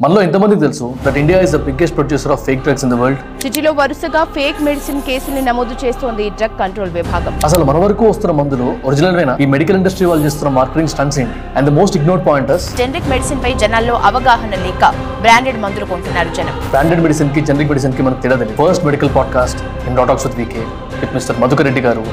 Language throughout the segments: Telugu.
మనలో ఎంతమందికి తెలుసు that India is the biggest producer of fake drugs in the world సిటీలో వరుసగా ఫేక్ మెడిసిన్ కేసుల్ని నమోదు చేస్తోంది డ్రగ్ కంట్రోల్ విభాగం. అసలు మన వరకు వస్తున్న మందులు ఒరిజినల్ అయినా ఈ మెడికల్ ఇండస్ట్రీ వాళ్ళు చేస్తున్న మార్కెటింగ్ స్టన్స్ ఏంటి? And the most ignored pointers generic medicine పై జనాల్లో అవగాహన లేక బ్రాండెడ్ మందులు కొంటున్నారు జనం. బ్రాండెడ్ మెడిసిన్కి జనరిక్ మెడిసిన్కి మనకు తెలియదు. First medical podcast in డాటాక్స్ with VK with mister Madhukar Reddy గారు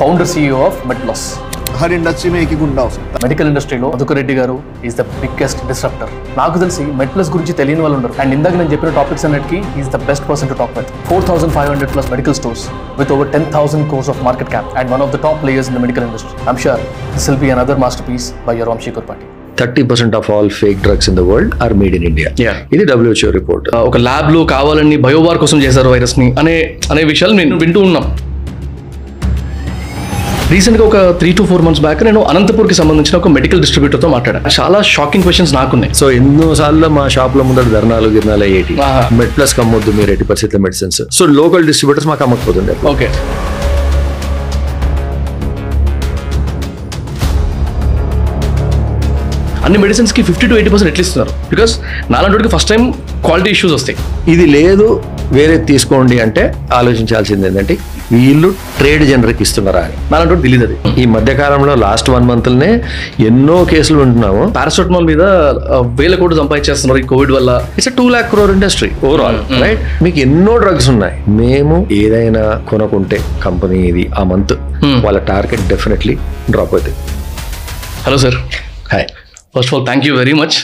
founder CEO of మెడ్లాస్ her industry में एक ही गुंडा हो सकता है మెడికల్ ఇండస్ట్రీలో మధుకర్ రెడ్డి గారు ఈస్ ద బిగ్గెస్ట్ డిస్ట్రప్టర్ నాకు తెలిసి మెడ్ ప్లస్ గురించి తెలియని వాళ్ళు ఉండరు అండ్ ఇందాక నేను చెప్పిన టాపిక్స్ అన్నిటికీ is the best person to talk with four thousand five hundred plus medical stores with over ten thousand crores of market cap and one of the top players in the medical industry I'm sure this will be another masterpiece by your Vamshi Kurpati thirty percent of all fake drugs in the world are made in India Yeah. ఇది డబ్ల్యూహెచ్ఓ రిపోర్ట్ ఒక ల్యాబ్ లో కావాలని బయోవార్ కోసం చేశారు వైరస్ ని అనే అనే విషయాలు నేను వింటూ ఉన్నాం రీసెంట్గా ఒక three to four months back నేను అనంతపూర్కి సంబంధించిన ఒక మెడికల్ డిస్ట్రిబ్యూటర్తో మాట్లాడాను. చాలా షాకింగ్ క్వశ్చన్స్ నాకున్నాయి. సో ఎన్నోసార్లు మా షాప్లో ముందర ధర్నాలు గిర్నాలు అయ్యేటి. మెడ్ ప్లస్ కమ్మొద్దు మీరు ఎట్టి పరిస్థితుల్లో మెడిసిన్స్ సో లోకల్ డిస్ట్రిబ్యూటర్స్ మాకు అమ్మకపోతుండే. ఓకే అన్ని మెడిసిన్స్కి ఫిఫ్టీ టు ఎయిటీ పర్సెంట్ ఎట్లా ఇస్తున్నారు. బికాస్ నాలుగు ఫస్ట్ టైం క్వాలిటీ ఇష్యూస్ వస్తాయి. ఇది లేదు వేరే తీసుకోండి అంటే ఆలోచించాల్సింది ఏంటంటే వీళ్ళు ట్రేడ్ జనరిక్ ఇస్తున్నారా అని. నాలుగు తెలియదు అది. ఈ మధ్య కాలంలో లాస్ట్ వన్ మంత్లనే ఎన్నో కేసులు వింటున్నాము పారాసెటమాల్ మీద వేల కోట్లు సంపాదించేస్తున్నారు ఈ కోవిడ్ వల్ల. It's two lakh crore industry overall right మీకు ఎన్నో డ్రగ్స్ ఉన్నాయి. మేము ఏదైనా కొనుక్కుంటే కంపెనీ ఇది ఆ మంత్ Hmm. వాళ్ళ టార్గెట్ డెఫినెట్లీ డ్రాప్ అవుతుంది. Hello sir hi first of all thank you very much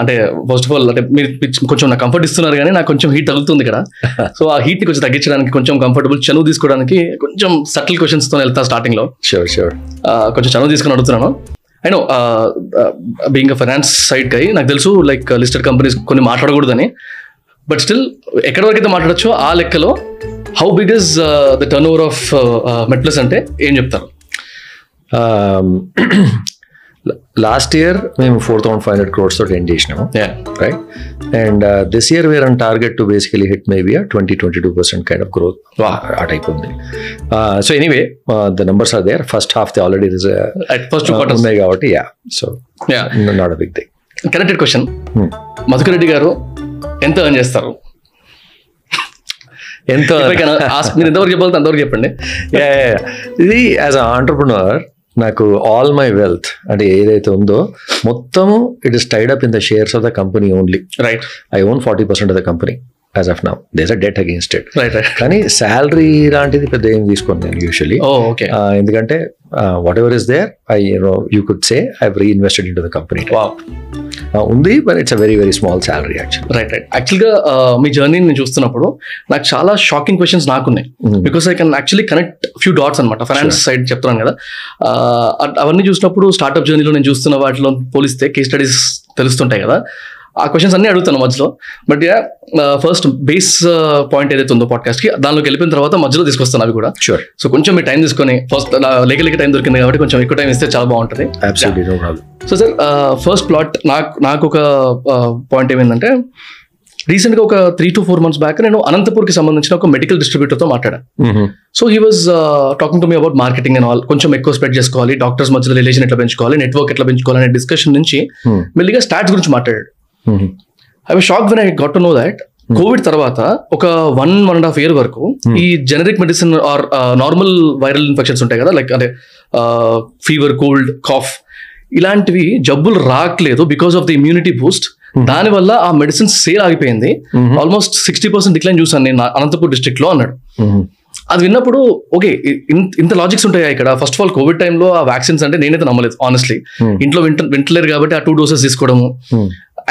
అంటే ఫస్ట్ ఆఫ్ ఆల్ అంటే మీరు కొంచెం నాకు కంఫర్ట్ ఇస్తున్నారు కానీ నాకు కొంచెం హీట్ తగులుతుంది ఇక్కడ. సో ఆ హీట్ కొంచెం తగ్గించడానికి కొంచెం కంఫర్టబుల్ చనువు తీసుకోవడానికి కొంచెం సటిల్ క్వశ్చన్స్తో వెళ్తా స్టార్టింగ్లో షూర్ షూర్ కొంచెం చనువు తీసుకొని అడుగుతున్నాను. I know being a finance side కై నాకు తెలుసు లైక్ లిస్టెడ్ కంపెనీస్ కొన్ని మాట్లాడకూడదని. బట్ స్టిల్ ఎక్కడి వరకు అయితే మాట్లాడచ్చో ఆ లెక్కలో how big is the turnover of MedPlus అంటే ఏం చెప్తారు? లాస్ట్ ఇయర్ మేము four thousand five hundred crores తోటి ఎండ్ చేసినాము. Right and this year we're on target to basically hit maybe twenty twenty two percent kind of growth ఆ టైప్ ఉంది. So anyway the numbers are there first half the already first ఉన్నాయి కాబట్టి yeah so not a big thing connected question Madhukar Reddy గారు ఎంత ఎర్న్ చేస్తారు? ఎంత? మీరు ఎంతవరకు చెప్పాలి అంతవరకు చెప్పండి. ఇది యాజ్ అ ఆంటర్ప్రినర్ నాకు ఆల్ మై వెల్త్ అంటే ఏదైతే ఉందో మొత్తము it is tied up in the shares of the company only right I own forty percent of the company as of now does a debt against it right right కానీ శాలరీ లాంటిది పెద్ద ఏం తీసుకోను నేను యూజువలీ ఓకే ఎందుకంటే whatever is there I you could say I reinvested into the company ఉంది but it's a very very small salary actually right right యాక్చువల్గా మీ జర్నీ నేను చూస్తున్నప్పుడు నాకు చాలా shocking questions నాకున్నాయి. Because I can actually connect few dots అనమాట ఫైనాన్స్ సైడ్ చెప్తున్నాను కదా. అవన్నీ చూసినప్పుడు స్టార్ట్అప్ జర్నీలో నేను చూస్తున్న వాటిలో పోలిస్తే కేస్ స్టడీస్ తెలుస్తుంటాయి కదా. ఆ క్వశ్చన్స్ అన్ని అడుగుతాను మధ్యలో. But yeah first base point ఏదైతే ఉందో podcast కి దానిలోకి వెళ్ళిపోయిన తర్వాత మధ్యలో తీసుకొస్తాను అవి కూడా. షూర్ సో కొంచెం మీ టైం తీసుకొని ఫస్ట్ లేక లేక టైం దొరికింది కాబట్టి కొంచెం ఎక్కువ టైం ఇస్తే చాలా బాగుంటుంది. సో సార్ ఫస్ట్ ప్లాట్ నాకు నాకు ఒక పాయింట్ ఏమైందంటే రీసెంట్గా ఒక three to four months back నేను అనంతపూర్కి సంబంధించిన ఒక మెడికల్ డిస్ట్రిబ్యూటర్తో మాట్లాడాను so he was talking to me about marketing and all కొంచెం ఎక్కువ స్ప్రెడ్ చేసుకోవాలి డాక్టర్స్ మధ్యలో రిలేషన్ ఎట్లా పెంచుకోవాలి నెట్వర్క్ ఎట్లా పెంచుకోవాలి అనే డిస్కషన్ నుంచి మెల్లిగా స్టాట్స్ గురించి మాట్లాడాడు. I was shock when I got to know that covid తర్వాత ఒక one one and half year వరకు ఈ generic medicine are normal viral infections ఉంటాయి కదా లైక్ అంటే ఫీవర్ కోల్డ్ కాఫ్ ఇలాంటివి జబ్బులు రావట్లేదు because of the immunity boost దానివల్ల ఆ మెడిసిన్ సేల్ ఆగిపోయింది. ఆల్మోస్ట్ సిక్స్టీ పర్సెంట్ డిక్లైన్ చూసాను నేను అనంతపూర్ డిస్ట్రిక్ట్లో అన్నాడు. అది విన్నప్పుడు ఓకే ఇంత లాజిక్స్ ఉంటాయా ఇక్కడ? ఫస్ట్ ఆఫ్ ఆల్ కోవిడ్ టైంలో ఆ వ్యాక్సిన్స్ అంటే నేనైతే నమ్మలేదు ఆనెస్ట్లీ ఇంట్లో వింట వింటలేరు కాబట్టి ఆ టూ డోసెస్ తీసుకోవడము.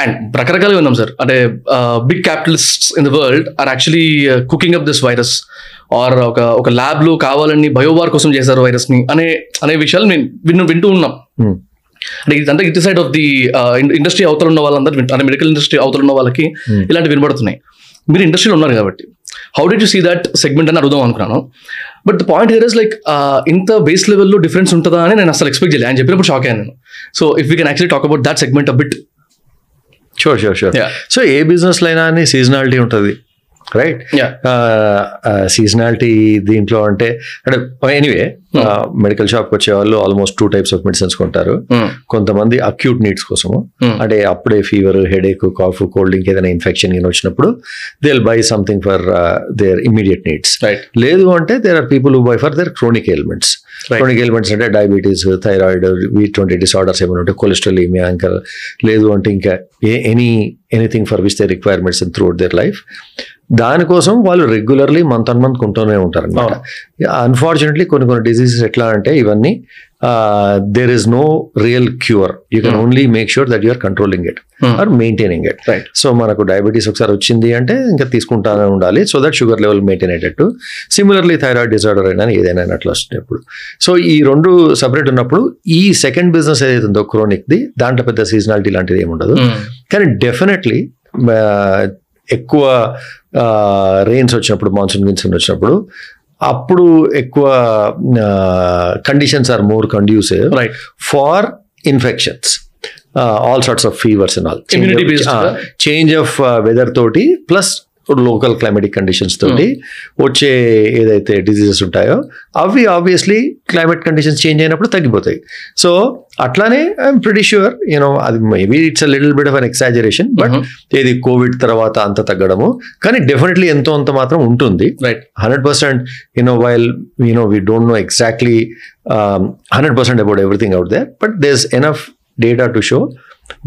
అండ్ రకరకాలుగా విన్నాం సార్ అంటే big capitalist in the world are actually cooking up this virus are ఒక ఒక ల్యాబ్లో కావాలని బయోవార్ కోసం చేశారు వైరస్ని అనే అనే విషయాలు నేను విన్ను వింటూ ఉన్నాం. అంటే ఇదంతా ఇటు సైడ్ ఆఫ్ ది ఇండస్ట్రీ అవతల ఉన్న వాళ్ళందరూ అంటే మెడికల్ ఇండస్ట్రీ అవతల ఉన్న వాళ్ళకి ఇలాంటి వినబడుతున్నాయి. మీరు ఇండస్ట్రీలో ఉన్నారు కాబట్టి. How do you see that segment అని అడుగుదాం అనుకున్నాను. But the point here is like ఇంత బేస్ లెవెల్లో డిఫరెన్స్ ఉంటుందా అని నేను అసలు ఎక్స్పెక్ట్ చేయలేదు. ఆయన చెప్పినప్పుడు షాక్ అయ్యాను నేను. So if we can actually talk about that segment a bit sure sure sure. So A business అయినా అని సీజనాలిటీ ఉంటుంది రైట్. సీజనాలిటీ దీంట్లో అంటే అంటే ఎనీవే మెడికల్ షాప్కి వచ్చే వాళ్ళు almost two types of medicines కొంటారు. Hmm. కొంతమంది అక్యూట్ నీడ్స్ కోసము. Hmm. అంటే అప్పుడే ఫీవర్ హెడేక్ కాఫ్ కోల్డ్ ఇంకేదైనా ఇన్ఫెక్షన్ వచ్చినప్పుడు they will buy something for their immediate needs right లేదు అంటే there are people who buy for their chronic elements. Chronic elements అంటే డయాబెటీస్ థైరాయిడ్ ఇటువంటి డిసార్డర్స్ ఏమైనా ఉంటే కొలెస్ట్రాల్ ఏమియా ఇంకా లేదు అంటే ఇంకా any anything for which they require medicine throughout their life దానికోసం వాళ్ళు రెగ్యులర్లీ మంత్ ఆన్ మంత్ కొంటూనే ఉంటారు అనమాట అన్ఫార్చునేట్లీ కొన్ని కొన్ని డిసీజెస్ ఎట్లా అంటే ఇవన్నీ there is no real cure you can only make sure that you are controlling it Hmm. Or maintaining it right so మనకు డయాబెటీస్ ఒకసారి వచ్చింది అంటే ఇంకా తీసుకుంటానే ఉండాలి. So that sugar level maintain అయ్యేటట్టు. సిమిలర్లీ థైరాయిడ్ డిసార్డర్ అయినా ఏదైనా అట్లా వచ్చినప్పుడు సో ఈ రెండు సపరేట్ ఉన్నప్పుడు ఈ సెకండ్ బిజినెస్ ఏదైతే ఉందో క్రోనిక్ది దాంట్లో పెద్ద సీజనాలిటీ లాంటిది ఏమి ఉండదు. కానీ డెఫినెట్లీ ఎక్కువ రెయిన్స్ వచ్చినప్పుడు మాన్సూన్ గిన్సూన్ వచ్చినప్పుడు అప్పుడు ఎక్కువ conditions are more conducive right for infections all sorts of fevers and all? Change of weather తోటి ప్లస్ లోకల్ క్లైమేటిక్ కండిషన్స్ తోటి వచ్చే ఏదైతే డిజీజెస్ ఉంటాయో అవి ఆబ్వియస్లీ క్లైమేట్ కండిషన్స్ చేంజ్ అయినప్పుడు తగ్గిపోతాయి. సో అట్లానే I'm pretty sure you know అది maybe it's a little bit of an exaggeration but ఇది కోవిడ్ తర్వాత అంత తగ్గడము కానీ డెఫినెట్లీ ఎంతో అంత మాత్రం ఉంటుంది. Right hundred percent you know while you know we don't know exactly hundred percent about everything out there but there is enough data to show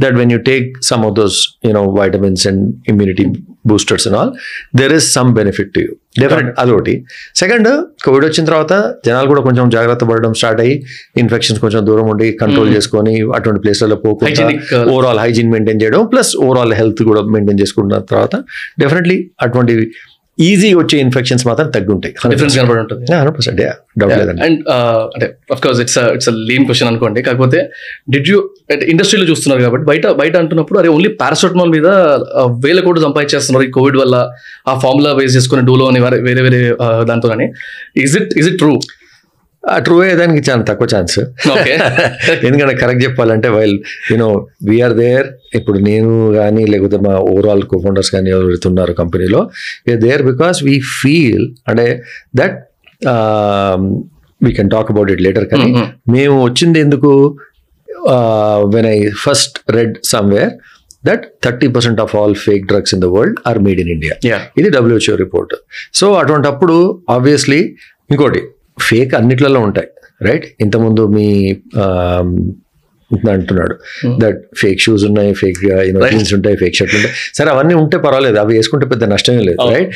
that when you take some of those you know vitamins and immunity boosters and all there is some benefit to you. Definite అదొకటి. సెకండ్ కోవిడ్ వచ్చిన తర్వాత జనాలు కూడా కొంచెం జాగ్రత్త పడడం స్టార్ట్ అయ్యి ఇన్ఫెక్షన్స్ కొంచెం దూరం ఉండి కంట్రోల్ చేసుకొని అటువంటి ప్లేస్లలో పోకుండా ఓవరాల్ హైజీన్ మెయింటైన్ చేయడం ప్లస్ ఓవరాల్ హెల్త్ కూడా మెయింటైన్ చేసుకున్న తర్వాత డెఫినెట్లీ అటువంటి ఈజీ వచ్చే ఇన్ఫెక్షన్స్ మాత్రం తగ్గుంటాయి. డిఫరెన్స్ కనబడి ఉంటుంది హండ్రెడ్ పర్సెంట్. డౌట్ లేదండి. అండ్ అంటే of course it's it's lame question అనుకోండి. కాకపోతే డిడ్ యూ అంటే ఇండస్ట్రీలో చూస్తున్నారు కాబట్టి బయట బయట అంటున్నప్పుడు అరే ఓన్లీ పారాసెటమాల్ మీద వేల కోట్లు సంపాదించేస్తున్నారు ఈ కోవిడ్ వల్ల ఆ ఫార్ములా బేస్ చేసుకుని డోలో అని వేరే వేరే is it is it true true అయ్యేదానికి చాలా తక్కువ ఛాన్స్ ఎందుకంటే కరెక్ట్ చెప్పాలంటే వైల్ యూనో వీఆర్ దేర్ ఇప్పుడు నేను కానీ లేకపోతే మా ఓవరాల్ కో ఫౌండర్స్ కానీ ఎవరుతున్నారు కంపెనీలో we are there because we feel అంటే that we can talk about it later కానీ. మేము వచ్చింది ఎందుకు? When I first read somewhere that thirty percent of all fake drugs in the world are made in India ఇది డబ్ల్యూహెచ్ఓ రిపోర్ట్ సో అటువంటప్పుడు ఆబ్వియస్లీ ఇంకోటి ఫేక్ అన్నిట్లలో ఉంటాయి రైట్ ఇంతకుముందు మీ అంటున్నాడు. దట్ ఫేక్ షూస్ ఉన్నాయి ఫేక్. జీన్స్ ఉంటాయి ఫేక్ షర్ట్లు ఉంటాయి సరే అవన్నీ ఉంటే పర్వాలేదు అవి వేసుకుంటే పెద్ద నష్టమే లేదు. రైట్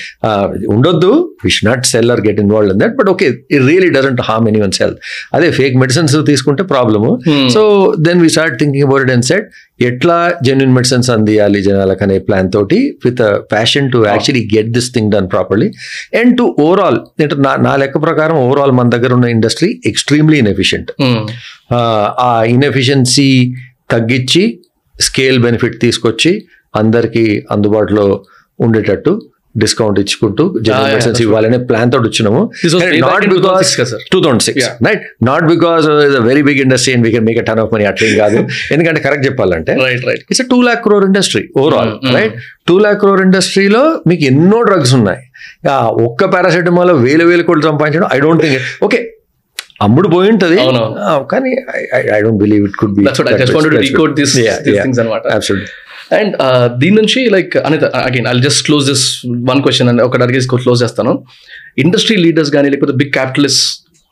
ఉండొద్దు wish not sell or get involve in that but okay it really doesn't harm any one sell అదే ఫేక్ మెడిసిన్స్ తీసుకుంటే problem so then we start thinking about it and set ఎట్లా జెన్యున్ మెడిసిన్స్ అందియాలి జనాలకు అనే ప్లాన్ తోటి with passion to actually get this thing done properly and to overall నా నా లెక్క ప్రకారం ఓవరాల్ మన దగ్గర ఉన్న ఇండస్ట్రీ ఎక్స్ట్రీమ్లీ ఇన్ఎఫిషియంట్ ఆ ఇన్ఎఫిషియన్సీ తగ్గించి స్కేల్ బెనిఫిట్ తీసుకొచ్చి అందరికీ అందుబాటులో ఉండేటట్టు డిస్కౌంట్ ఇచ్చుకుంటూ జనరల్ మెడిసిన్స్ that's ఇవ్వాలనే ప్లాన్ తోటి వచ్చినాము. నాట్ బికాస్ 2006 కదా, sir. Two thousand six. Right not because very big industry and we can make a ton of money అట్లేం కాదు ఎందుకంటే కరెక్ట్ చెప్పాలంటే right right it's two lakh crore industry overall. Right two lakh crore ఇండస్ట్రీలో మీకు ఎన్నో డ్రగ్స్ ఉన్నాయి. ఒక్క పారాసెటమాల్ వేల వేల కోట్లు సంపాదించడం ఐ డోంట్ థింక్ ఓకే అమ్ముడు పోయి ఉంటది. కానీ I don't believe it could be and దీని నుంచి like Anitha again I just close this one question అని ఒకటి అడిగేసి క్లోజ్ చేస్తాను. ఇండస్ట్రీ లీడర్స్ కానీ లేకపోతే big capitalist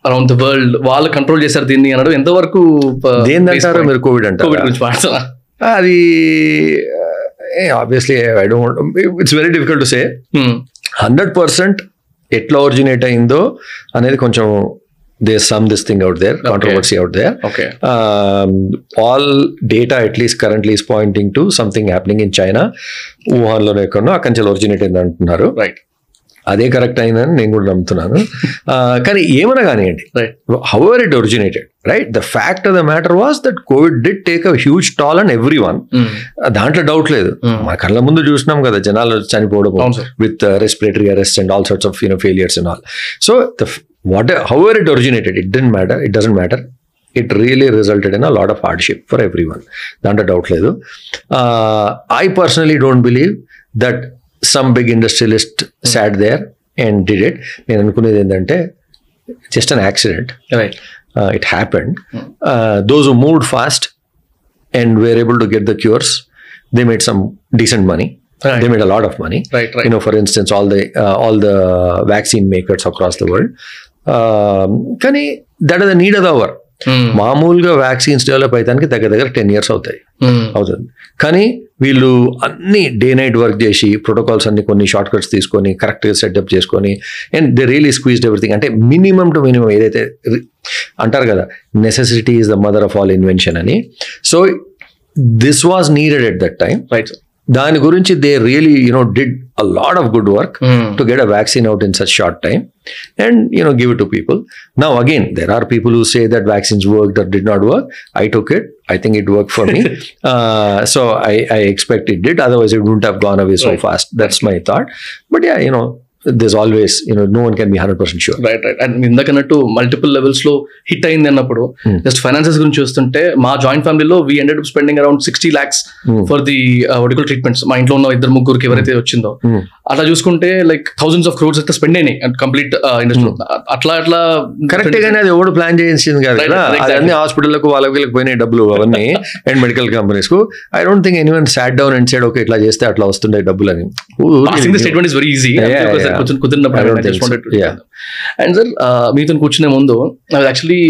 around the world వాళ్ళు కంట్రోల్ చేశారు దీన్ని అనడం ఎంతవరకు దేని అంటారు? మీరు కోవిడ్ కోవిడ్ అంటారు గురించి మాట్లాడుతున్నా. అది obviously I don't it's very difficult to say hundred percent ఎట్లా ఒరిజినేట్ అయిందో అనేది కొంచెం they some this thing out there controversy out there okay all data at least currently is pointing to something happening in China వుహాన్లోనే ఎక్కడో అక్కడి నుంచి ఒరిజినేట్ అయింది అంటున్నారు. రైట్ అదే కరెక్ట్ అయిందని నేను కూడా నమ్ముతున్నాను. కానీ ఏమన్నా కానివ్వండి. Right however it originated right the fact of the matter was that Covid did take a huge toll and everyone దాంట్లో డౌట్ లేదు. Mm. మా కళ్ళ ముందు చూసినాం కదా జనాలు చనిపోవడం అవును sir with uh, respiratory arrests and all sorts of you know failures and all. So the f- what however it originated, it didn't matter. It doesn't matter. It really resulted in a lot of hardship for everyone. దాంట్లో డౌట్ లేదు I personally don't believe that some big industrialist sat there and did it నేను అనుకునేది ఏంటంటే just an accident right it happened those who moved fast and were able to get the cures they made some decent money Right. they made a lot of money Right, right. you know for instance all the uh, all the vaccine makers across the world um, కానీ that is the need hour. మామూలుగా వ్యాక్సిన్స్ డెవలప్ అయ్యడానికి దగ్గర దగ్గర టెన్ ఇయర్స్ అవుతాయి. అవుతుంది. కానీ వీళ్ళు అన్ని డే నైట్ వర్క్ చేసి ప్రోటోకాల్స్ అన్ని కొన్ని షార్ట్ కట్స్ తీసుకొని కరెక్ట్గా సెటప్ చేసుకొని and they really squeezed everything అంటే మినిమం టు మినిమం ఏదైతే అంటారు కదా necessity is the mother of all invention అని. So this was needed at that time right దాని గురించి they really you know did a lot of good work to get a vaccine out in such short time and you know give it to people now again there are people who say that vaccines worked or did not work i took it i think it worked for me uh, so I, I expect it did otherwise it wouldn't have gone away so Right. fast that's my there's always you know no one can be 100% sure. Right right and ఇందాక అన్నట్టు మల్టిపుల్ లెవెల్స్లో హిట్ అయింది అన్నప్పుడు జస్ట్ ఫైనాన్సెస్ గురించి చూస్తుంటే మా జాయింట్ ఫ్యామిలీలో we ended spending around sixty lakhs for the medical treatments మా ఇంట్లో ఉన్న ఇద్దరు ముగ్గురికి ఎవరైతే వచ్చిందో. Hmm. అట్లా చూసుకుంటే లైక్ థౌసండ్స్ ఆఫ్ క్రోడ్స్ అయితే స్పెండ్ అయినాయి కంప్లీట్ ఇండస్ట్రీ అట్లా అట్లా కరెక్ట్ గానే అది ఎవడు ప్లాన్ చేసింది కాదు అన్ని హాస్పిటల్లకు వాళ్ళకి పోయినాయి డబ్బులు అవన్నీ and medical కంపెనీస్కు. I don't think anyone sat down and side okay ఇట్లా చేస్తే అట్లా వస్తుండే డబ్బులు అని స్టేట్మెంట్ ఇస్ వెరీ ఈజీ. కొంచెం కుదిరినప్పుడు. అండ్ సార్ మీతో కూర్చునే ముందు actually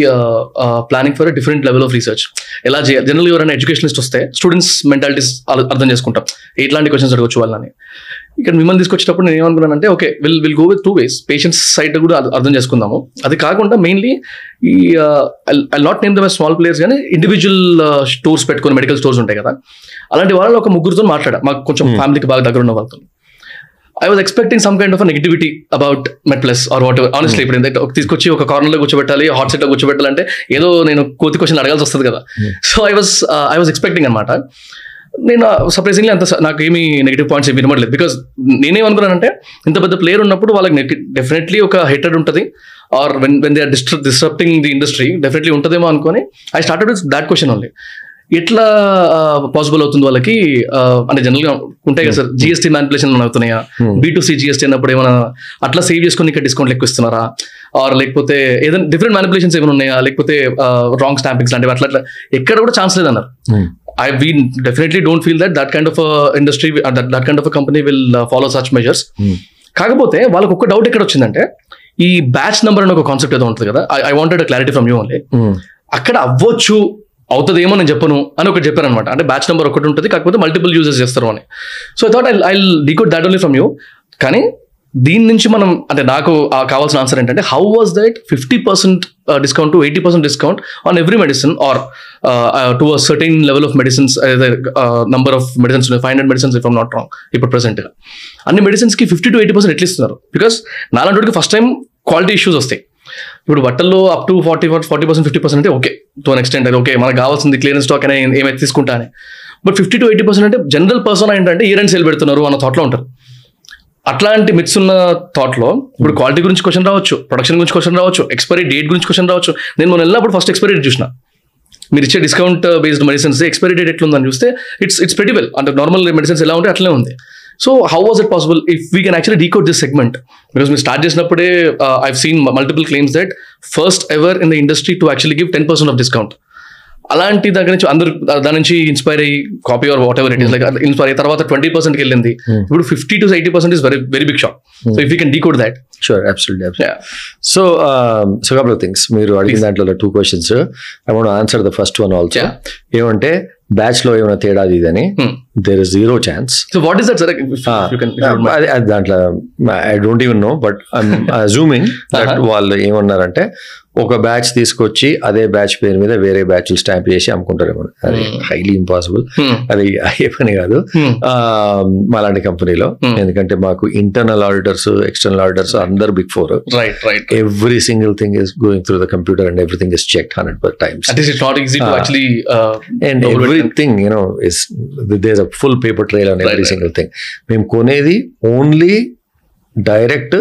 planning for different level of research ఎలా చేయాలి? జనరల్ ఎవరైనా ఎడ్యుకేషనిస్ట్ వస్తే స్టూడెంట్స్ మెంటాలిటీస్ అర్థం చేసుకుంటాం. ఎట్లాంటి క్వశ్చన్స్ అడగచ్చు వాళ్ళని? ఇక్కడ మిమ్మల్ని తీసుకొచ్చేటప్పుడు నేను ఏమనుకున్నానంటే okay will will go with two ways patients side కూడా అర్థ- చేసుకుందాము. అది కాకుండా మెయిన్లీ ఈ I not name the small players కానీ ఇండివిజువల్ స్టోర్స్ పెట్టుకుని మెడికల్ స్టోర్స్ ఉంటాయి కదా. అలాంటి వాళ్ళు ఒక ముగ్గురుతో మాట్లాడా. మాకు కొంచెం ఫ్యామిలీకి బాగా దగ్గర ఉన్న వాళ్ళతో. I was expecting some kind of negativity about MedPlus or whatever honestly ఇప్పుడు తీసుకొచ్చి ఒక కార్నర్లో కూర్చోబెట్టాలి హాట్ సెట్లో కూర్చోబెట్టాలంటే ఏదో నేను కోతి క్వశ్చన్ అడగాల్సి వస్తుంది కదా. So I was I was expecting అనమాట నేను సర్ప్రైజింగ్లీ అంత స- నాకు ఏమీ నెగిటివ్ పాయింట్స్ ఏమి వినమట్లేదు బికాస్ నేనేమనుకున్నానంటే ఇంత పెద్ద ప్లేయర్ ఉన్నప్పుడు వాళ్ళకి డెఫినెట్లీ ఒక హెటెడ్ ఉంటుంది. Or when when they are disturb disturbing the industry definitely ఉంటుందేమో అనుకొని I started with that question only ఎట్లా పాసిబుల్ అవుతుంది వాళ్ళకి? అంటే జనరల్గా ఉంటాయి కదా సార్ జిఎస్టీ మ్యానిపులేషన్ అవుతున్నాయా బీ టు సి జిఎస్టీ అన్నప్పుడు ఏమైనా అట్లా సేవ్ చేసుకొని ఇక్కడ డిస్కౌంట్ ఎక్కువ ఇస్తున్నారా? ఆర్ లేకపోతే ఏదైనా డిఫరెంట్ మ్యానిపులేషన్స్ ఏమైనా ఉన్నాయా? లేకపోతే రాంగ్ స్టాంపింగ్స్ లాంటివి అట్లా అట్లా ఎక్కడ కూడా ఛాన్స్ లేదన్నారు. I we definitely don't feel that that kind of industry that kind of company will follow such measures కాకపోతే వాళ్ళకి ఒక డౌట్ ఎక్కడ వచ్చిందంటే ఈ బ్యాచ్ నెంబర్ అని ఒక కాన్సెప్ట్ ఏదో ఉంటుంది కదా. I wanted clarity from you only అక్కడ అవ్వచ్చు అవుతుందేమో నేను చెప్పను అని ఒకటి చెప్పారు అనమాట అంటే బ్యాచ్ నెంబర్ ఒకటి ఉంటుంది కాకపోతే మల్టిపుల్ యూజెస్ చేస్తారు అని. So I thought I I decode that only from you కానీ దీని నుంచి మనం అంటే నాకు ఆ కావాల్సిన ఆన్సర్ ఏంటంటే how was that fifty percent discount to eighty percent discount on every medicine or to a certain level of medicines number of medicines five hundred medicines if not wrong ఇప్పుడు ప్రెసెంట్గా అన్ని మెడిసిన్స్కి ఫిఫ్టీ టు ఎయిటీ పర్సెంట్ ఎట్లా ఇస్తున్నారు బికాస్ నాలాంటి ఫస్ట్ టైం క్వాలిటీ ఇష్యూస్ వస్తాయి. ఇప్పుడు బట్టల్లో up to forty forty percent fifty percent అంటే ఓకే టు అన్ ఎక్స్టెంట్ అది ఓకే మనకు కావాల్సింది క్లియరెన్స్ స్టాక్ అనే ఏమైతే తీసుకుంటానే but fifty to eighty percent అంటే జనరల్ పర్సన్ ఏంటంటే ఇయర్ అండ్ సేల్ పెడుతున్నారు అన్న థాట్లో ఉంటారు. అట్లాంటి మిక్స్ ఉన్న థాట్లో ఇప్పుడు క్వాలిటీ గురించి క్వశ్చన్ రావచ్చు ప్రొడక్షన్ గురించి క్వశ్చన్ రావచ్చు ఎక్స్పైరీ డేట్ గురించి క్వశ్చన్ రావచ్చు. నేను మొన్న వెళ్ళినప్పుడు ఫస్ట్ ఎక్స్పైరీ డేట్ చూసిన. మీరు ఇచ్చే discount based medicines expiry date ఎట్లుందని చూస్తే ఇట్స్ ఇట్స్ ప్రెటిబుల్ అంటే నార్మల్ మెడిసిన్స్ ఎలా ఉంటే అట్లనే ఉంది. So how was it possible if we can actually decode this segment because మీరు స్టార్ట్ చేసినప్పుడే I've seen multiple claims that first ever in the industry to actually give ten percent of discount అలాంటి దగ్గర నుంచి అందరు దాని నుంచి ఇన్స్పైర్ అయ్యి copy or whatever it is like inspire అయ్యి తర్వాత ట్వంటీ పర్సెంట్కి వెళ్ళింది. ఇప్పుడు fifty to eighty percent is very very big shock so if you can decode that sure absolutely so so couple things మీరు అడిగిన దాంట్లో two questions I want answer the first one also. ఏమంటే బ్యాచ్లో ఏమైనా తేడా ఇది అని there is zero chance so what that sir దాంట్లో I don't even know but that Uh-huh. వాళ్ళు ఏమన్నారంటే ఒక బ్యాచ్ తీసుకొచ్చి అదే బ్యాచ్ పేరు మీద వేరే బ్యాచ్ స్టాంప్ చేసి అమ్ముకుంటారేమో. అది హైలీ ఇంపాసిబుల్ అది అయ్యే పని కాదు. ఆ, మాలాంటి కంపెనీలో Hmm. ఎందుకంటే మాకు ఇంటర్నల్ ఆడిటర్స్ ఎక్స్టర్నల్ ఆడిటర్స్ అందరు big four right right every single thing is going through the computer and everything is check hundred per times and. Everything you know is there a full paper trail on Right, every. Single thing మేము కొనేది ఓన్లీ డైరెక్ట్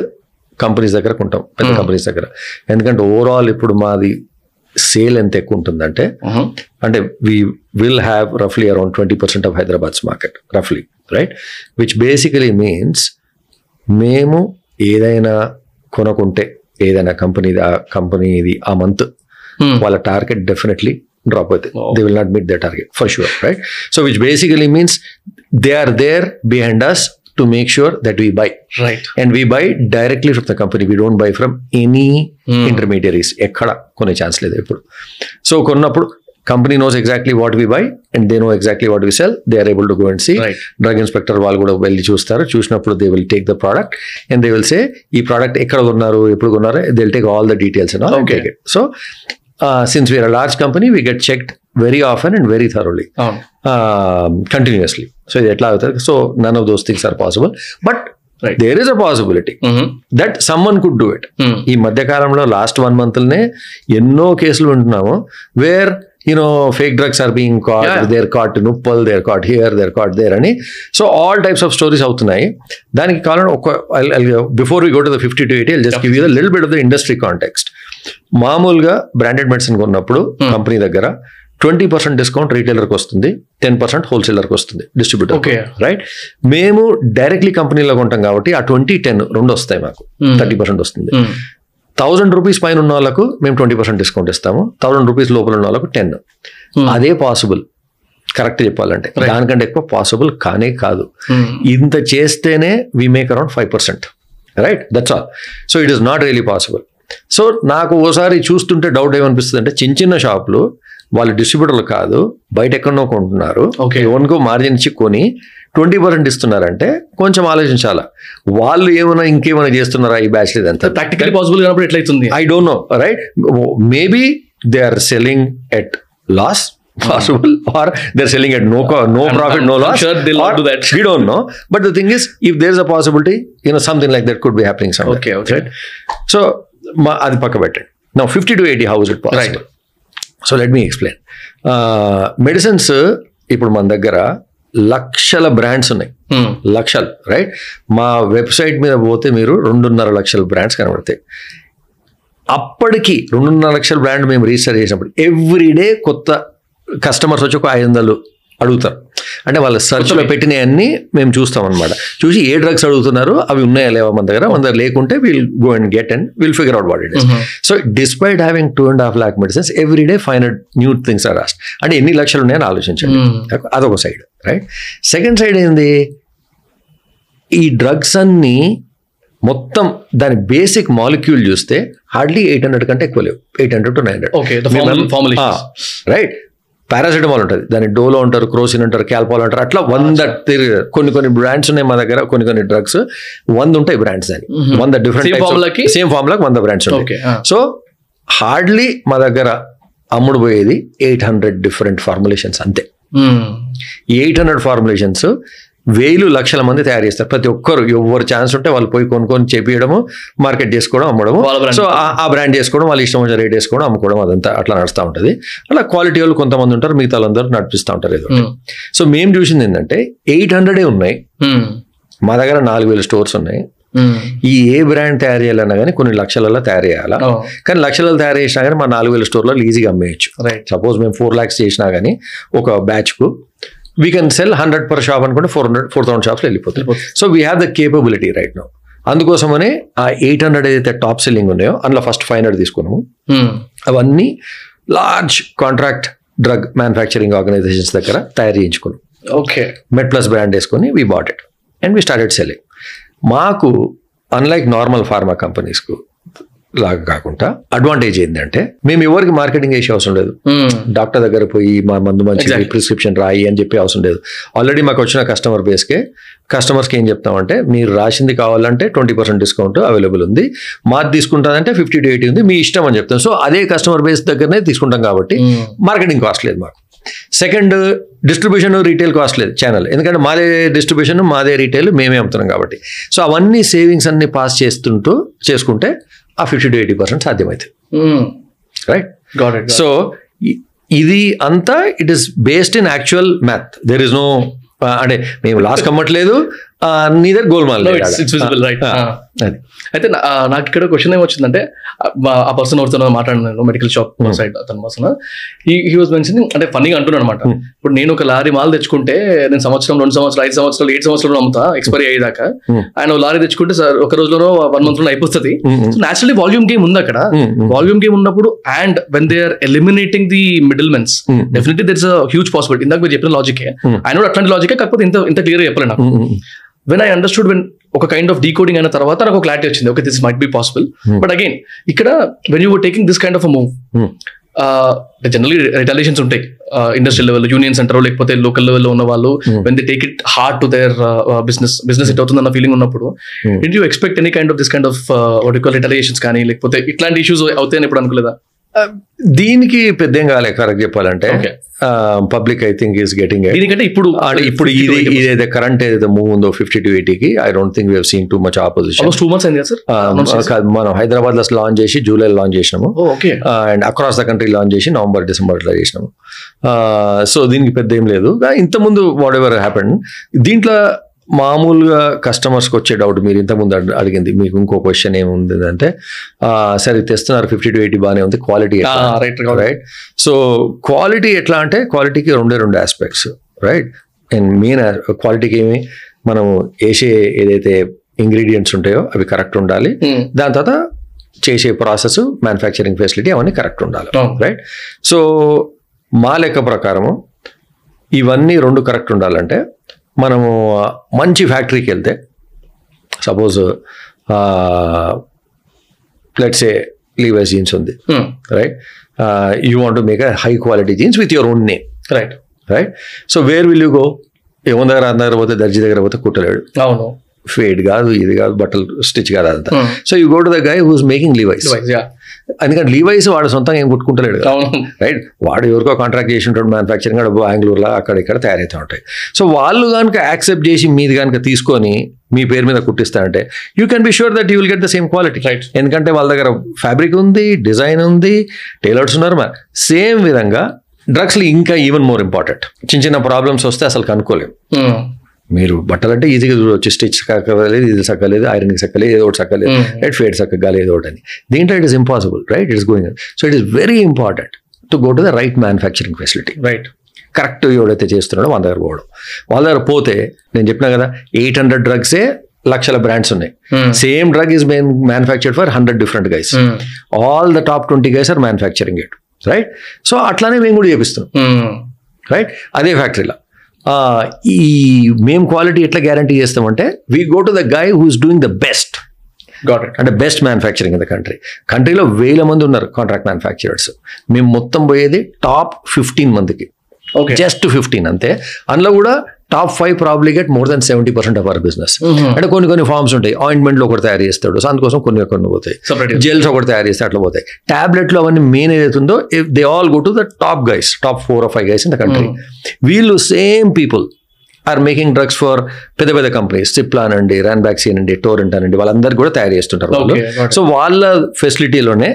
కంపెనీస్ దగ్గర కొంటాం పెద్ద. కంపెనీస్ దగ్గర ఎందుకంటే ఓవరాల్ ఇప్పుడు మాది సేల్ ఎంత ఎక్కువ ఉంటుందంటే. అంటే we will have రఫ్లీ around twenty percent of Hyderabad's market రఫ్లీ right which basically means మేము ఏదైనా కొనుక్కుంటే ఏదైనా కంపెనీ ఆ కంపెనీది ఆ మంత్. వాళ్ళ టార్గెట్ డెఫినెట్లీ డ్రాప్ అవుతుంది. They will not meet the target for sure right so which basically means they are there behind us to make sure that we buy right and we buy directly from the company we don't buy from any intermediaries ఎక్కడ కొనే ఛాన్స్ లేదు ఇప్పుడు సో కొన్నప్పుడు company knows exactly what we buy and they know exactly what we sell they are able to go and see Right. Drug inspector వాళ్ళు కూడా వెళ్ళి చూస్తారు. చూసినప్పుడు they will take the product and they will say ఈ ప్రోడక్ట్ ఎక్కడ కొన్నారు? ఎప్పుడు కొన్నారు? They will take all the details it so since we're large company we get checked very often and very thoroughly continuously so ఇది ఎట్లా అవుతుంది? So none of those things are possible but. There is a possibility. That someone could do it. ఈ మధ్య కాలంలో లాస్ట్ వన్ మంత్లనే ఎన్నో కేసులు వింటున్నాము where you know fake drugs are being caught. There caught నుప్పల్ there caught here there caught there అని. So all types of stories అవుతున్నాయి. దానికి కావాలని ఒక before we go to the fifty to eighty just give you the bit of the industry context మామూలుగా బ్రాండెడ్ మెడిసిన్ కొన్నప్పుడు కంపెనీ దగ్గర ట్వంటీ పర్సెంట్ డిస్కౌంట్ రీటైలర్కి వస్తుంది టెన్ పర్సెంట్ హోల్సేలర్కి వస్తుంది డిస్ట్రిబ్యూటర్ Okay. రైట్ మేము డైరెక్ట్లీ కంపెనీలో కొంటాం కాబట్టి ఆ ట్వంటీ టెన్ రెండు వస్తాయి మాకు. Hmm. థర్టీ పర్సెంట్ వస్తుంది. Hmm. థౌసండ్ రూపీస్ పైన ఉన్న వాళ్ళకు మేము ట్వంటీ పర్సెంట్ డిస్కౌంట్ ఇస్తాము. థౌసండ్ రూపీస్ లోపల ఉన్న వాళ్ళకు టెన్. Hmm. అదే పాసిబుల్. కరెక్ట్ చెప్పాలంటే. దానికంటే ఎక్కువ పాసిబుల్ కానే కాదు. ఇంత చేస్తేనే we make around five percent right that's all so it is not really possible so నాకు ఓసారి చూస్తుంటే డౌట్ ఏమనిపిస్తుంది అంటే చిన్న చిన్న షాపులు వాళ్ళు డిస్ట్రిబ్యూటర్లు కాదు బయట ఎక్కడో కొంటున్నారు. ఓకే ఓన్గో మార్జిన్ ఇచ్చి కొని ట్వంటీ పర్సెంట్ ఇస్తున్నారంటే కొంచెం ఆలోచించాలా. వాళ్ళు ఏమైనా ఇంకేమైనా చేస్తున్నారా ఈ బ్యాచ్ లేదంతా ప్రాక్టికల్ పాసిబుల్ కాబట్టి ఎట్లయితుంది? I don't know right maybe they are selling at loss possible or they are selling at no no profit no loss we know but the thing is if there is a possibility you know something like that could be happening okay okay so మా అది పక్క పెట్టండి నా fifty to eighty how's it possible so let me explain medicines ఇప్పుడు మన దగ్గర లక్షల బ్రాండ్స్ ఉన్నాయి. Hmm. లక్షలు రైట్ మా వెబ్సైట్ మీద పోతే మీరు రెండున్నర లక్షల బ్రాండ్స్ కనబడతాయి. అప్పటికి రెండున్నర లక్షల బ్రాండ్ మేము రిజిస్టర్ చేసినప్పుడు ఎవ్రీడే కొత్త కస్టమర్స్ వచ్చి ఒక ఐదు వందలు అడుగుతారు. అంటే వాళ్ళ సెర్చ్లో పెట్టినవన్నీ మేము చూస్తాం అనమాట చూసి ఏ డ్రగ్స్ అడుగుతున్నారు అవి ఉన్నాయా లేవా మన దగ్గర? మన దగ్గర లేకుంటే will go and get and will figure out what it is so despite having two and half lakh medicines every day five hundred new things are raised అంటే ఎన్ని లక్షలు ఉన్నాయని ఆలోచించండి. Hmm. అదొక సైడ్ రైట్ సెకండ్ సైడ్ ఏంది? ఈ డ్రగ్స్ అన్ని మొత్తం దాని బేసిక్ మాలిక్యూల్ చూస్తే హార్డ్లీ ఎయిట్ హండ్రెడ్ కంటే ఎక్కువ లేవు. Eight hundred to nine Okay, the formula- formulations. Right paracetamol ఉంటుంది. దాని డోలో అంటారు క్రోసిన్ అంటారు క్యాల్పాల్ అంటారు అట్లా వంద కొన్ని కొన్ని బ్రాండ్స్ ఉన్నాయి మా దగ్గర కొన్ని కొన్ని డ్రగ్స్. వంద ఉంటాయి బ్రాండ్స్ అని వంద? డిఫరెంట్ సేమ్ ఫార్ములాకి? వంద బ్రాండ్స్ ఉంటాయి. సో హార్డ్లీ మా దగ్గర అమ్ముడు పోయేది ఎయిట్ హండ్రెడ్ డిఫరెంట్ ఫార్ములేషన్స్ అంతే. ఎయిట్ హండ్రెడ్ ఫార్ములేషన్స్ వేలు లక్షల మంది తయారు చేస్తారు ప్రతి ఒక్కరు ఎవరు ఛాన్స్ ఉంటే వాళ్ళు పోయి కొనుక్కొని చేపియడము మార్కెట్ చేసుకోవడం brand. సో ఆ- బ్రాండ్ చేసుకోవడం వాళ్ళు ఇష్టం వచ్చిన రేట్ వేసుకోవడం అమ్ముకోవడం అదంతా అట్లా నడుస్తూ ఉంటుంది అలా క్వాలిటీ వాళ్ళు కొంతమంది ఉంటారు మిగతా వాళ్ళందరూ నడిపిస్తూ ఉంటారు ఏదో. సో మేము చూసింది ఏంటంటే ఎయిట్ హండ్రెడే ఉన్నాయి. మా దగ్గర నాలుగు వేల స్టోర్స్ ఉన్నాయి. ఈ ఏ బ్రాండ్ తయారు చేయాలన్నా కానీ కొన్ని లక్షలలో తయారు చేయాలా. కానీ లక్షలలో తయారు చేసినా కానీ మా నాలుగు వేల స్టోర్లో ఈజీగా అమ్మేయచ్చు. సపోజ్ మేము ఫోర్ ల్యాక్స్ చేసినా కానీ ఒక బ్యాచ్కు we can sell hundred per shop అనుకుంటే four hundred four thousand shops వెళ్ళిపోతుంది. So we have the capability right no అందుకోసమనే ఆ ఎయిట్ హండ్రెడ్ ఏదైతే టాప్ సెల్లింగ్ ఉన్నాయో అందులో ఫస్ట్ ఫైవ్ హండ్రెడ్ తీసుకున్నాము Hmm. అవన్నీ large contract drug manufacturing organisations దగ్గర తయారు చేయించుకున్నాం Okay. మెడ్ ప్లస్ బ్రాండ్ వేసుకొని we bought it and we started selling మాకు అన్లైక్ నార్మల్ ఫార్మా కంపెనీస్కు లాగా కాకుండా అడ్వాంటేజ్ ఏంటంటే మేము ఎవరికి మార్కెటింగ్ చేసే అవసరం లేదు. Hmm. డాక్టర్ దగ్గర పోయి మా మందు మంచి. ప్రిస్క్రిప్షన్ రాయి అని చెప్పి అవసరం లేదు. ఆల్రెడీ మాకు వచ్చిన కస్టమర్ బేస్కే కస్టమర్స్కి ఏం చెప్తామంటే మీరు రాసింది కావాలంటే ట్వంటీ పర్సెంట్ డిస్కౌంట్ అవైలబుల్ ఉంది. మాది తీసుకుంటానంటే ఫిఫ్టీ టు ఎయిటీ ఉంది. మీ ఇష్టం అని చెప్తాం. సో అదే కస్టమర్ బేస్ దగ్గరనే తీసుకుంటాం కాబట్టి Hmm. మార్కెటింగ్ కాస్ట్ లేదు మాకు. సెకండ్ డిస్ట్రిబ్యూషన్ రీటైల్ కాస్ట్ లేదు. ఛానల్ ఎందుకంటే మాదే డిస్ట్రిబ్యూషన్ మాదే రీటైల్ మేమే అమ్ముతున్నాం కాబట్టి. సో అవన్నీ సేవింగ్స్ అన్ని పాస్ చేస్తుంటూ చేసుకుంటే ఆ ఫిఫ్టీ టు ఎయిటీ పర్సెంట్ సాధ్యమవుతుంది. Right Got it. got so ఇది అంతా it is based in actual math there is no అంటే మేము లాస్ కమ్మట్లేదు నీ దగ్గర గోల్మాల్ Ah. అయితే నాకు ఇక్కడ క్వశ్చన్ ఏమొచ్చిందంటే ఆ, పర్సన్ ఎవరితో మాట్లాడినాను మెడికల్ షాప్ Hmm. సైడ్ అతను పర్సన్ హీ వాజ్ మెన్షనింగ్ అంటే ఫన్నీగా అంటున్నాడు అనమాట Hmm. ఇప్పుడు నేను ఒక లారీ మాల్ తెచ్చుకుంటే నేను సంవత్సరం రెండు సంవత్సరాలు ఐదు సంవత్సరాలు ఏడు సంవత్సరాలు అమ్ముతా ఎక్స్పైరీ అయ్యేదాకా. Hmm. ఆయన లారీ తెచ్చుకుంటే సార్ ఒక రోజులోనో వన్ మంత్లో అయిపోతుంది. నేచురల్లీ వాల్యూమ్ గేమ్ ఉంది అక్కడ. వాల్యూమ్ గేమ్ ఉన్నప్పుడు and when they are eliminating the middle mens definitely there is a huge possibility ఇందాక మీరు చెప్పిన లాజికే Hmm. ఆయన కూడా అట్లాంటి లాజికే కాకపోతే ఇంత ఇంత క్లియర్ చెప్పలేదు నాకు. వెన్ ఐ అండర్స్టూడ్ వెన్ ఒక కైండ్ ఆఫ్ డీకోడింగ్ అయిన తర్వాత నాకు క్లారిటీ వచ్చింది okay this might be possible. But again ఇక్కడ when you taking this kind of a move. Generally retaliations ఉంటాయి ఇండస్ట్రియల్ లెవెల్ యూనియన్స్ అంటారు లేకపోతే లోకల్ లెవెల్లో ఉన్న వాళ్ళు. When they take it hard to their business business it అవుతుందన్న ఫీలింగ్ ఉన్నప్పుడు. Do you expect any kind of this kind of retaliations కానీ లేకపోతే ఇట్లాంటి ఇష్యూస్ అవుతాయని ఇప్పుడు అనుకోలేదా దీనికి పెద్ద ఏం కాలే కరెక్ట్ చెప్పాలంటే. Public I think is getting దీనికంటే ఇప్పుడు ఇప్పుడు ఇది ఇదైతే కరెంట్ ఏదైతే మూవ్ ఉందో fifty to ఎయిటీకి I don't think we seen too much opposition two months అయింది సార్ మనం హైదరాబాద్లో లాంచ్ చేసి జూలై లాంచ్ చేసినాము. Okay and across the country launch చేసి నవంబర్ డిసెంబర్ ఇట్లా చేసినాము. సో దీనికి పెద్ద ఏం లేదు. ఇంతకుముందు వాట్ ఎవర్ హ్యాపెన్ దీంట్లో మామూలుగా కస్టమర్స్కి వచ్చే డౌట్ మీరు ఇంతకుముందు అడి- అడిగింది. మీకు ఇంకో క్వశ్చన్ ఏముంది అంటే సరే తెస్తున్నారు ఫిఫ్టీ టు ఎయిటీ బాగానే ఉంది quality right right so quality ఎట్లా అంటే క్వాలిటీకి రెండే రెండు ఆస్పెక్ట్స్ రైట్ అండ్ మెయిన్ క్వాలిటీకి ఏమి? మనం వేసే ఏదైతే ఇంగ్రీడియంట్స్ ఉంటాయో అవి కరెక్ట్ ఉండాలి. దాని తర్వాత చేసే ప్రాసెస్ మ్యానుఫ్యాక్చరింగ్ ఫెసిలిటీ అవన్నీ కరెక్ట్ ఉండాలి. రైట్ సో మా లెక్క ప్రకారము ఇవన్నీ రెండు కరెక్ట్ ఉండాలంటే మనము మంచి ఫ్యాక్టరీకి వెళ్తే suppose let's a Levi's jeans ఉంది right you want to make a high quality jeans with your own name right right so where will you go ఏమో దగ్గర అందరి దగ్గర పోతే దర్జీ దగ్గర పోతే కుట్టలేడు. అవును. ఫేడ్ కాదు ఇది కాదు బట్టలు స్టిచ్ కాదు అంతా. So you go to the guy who's making Levi's. ఎందుకంటే లీవైస్ వాడు సొంతంగా ఏం కుట్టుకుంటలేడు రైట్ వాడు ఎవరికో కాంట్రాక్ట్ చేసి ఉంటాడు మ్యానుఫ్యాక్చరింగ్ అక్కడ బెంగళూరులో అక్కడ ఇక్కడ తయారైతే ఉంటాయి. సో వాళ్ళు కనుక యాక్సెప్ట్ చేసి మీది కనుక తీసుకొని మీ పేరు మీద కుట్టిస్తా అంటే you can be sure that you will get the same quality Right. ఎందుకంటే వాళ్ళ దగ్గర ఫ్యాబ్రిక్ ఉంది డిజైన్ ఉంది టైలర్స్ ఉన్నారు సేమ్ విధంగా డ్రగ్స్లు ఇంకా ఈవెన్ మోర్ ఇంపార్టెంట్ చిన్న చిన్న ప్రాబ్లమ్స్ వస్తే అసలు కనుక్కోలేము Hmm. మీరు బట్టలు అంటే ఈజీగా చూడవచ్చు స్టిచ్ సక్కలేదు ఇది సక్కలేదు ఐరన్కి సక్కలేదు ఏదో ఒకటి సక్కలేదు. రైట్ ఫేడ్ సక్కగాలి ఏదో ఒకటి అని. దీంట్లో it is impossible right? It is going so it is very important to go to the right manufacturing facility. Right. Correct ఎవడైతే చేస్తున్నాడో వాళ్ళ దగ్గర పోవడం. వాళ్ళ దగ్గర పోతే నేను చెప్పినా కదా ఎయిట్ హండ్రెడ్ డ్రగ్సే లక్షల బ్రాండ్స్ ఉన్నాయి. Same drug is main manufactured for hundred different guys. All the top twenty guys are manufacturing it right? So అట్లానే మేము కూడా చేపిస్తున్నాం. రైట్? అదే ఫ్యాక్టరీలో. ఈ మేము క్వాలిటీ ఎట్లా గ్యారంటీ చేస్తామంటే we go to the guy who's doing the best Got it. అంటే best manufacturing in the country కంట్రీలో వేల మంది ఉన్నారు కాంట్రాక్ట్ మ్యానుఫ్యాక్చరర్స్ మేము మొత్తం పోయేది టాప్ ఫిఫ్టీన్ మందికి. జస్ట్ ఫిఫ్టీన్ అంతే. అందులో కూడా top five probably get more than seventy percent of our business. అంటే కొన్ని కొన్ని ఫార్మ్స్ ఉంటాయి. ఆయింట్మెంట్లో ఒకటి తయారు చేస్తాడు. సో అందుకోసం కొన్ని కొన్ని పోతాయి. జెల్స్ ఒకటి తయారు చేస్తే అట్లా పోతాయి. టాబ్లెట్లు అవన్నీ మెయిన్ ఏదైతుందో they all go to the top guys top four or five guys in the country వీళ్ళు same people are making drugs for పెద్ద పెద్ద కంపెనీస్ సిప్లా అనండి రాన్ బ్యాక్సీ అనండి టోరెంట్ అనండి వాళ్ళందరికీ కూడా తయారు చేస్తుంటారు వాళ్ళు. సో వాళ్ళ ఫెసిలిటీలోనే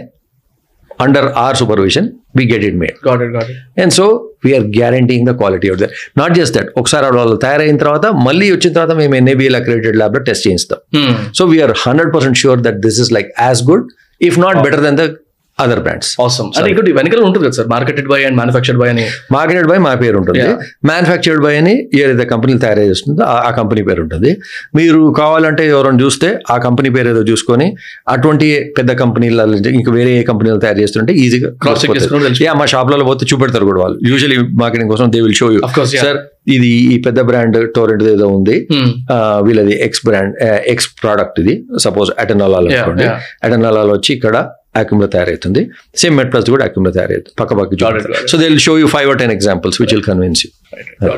under or supervision we get it made Got it. Got it. And so we're guaranteeing the quality of the not just that ఒకసారి వాళ్ళు తయారైన తర్వాత మళ్ళీ వచ్చిన తర్వాత మేము ఎన్ఏబిఎల్ అక్రెడిటెడ్ ల్యాబ్లో టెస్ట్ చేయిస్తాం. So we're hundred percent sure that this is like as good if not better than the other brands. అంటే ఇంకోటి వెనకాల ఉంటుంది కదా sir marketed by and manufactured by అని మార్కెటెడ్ బై మా పేరు ఉంటుంది. మ్యానుఫ్యాక్చర్డ్ బై అని ఏదైతే కంపెనీలు తయారు చేస్తుందో ఆ- కంపెనీ పేరు ఉంటుంది మీరు కావాలంటే ఎవరైనా చూస్తే ఆ కంపెనీ పేరు ఏదో చూసుకొని అటువంటి పెద్ద కంపెనీల ఇంకా వేరే ఏ కంపెనీలు తయారు చేస్తుంటే ఈజీగా చేసుకుని తెలుసు. యా మా షాప్లలో పోతే చూపెడతారు కూడా వాళ్ళు యూజువల్లీ మార్కెటింగ్ కోసం they will show you. Sir ఇది ఈ పెద్ద బ్రాండ్ టోరెంట్ ఏదో ఉంది Hmm. వీళ్ళది ఎక్స్ బ్రాండ్ ఎక్స్ ప్రోడక్ట్ ఇది సపోజ్ అటెనాలాల్ అనుకోండి. అటెనాలాల్ వచ్చి ఇక్కడ అక్యూమ్లో తయారవుతుంది. సేమ్ మెట్ ప్లస్ కూడా అక్యూమ్లో తయారవుతుంది. పక్క పక్క. So they will show you five or ten examples which will convince you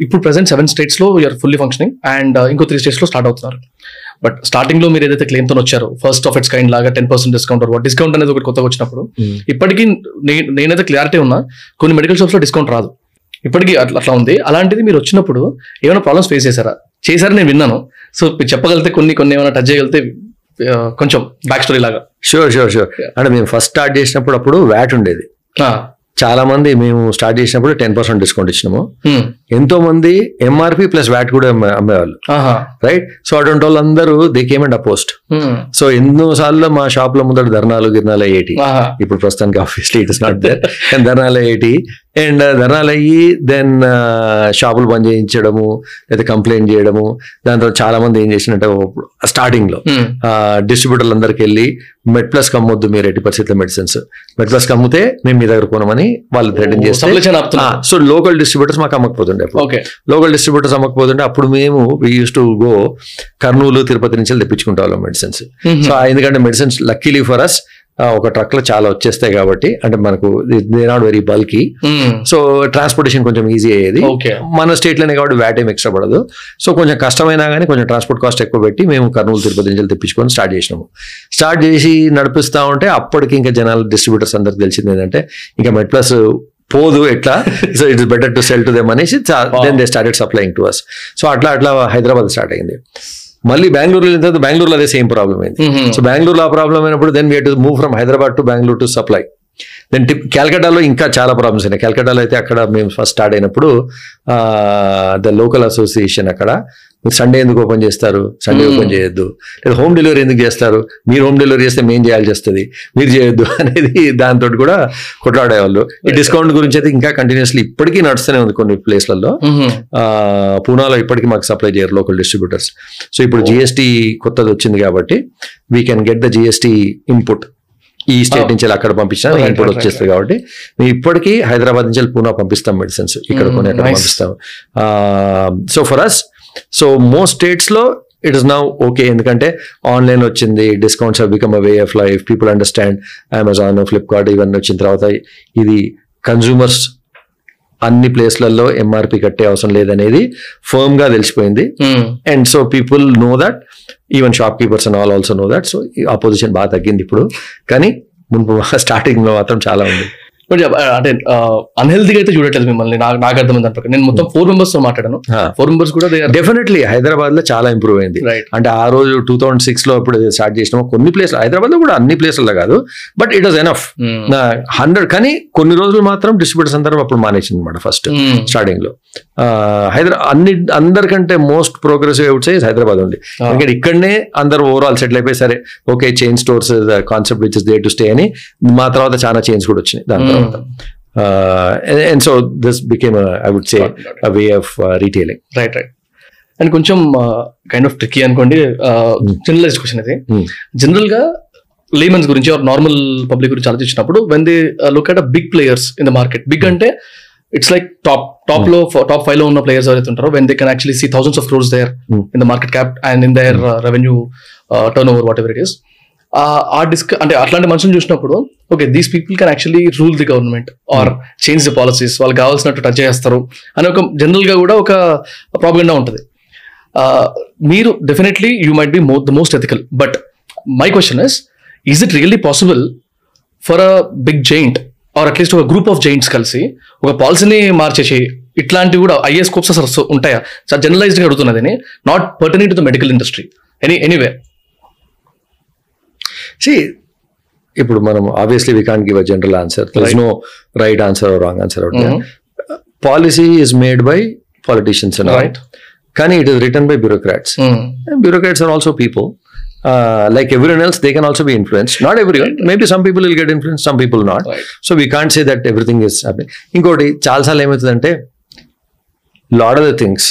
ఇప్పుడు ప్రెసెంట్ సెవెన్ స్టేట్స్లో యూఆర్ ఫుల్లీ ఫంక్షనింగ్ అండ్ ఇంకో త్రీ స్టేట్స్లో స్టార్ట్ అవుతున్నారు. బట్ స్టార్టింగ్లో మీరు ఏదైతే క్లెయిమ్తో వచ్చారో ఫస్ట్ ఆఫ్ ఇట్స్ కైండ్ లాగా టెన్ పర్సెంట్ డిస్కౌంట్ డిస్కౌంట్ అనేది ఒకటి కొత్తగా వచ్చినప్పుడు ఇప్పటికీ నే- నేనైతే క్లారిటీ ఉన్నా కొన్ని మెడికల్ షాప్స్లో డిస్కౌంట్ రాదు. ఇప్పటికీ అట్లా అట్లా ఉంది. అలాంటిది మీరు వచ్చినప్పుడు ఏమైనా ప్రాబ్లమ్స్ ఫేస్ చేశారా? చేశారని నేను విన్నాను. సో మీరు చెప్పగలిగితే కొన్ని కొన్ని ఏమైనా టచ్ చేయగలిగితే కొంచెం బ్యాక్ స్టోరీ లాగా షూర్ షూర్ షూర్ అంటే మేము ఫస్ట్ స్టార్ట్ చేసినప్పుడు అప్పుడు వ్యాట్ ఉండేది. చాలా మంది మేము స్టార్ట్ చేసినప్పుడు టెన్ పర్సెంట్ డిస్కౌంట్ ఇచ్చినాము. ఎంతో మంది ఎంఆర్పి ప్లస్ వ్యాట్ కూడా అమ్మే- అమ్మేవాళ్ళు. ఆహా, రైట్ సో అటువంటి వాళ్ళందరూ they came and opposed so ఎన్నో సార్లు మా షాప్లో ముందర ధర్నాలు గిర్నాలు ఆహా, ఇప్పుడు ప్రస్తుతానికి obviously it is not there and ధర్నాలు అయ్యేటి. అండ్ ధర్నాలు అయ్యి దెన్ షాపులు బంద్ చేయించడము లేదా కంప్లైంట్ చేయడము దాని తర్వాత చాలా మంది ఏం చేసినట్టే స్టార్టింగ్లో డిస్ట్రిబ్యూటర్లు అందరికి వెళ్ళి మెడ్ ప్లస్ కమ్మొద్దు మీరు ఎట్టి పరిస్థితుల్లో మెడిసిన్స్. మెడ్ ప్లస్ కమ్మితే మేము మీ దగ్గర కొనమని వాళ్ళు థ్రెటన్ చేస్తే సో లోకల్ డిస్ట్రిబ్యూటర్స్ మాకు అమ్మకపోతుండే ఓకే. లోకల్ డిస్ట్రిబ్యూటర్స్ అమ్మకపోతుంటే అప్పుడు మేము we use to go Kurnool Tirupati నుంచి తెప్పించుకుంటాం వాళ్ళం మెడిసిన్స్. సో ఎందుకంటే మెడిసిన్స్ లక్కీలీ ఫర్ అస్ ఒక ట్రక్లో చాలా వచ్చేస్తాయి కాబట్టి అంటే మనకు they not very bulky so transportation కొంచెం ఈజీ అయ్యేది. మన స్టేట్లోనే కాబట్టి వ్యాట్ ఏం ఎక్స్ట్రా పడదు. సో కొంచెం కష్టమైనా కానీ కొంచెం ట్రాన్స్పోర్ట్ కాస్ట్ ఎక్కువ పెట్టి మేము కర్నూలు తిరుపతి నుంచి తెప్పించుకొని స్టార్ట్ చేసినాము. స్టార్ట్ చేసి నడిపిస్తా ఉంటే అప్పటికి ఇంకా జనాలు డిస్ట్రిబ్యూటర్స్ అందరికి తెలిసింది ఏంటంటే ఇంకా మెడ్ ప్లస్ పోదు ఎట్లా? So it's better to sell to them అనేసి then they started supplying to us so అట్లా అట్లా హైదరాబాద్ స్టార్ట్ అయింది. మళ్ళీ బెంగళూరు వెళ్ళిన తర్వాత బెంగళూరులో అదే సేమ్ ప్రాబ్లం అయింది. సో బెంగళూరులో ఆ ప్రాబ్లం అయినప్పుడు then we to move from Hyderabad to Bengaluru to supply then క్యాల్కటాలో ఇంకా చాలా ప్రాబ్లమ్స్ ఉన్నాయి. క్యాల్కటాలో అయితే అక్కడ మేము ఫస్ట్ స్టార్ట్ అయినప్పుడు ద లోకల్ అసోసియేషన్ అక్కడ సండే ఎందుకు ఓపెన్ చేస్తారు? Sunday Hmm. ఓపెన్ చేయొద్దు. లేదా హోమ్ డెలివరీ ఎందుకు చేస్తారు? మీరు హోమ్ డెలివరీ చేస్తే మేము చేయాల్సి వస్తుంది. మీరు చేయొద్దు అనేది దాంతో కూడా కొట్లాడేవాళ్ళు. ఈ డిస్కౌంట్ గురించి అయితే ఇంకా కంటిన్యూస్లీ ఇప్పటికీ నడుస్తూనే ఉంది కొన్ని ప్లేస్లలో. ఆ, పూనాలో ఇప్పటికీ మాకు సప్లై చేయరు లోకల్ డిస్ట్రిబ్యూటర్స్ సో ఇప్పుడు జిఎస్టీ కొత్తది వచ్చింది కాబట్టి we can get the GST input ఈ స్టేట్ Oh. నుంచి అక్కడ పంపించినా right, వచ్చేస్తుంది కాబట్టి మేము ఇప్పటికీ హైదరాబాద్ నుంచి పూనా పంపిస్తాం మెడిసిన్స్ ఇక్కడ Mm, కొన్ని. పంపిస్తాం. So for us so most స్టేట్స్లో ఇట్ ఇస్ నౌ ఓకే ఎందుకంటే ఆన్లైన్ వచ్చింది discounts have become a way of life people understand Amazon Flipkart ఇవన్నీ వచ్చిన తర్వాత ఇది కన్జ్యూమర్స్ అన్ని ప్లేస్లలో ఎంఆర్పి కట్టే అవసరం లేదనేది ఫర్మ్గా తెలిసిపోయింది. And so people know that even shop keepers and all also know that so ఆ పొజిషన్ బాగా తగ్గింది ఇప్పుడు. కానీ మునుపు స్టార్టింగ్ లో మాత్రం చాలా ఉంది. బట్ అంటే అన్హెల్తీగా అయితే చూడట్లేదు మిమ్మల్ని. నాకు నాకు అర్థమైంది దాని ప్రకారం. నేను మొత్తం ఫోర్ మెంబర్స్తో మాట్లాడాను. ఫోర్ మెంబర్స్ కూడా డెఫినెట్లీ హైదరాబాద్లో చాలా ఇంప్రూవ్ అయింది. రైట్ అంటే ఆ రోజు టూ థౌసండ్ సిక్స్లో ఇప్పుడు స్టార్ట్ చేసినాము కొన్ని ప్లేస్ హైదరాబాద్లో కూడా అన్ని ప్లేస్లలో కాదు but it was enough hundred కానీ కొన్ని రోజులు మాత్రం డిస్ట్రిబ్యూటర్స్ అందరం అప్పుడు మానేసింది అనమాట ఫస్ట్ స్టార్టింగ్లో. హైదరాబాద్ అన్ని అందరికంటే most progressive out size Hyderabad ఉంది ఎందుకంటే ఇక్కడనే అందరు ఓవరాల్ సెటిల్ అయిపోయి సరే okay chain stores concept which is day to stay అని మా తర్వాత చాలా చైన్స్ కూడా వచ్చినాయి. దాని తర్వాత. And so this became I would say way of retailing right right and కొంచెం కైండ్ ఆఫ్ ట్రిక్కీ అనుకోండి. జనరలైజ్ క్వశ్చన్ ఇది. జనరల్గా లేమన్స్ గురించి ఆర్ నార్మల్ పబ్లిక్ గురించి ఆలోచించినప్పుడు when they look at a big players in the market big అంటే ఇట్స్ లైక్ టాప్ టాప్లో టాప్ ఫైవ్లో ఉన్న ప్లేయర్స్ ఎవరైతే ఉంటారో when they can actually see thousands of crores there. In the market cap and in their revenue turnover whatever it is uh డిస్క అంటే అట్లాంటి మనుషులు చూసినప్పుడు okay these people can actually rule the government or change the policies వాళ్ళకి కావాల్సినట్టు టచ్ చేస్తారు అని ఒక జనరల్గా కూడా ఒక ప్రాబ్లమ్ ఉంటుంది. మీరు definitely you might be the most ethical but my question is is it really possible for a big giant or at least ఒక గ్రూప్ ఆఫ్ జైంట్స్ కలిసి ఒక పాలసీని మార్చేసి ఇట్లాంటివి కూడా ఐఏ స్కోప్స్ అసలు ఉంటాయా? చాలా జనరలైజ్డ్గా అడుగుతున్నది not pertaining to the medical industry any anyway see ఇప్పుడు మనం obviously we can't give a general answer there is no right answer wrong answer policy is made by politicians right కానీ it is written by bureaucrats bureaucrats are also people. Uh, like everyone else, they can also be influenced. Not everyone. Maybe some people will get influenced, some people not. Right. So we can't say that everything is happening. ఇంకోటి చాలాసార్లు ఏమవుతుందంటే lot of the things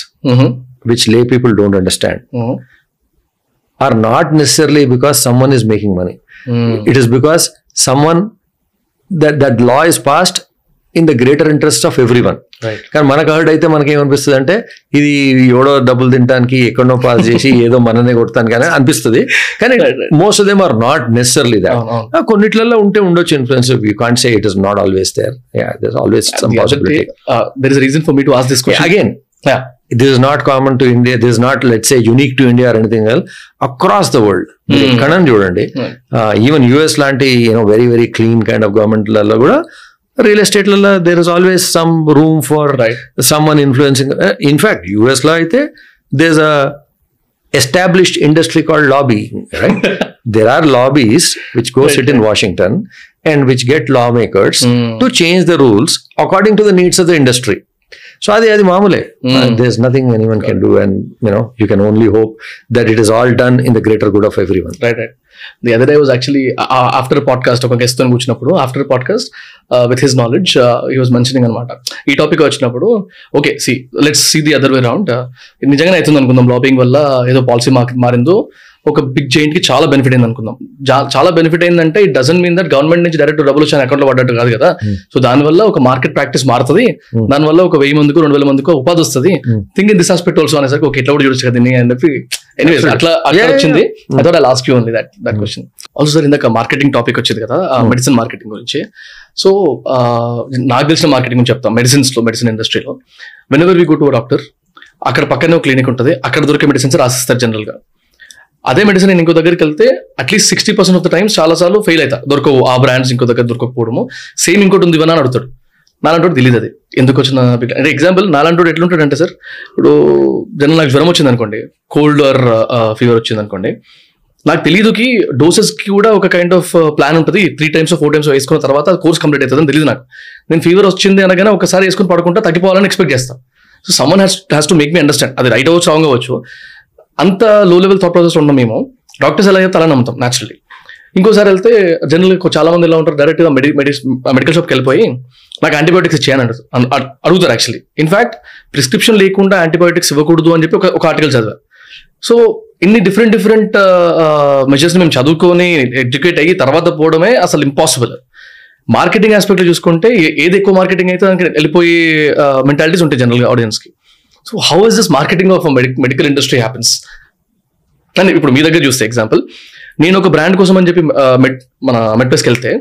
which lay people don't understand are not necessarily because someone is making money it is because someone that that law is passed in the greater interest of everyone కానీ మనకు హర్ట్ అయితే మనకి ఏమనిపిస్తుంది అంటే ఇది ఎవడో డబ్బులు తినడానికి ఎక్కడో పాస్ చేసి ఏదో మననే కొడతాను కానీ అనిపిస్తుంది కానీ. Most of them are not necessarily that అవును. కొన్నిట్లలో ఉంటే ఉండొచ్చు influence you can't say it is not always there there always some possibility there is reason for me to ask this question again Yeah. this is not common to India. This is not, let's say, unique to India or anything else. Across the world, మీరు ఎక్కడైనా చూడండి ఈవెన్ యుఎస్ లాంటి you know very very clean kind of గవర్నమెంట్లలో కూడా real estate there is always some room for someone influencing. Uh, in fact, US law there's a established industry called lobbying, hmm. right? there are lobbies which go sit in Washington and which get lawmakers hmm. to change the rules according to the needs of the industry. So adi adi maamule. Hmm. Uh, there's nothing anyone can do, and you know you can only hope that it is all done in the greater good of everyone. Right, right. The other day was actually after podcast ఒక గెస్ట్తో కూర్చున్నప్పుడు after podcast with his knowledge he was mentioning అనమాట ఈ టాపిక్ వచ్చినప్పుడు okay see let's see the other way round నిజంగానే అవుతుంది అనుకుందాం లాబింగ్ వల్ల ఏదో పాలసీ మార్కెట్ మారిందో ఒక బిగ్ జైంట్కి చాలా బెనిఫిట్ అయింది అనుకుందాం. చాలా బెనిఫిట్ అయిందంటే it doesn't mean that government నుంచి డైరెక్ట్ డబ్బులు వచ్చి అకౌంట్లో పడ్డట్టు కాదు కదా. సో దానివల్ల ఒక మార్కెట్ ప్రాక్టీస్ మారుతుంది. దానివల్ల ఒక వెయ్యి మందికి రెండు వేల మందికి ఉపాధి వస్తుంది. Think in this aspect also అనేసరికి ఓకే ఇట్లా కూడా చూడొచ్చు కదా అని చెప్పి ఎనీవేస్ అట్లా అట్లా వచ్చింది. I last you only that that question also sir ఇందాక మార్కెటింగ్ టాపిక్ వచ్చేది కదా మెడిసిన్ మార్కెటింగ్ గురించి. సో నాకు తెలిసిన మార్కెటింగ్ గురించి చెప్తాం మెడిసిన్స్లో మెడిసిన్ ఇండస్ట్రీలో whenever we go to doctor అక్కడ పక్కనే ఒక క్లినిక్ ఉంటుంది అక్కడ దొరికే మెడిసిన్స్ రాసిస్తారు జనరల్గా. అదే మెడిసిన్ నేను ఇంకో దగ్గరికి వెళ్తే at least sixty percent of the times చాలా సార్లు ఫెయిల్ అవుతా దొరకవు. ఆ బ్రాండ్స్ ఇంకో దగ్గర దొరకకపోవడము. సేమ్ ఇంకోటి ఉంది అని అడుగుతాడు. నాలంటోడు తెలియదు అది. ఎందుకు వచ్చిన అంటే ఎగ్జాంపుల్ నాలంటోడు ఎట్లుంటాడంటే సార్ ఇప్పుడు జనరల్ నాకు జ్వరం వచ్చింది అనుకోండి కోల్డ్ ఆర్ ఫీవర్ వచ్చింది అనుకోండి నాకు తెలియదుకి డోసెస్కి కూడా ఒక కైండ్ ఆఫ్ ప్లాన్ ఉంటుంది. త్రీ టైమ్స్ ఫోర్ టైమ్స్ వేసుకున్న తర్వాత కోర్స్ కంప్లీట్ అవుతుంది అని తెలియదు నాకు. నేను ఫీవర్ వచ్చింది అనగానే ఒకసారి వేసుకుని పడుకుంటా తగ్గిపోవాలని ఎక్స్పెక్ట్ చేస్తాను so someone has has to make me understand అది రైట్ అవ్వచ్చు రాంగ్ అవ్వచ్చు. అంత లో లెవెల్ థాట్ ప్రాసెస్ ఉండం మేము. డాక్టర్స్ ఎలా చెప్తే అలా నమ్ముతాం న్యాచురల్లీ ఇంకోసారి వెళ్తే జనరల్ చాలా మంది ఎలా ఉంటారు డైరెక్ట్గా మెడి మెడి మెడికల్ షాప్కి వెళ్ళిపోయి నాకు యాంటీబయోటిక్స్ ఇచ్చేయని అడుగుతారు అడుగుతారు యాక్చువల్లీ ఇన్ఫాక్ట్ ప్రిస్క్రిప్షన్ లేకుండా యాంటీబయోటిక్స్ ఇవ్వకూడదు అని చెప్పి ఒక ఒక ఆర్టికల్ చదివా. సో ఇన్ని డిఫరెంట్ డిఫరెంట్ మెజర్స్ని మేము చదువుకొని ఎడ్యుకేట్ అయ్యి తర్వాత పోవడమే అసలు ఇంపాసిబుల్ మార్కెటింగ్ ఆస్పెక్ట్లో చూసుకుంటే ఏది ఎక్కువ మార్కెటింగ్ అయితే దానికి వెళ్ళిపోయి మెంటాలిటీస్ ఉంటాయి జనరల్ ఆడియన్స్కి so how is this marketing of medical industry happens and ఇప్పుడు మీ దగ్గర చూస్తే ఎగ్జాంపుల్ నేను ఒక బ్రాండ్ కోసం అని చెప్పి మెడ్ మన మెట్పెస్కి వెళ్తే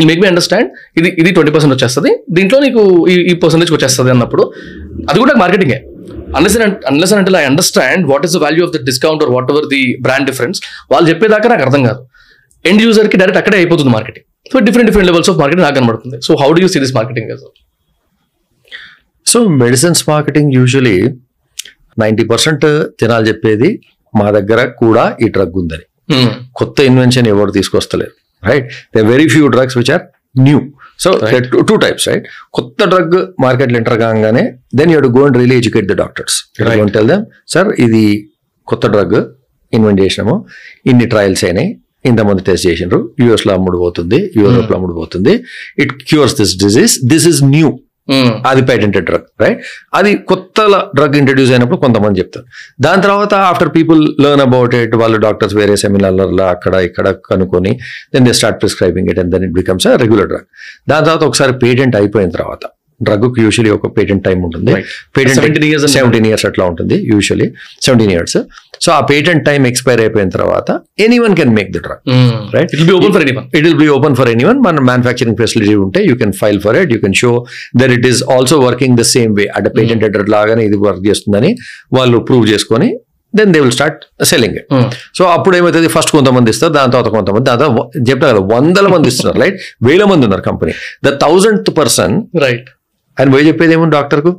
ఈ మేక్ మీ అండర్స్టాండ్ ఇది ఇది ట్వంటీ పర్సెంట్ వచ్చేస్తుంది దీంట్లో నీకు ఈ ఈ పర్సెంటేజ్ వచ్చేస్తుంది అన్నప్పుడు అది కూడా నాకు మార్కెటింగే అన్లెస్ అన్లెస్ అంటే I understand what is the value of the discount or whatever the brand difference వాళ్ళు చెప్పేదాకా నాకు అర్థం కాదు. ఎండ్ యూజర్కి డైరెక్ట్ అక్కడే అయిపోతుంది marketing so different different levels of marketing నాకు కనబడుతుంది. So how do you see this marketing so medicines marketing usually ninety percent జనాలు చెప్పేది మా దగ్గర కూడా ఈ డ్రగ్ ఉందని. కొత్త ఇన్వెన్షన్ ఎవరు తీసుకొస్తలేరు right they very few drugs which are new so two types right కొత్త డ్రగ్ మార్కెట్లో ఎంటర్ కాగానే then you go and really educate the doctors tell them sir ఇది కొత్త డ్రగ్ ఇన్వెంట్ చేసినాము. ఇన్ని ట్రయల్స్ అయినాయి. ఇంతమంది టెస్ట్ చేసినారు. యూఎస్లో అమ్ముడు పోతుంది. యూరోప్లో అమ్ముడు పోతుంది. It cures this disease this is new Hmm. అది పేటెంటెడ్ డ్రగ్ రైట్ అది కొత్త డ్రగ్ ఇంట్రడ్యూస్ అయినప్పుడు కొంతమంది చెప్తారు. దాని తర్వాత after people learn about it వాళ్ళు డాక్టర్స్ వేరే సెమినార్లలో అక్కడ ఇక్కడ కనుక్కొని then they start prescribing it and then it becomes a regular drug దాని తర్వాత ఒకసారి పేటెంట్ అయిపోయిన తర్వాత డ్రగ్ యూజువలీ ఒక పేటెంట్ టైం ఉంటుంది. Patent 17 years and- seventeen years అట్లా ఉంటుంది యూజువలీ సెవెంటీన్ ఇయర్స్ సో ఆ పేటెంట్ టైం ఎక్స్పైర్ అయిపోయిన తర్వాత any one can make the drug Right. It be open for anyone it will be open for any మన మ్యానుఫ్యాక్చరింగ్ ఫెసిలిటీ ఉంటే you can file for it you can show that it is also working the same way అంటే పేటెంట్ ఎడర్ లాగానే ఇది వర్క్ చేస్తుందని వాళ్ళు ప్రూవ్ చేసుకొని then they will start selling it so అప్పుడు ఏమవుతుంది ఫస్ట్ కొంతమంది ఇస్తారు దాని తర్వాత కొంతమంది. దాని తర్వాత కదా వందల మంది ఇస్తున్నారు రైట్ వేల మంది ఉన్నారు company the thousand person right అని పోయి చెప్పేది ఏమో డాక్టర్కు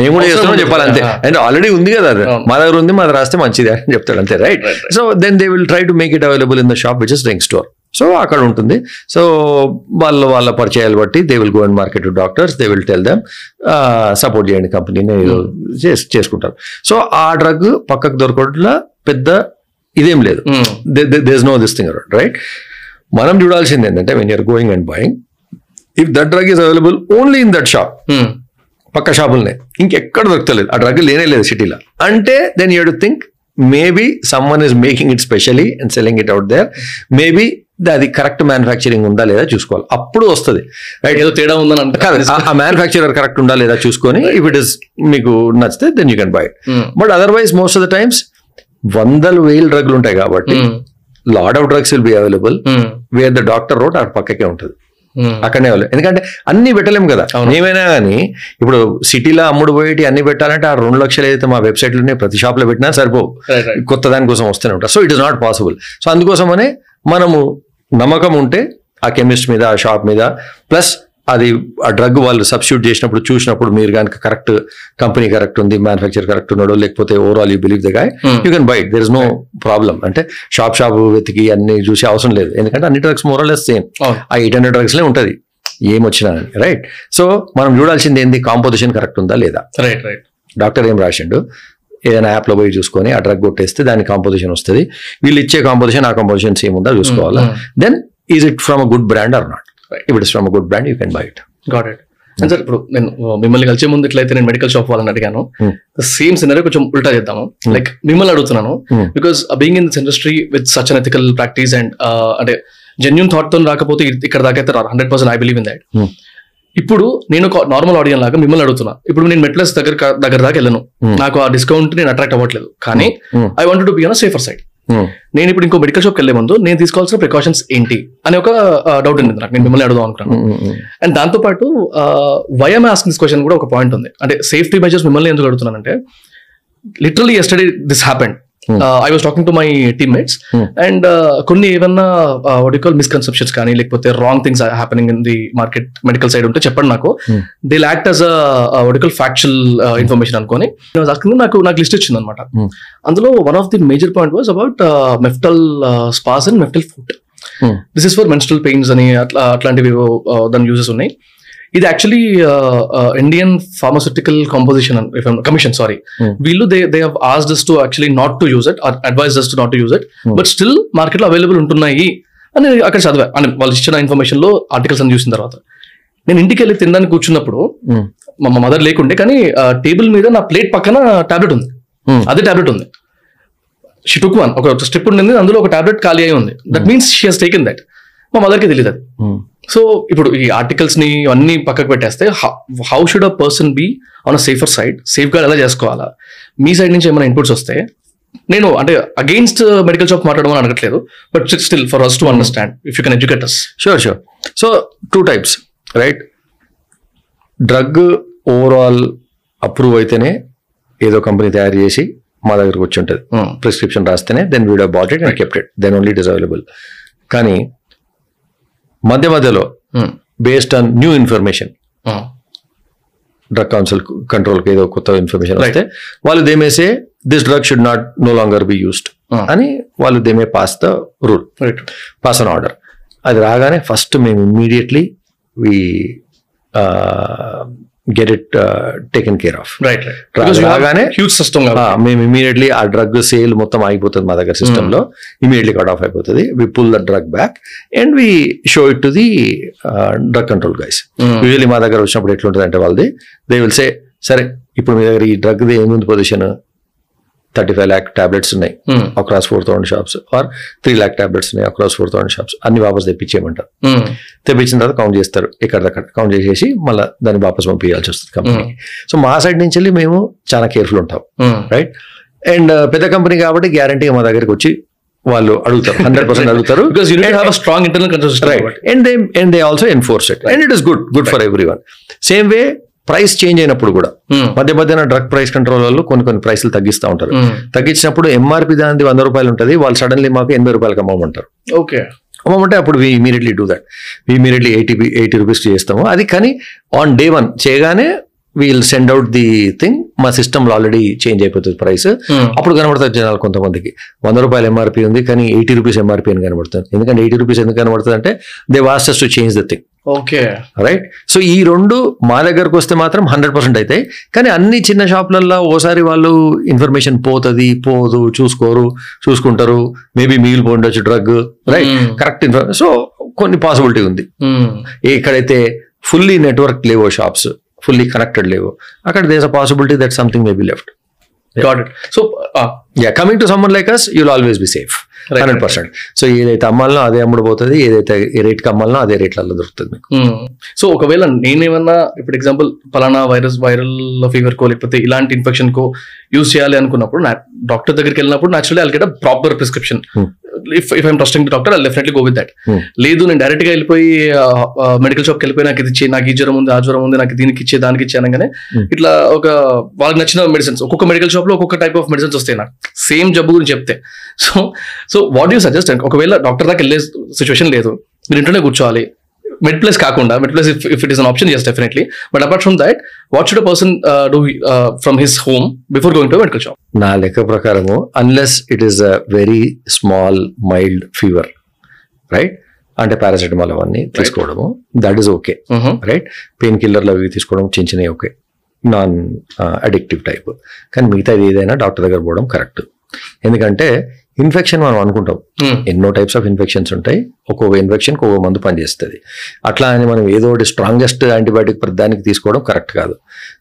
మేము కూడా చేస్తున్నాం చెప్పాలి అంతే. అండ్ ఆల్రెడీ ఉంది కదా. మా దగ్గర ఉంది మా దగ్గర రాస్తే మంచిది అని చెప్తాడు అంతే right. So then they will try to make it available in the shop which is drink store so అక్కడ ఉంటుంది. సో వాళ్ళ వాళ్ళ పరిచయాలు బట్టి they will go and market to doctors they will tell them support చేయండి కంపెనీని చేసుకుంటారు. సో ఆ డ్రగ్ పక్కకు దొరకట్లా పెద్ద ఇదేం లేదు. Does know this thing right మనం చూడాల్సింది ఏంటంటే when you're going and buying if that drug is available only in that shop పక్క షాపులనే. ఇంకెక్కడ దొరకలేదు ఆ డ్రగ్ లేనే లేదు సిటీలో. అంటే then you to think maybe someone is making it specially and selling it out there maybe అది కరెక్ట్ మ్యానుఫ్యాక్చరింగ్ ఉందా లేదా చూసుకోవాలి. అప్పుడు వస్తుంది. రైట్ ఏదో తేడా ఉందని అంటే ఆ- ఆ మ్యానుఫ్యాక్చరర్ కరెక్ట్ ఉందా లేదా చూసుకొని ఇఫ్ ఇట్ ఇస్ మీకు నచ్చితే then you can buy but otherwise most of the times వందలు వేలు డ్రగ్లు ఉంటాయి కాబట్టి lot of drugs will be available where the doctor road ఆ పక్కకే ఉంటుంది. అక్కడనే వాళ్ళు. ఎందుకంటే అన్ని పెట్టలేము కదా. ఏమైనా కానీ ఇప్పుడు సిటీలో అమ్ముడు పోయేటి అన్ని పెట్టాలంటే ఆ రెండు లక్షలు అయితే మా వెబ్సైట్లోనే ప్రతి షాప్లో పెట్టినా right. కొత్త దానికోసం వస్తూనే ఉంటారు so it is not possible so అందుకోసమనే మనము నమ్మకం ఉంటే ఆ కెమిస్ట్ మీద ఆ షాప్ మీద ప్లస్ అది ఆ డ్రగ్ వాళ్ళు సబ్స్టిట్యూట్ చేసినప్పుడు చూసినప్పుడు మీరు కనుక కరెక్ట్ కంపెనీ కరెక్ట్ ఉంది మ్యానుఫ్యాక్చర్ కరెక్ట్ ఉన్నాడు లేకపోతే overall you believe the guy you can buy it there is no problem అంటే షాప్ షాప్ వెతికి అన్ని చూసే అవసరం లేదు. ఎందుకంటే అన్ని drugs more or less same. ఆ ఎయిట్ హండ్రెడ్ డ్రగ్స్లే ఉంటుంది. ఏమొచ్చినా రైట్ సో మనం చూడాల్సింది ఏంది? కాంపోజిషన్ కరెక్ట్ ఉందా లేదా? రైట్ రైట్ డాక్టర్ ఏం రాసిండు? ఏదైనా యాప్లో పోయి చూసుకొని ఆ డ్రగ్ కొట్టేస్తే దాని కాంపోజిషన్ వస్తుంది. వీళ్ళు ఇచ్చే కాంపోజిషన్ ఆ కాంపోజిషన్ సేమ్ ఉందా? చూసుకోవాలా. Then is it from a good brand or not if it's from good brand you can buy it got it and sir ఇప్పుడు నేను మిమ్మల్ని కలిసే ముందు ఇట్లయితే నేను మెడికల్ షాప్ వాళ్ళని అడిగాను. Hmm. సేమ్ సినరీ కొంచెం ఉల్టా చేద్దాము. లైక్ మిమ్మల్ని అడుగుతున్నాను. Hmm. Because being in this industry with such unethical practice and అంటే జెన్యున్ థాట్తో రాకపోతే ఇక్కడ దాకా అయితే hundred percent I believe in that Hmm. ఇప్పుడు నేను ఒక నార్మల్ ఆడియన్ లాగా మిమ్మల్ని అడుగుతున్నా. ఇప్పుడు నేను మెట్లస్ దగ్గర దగ్గర దాకా వెళ్ళను. Hmm. నాకు ఆ డిస్కౌంట్ నేను అట్రాక్ట్ అవ్వట్లేదు. కానీ Hmm. I want to be on safer side నేను ఇప్పుడు ఇంకో మెడికల్ షాప్కి వెళ్ళే ముందు నేను తీసుకోవాల్సిన ప్రికాషన్స్ ఏంటి అనే ఒక డౌట్ ఉంది నాకు. నేను మిమ్మల్ని అడుగుదాం అనుకున్నాను. అండ్ దాంతో పాటు వైఎం ఆస్క్ దిస్ క్వశ్చన్ కూడా ఒక పాయింట్ ఉంది. అంటే సేఫ్టీ మెజర్స్ మిమ్మల్ని ఎందుకు అడుగుతున్నానంటే literally yesterday this happened I was talking to my teammates. And కొన్ని ఏమన్నా వడికల్ మిస్కన్సెప్షన్స్ కానీ లేకపోతే wrong things happening in the market medical side ఉంటే చెప్పండి నాకు. దే లాక్ట్ అస్ వడికల్ ఫ్యాక్చువల్ ఇన్ఫర్మేషన్ అనుకొని నాకు నాకు లిస్ట్ ఇచ్చింది అనమాట Hmm. అందులో one of the major point was about Meftal Spas and Meftal forte this is for menstrual pains అని అట్లా అట్లాంటివి uh, దాని యూజెస్ ఉన్నాయి ఇది actually Indian pharmaceutical composition commission sorry Hmm. వీళ్ళు they they have asked to actually not to use it advise to not to use it Hmm. But still మార్కెట్లో అవైలబుల్ ఉంటున్నాయి. అని అక్కడ చదివా. అని వాళ్ళు ఇచ్చిన ఇన్ఫర్మేషన్లో ఆర్టికల్స్ అని చూసిన తర్వాత. నేను ఇంటికి వెళ్ళి తినడానికి కూర్చున్నప్పుడు మా మదర్ లేకుండే కానీ టేబుల్ మీద నా ప్లేట్ పక్కన టాబ్లెట్ ఉంది. అదే టాబ్లెట్ ఉంది. షీ టుక్ వన్ ఒక స్ట్రిప్ ఉండింది అందులో ఒక టాబ్లెట్ ఖాళీ అయి ఉంది. That means she has taken that మా మదర్కి తెలియదు అది. సో ఇప్పుడు ఈ ఆర్టికల్స్ని అన్ని పక్కకు పెట్టేస్తే how should a person be on a safer side safeguard ఎలా చేసుకోవాలా? మీ సైడ్ నుంచి ఏమైనా ఇన్పుట్స్ వస్తే నేను అంటే అగెయిన్స్ట్ మెడికల్ షాప్ మాట్లాడమని అడగట్లేదు but still for us to understand if you can educate us sure sure so two types right drug overall approve అయితేనే ఏదో కంపెనీ తయారు చేసి మా దగ్గరకు వచ్చి ఉంటుంది. Prescription రాస్తేనే then we'd bought it and kept it then only it is available కానీ మధ్య మధ్యలో based on new information drug council కంట్రోల్కి ఏదో కొత్త ఇన్ఫర్మేషన్. వస్తే వాళ్ళు they may say this drug should not no longer be used. అని వాళ్ళు they may pass the rule right pass an order అది రాగానే ఫస్ట్ మేము immediately we get it taken care of right రాగానే హ్యూజ్ సిస్టమ్ మేము ఇమీడియట్లీ ఆ డ్రగ్ సేల్ మొత్తం ఆగిపోతుంది మా దగ్గర సిస్టమ్లో ఇమీడియట్లీ కట్ ఆఫ్ అయిపోతుంది. We pull the drug back and we show it to the drug control guys usually మా దగ్గర వచ్చినప్పుడు ఎట్లుంటుంది అంటే వాళ్ళది దే విల్ సే సరే ఇప్పుడు మీ దగ్గర ఈ డ్రగ్ ఏముంది position thirty five lakh tablets ఉన్నాయి across four thousand shops or three lakh tablets ఉన్నాయి అక్రాస్ ఫోర్ థౌసండ్ షాప్స్ అన్ని వాపస్ తెప్పించేయమంటారు. తెప్పించిన తర్వాత కౌంట్ చేస్తారు. ఇక్కడ దగ్గర కౌంట్ చేసేసి మళ్ళీ దాన్ని వాపస్ పంపించాల్సి వస్తుంది కంపెనీకి సో మా సైడ్ నుంచి వెళ్ళి మేము చాలా కేర్ఫుల్ ఉంటాం. రైట్ అండ్ పెద్ద కంపెనీ కాబట్టి గ్యారంటీగా మా దగ్గరికి వచ్చి వాళ్ళు అడుగుతారు. హండ్రెడ్ పర్సెంట్ అడుగుతారు. Strong internal right and they and they also enforce it and it is good good for every one same way price change అయినప్పుడు కూడా. మధ్య మధ్యన డ్రగ్ ప్రైస్ కంట్రోల్ వాళ్ళు కొన్ని కొన్ని ప్రైస్లు తగ్గిస్తూ ఉంటారు. తగ్గించినప్పుడు ఎంఆర్పి దాని వంద రూపాయలు ఉంటుంది. వాళ్ళు సడన్లీ మాకు ఎనభై రూపాయలకి అమ్మమంటారు. ఓకే. అమ్మమంటే అప్పుడు we immediately do that we immediately eighty eighty rupees చేస్తాము. అది కానీ ఆన్ డే వన్ చేయగానే we'll send out the thing మా సిస్టంలో ఆల్రెడీ చేంజ్ అయిపోతుంది ప్రైస్ అప్పుడు కనబడుతుంది జనాలు కొంతమందికి. వంద రూపాయలు ఎంఆర్పి ఉంది కానీ ఎయిటీ రూపీస్ ఎంఆర్పి అని కనబడుతుంది. ఎందుకంటే ఎయిటీ రూపీస్ ఎందుకు కనబడుతుంది అంటే they వాస్టర్స్ to change the thing okay. Right so ఈ రెండు మా దగ్గరకు వస్తే మాత్రం హండ్రెడ్ పర్సెంట్ అవుతాయి కానీ అన్ని చిన్న షాపులలో ఓసారి వాళ్ళు ఇన్ఫర్మేషన్ పోతుంది పోదు చూసుకోరు చూసుకుంటారు. Maybe మిగిలిపోండొచ్చు drug right Hmm. Correct information so కొన్ని పాసిబిలిటీ ఉంది. ఎక్కడైతే ఫుల్లీ నెట్వర్క్ లేవో షాప్స్ ఫుల్లీ కనెక్టెడ్ లేవో అక్కడ there's a possibility that something may be left got it so yeah coming to someone like us you'll always be safe hundred percent. So ఏదైతే అమ్మాలనో అదే అమ్ముడు పోతుంది ఏదైతే ఏ రేట్కి అమ్మాలనో అదే రేట్లలో దొరుకుతుంది మీకు. సో ఒకవేళ నేనేమన్నా ఇప్పుడు ఎగ్జాంపుల్ పలానా వైరస్ వైరల్ ఫీవర్ కో లేకపోతే ఇలాంటి ఇన్ఫెక్షన్ కో యూజ్ చేయాలి అనుకున్నప్పుడు డాక్టర్ దగ్గరికి వెళ్ళినప్పుడు naturally I'll get proper prescription Hmm. If if I'm trusting doctor I definitely go with that Hmm. లేదు నేను డైరెక్ట్గా వెళ్ళిపోయి మెడికల్ షాప్కి వెళ్ళిపోయి నాకు ఇది ఇచ్చే నాకు ఈ జ్వరం ఉంది ఆ జ్వరం ఉంది నాకు దీనికి ఇచ్చే దానికి ఇచ్చే అనగానే Hmm. ఇట్లా ఒక వాళ్ళకి నచ్చిన మెడిసిన్స్ ఒక్కొక్క మెడికల్ షాప్లో ఒక్కొక్క టైప్ ఆఫ్ మెడిసిన్స్ వస్తాయి నాకు. సేమ్ జబ్బు గురించి చెప్తే. So so what you suggest ఒకవేళ డాక్టర్ దాకా వెళ్ళే సిచ్యువేషన్ లేదు మీరు ఇంట్లోనే కూర్చోవాలి. మెడ్ ప్లస్ కాకుండా MedPlus if it is an option yes definitely but apart from that what should person do from his home before going to medical shop నా లెక్క ప్రకారము unless it is a very small mild fever right అంటే పారాసిటమాల్ అవన్నీ తీసుకోవడము that is okay right pain కిల్లర్లు అవి తీసుకోవడం చిన్న చిన్నవి ఓకే నాన్ అడిక్టివ్ టైప్ కానీ మిగతాది ఏదైనా డాక్టర్ దగ్గర పోవడం కరెక్ట్ ఎందుకంటే ఇన్ఫెక్షన్ మనం అనుకుంటాం. ఎన్నో టైప్స్ ఆఫ్ ఇన్ఫెక్షన్స్ ఉంటాయి. ఒక్కొక్క ఇన్ఫెక్షన్ ఒక్కొక్క మందు పనిచేస్తుంది. అట్లా అని మనం ఏదో ఒకటి స్ట్రాంగెస్ట్ యాంటీబయాటిక్ దానికి తీసుకోవడం కరెక్ట్ కాదు.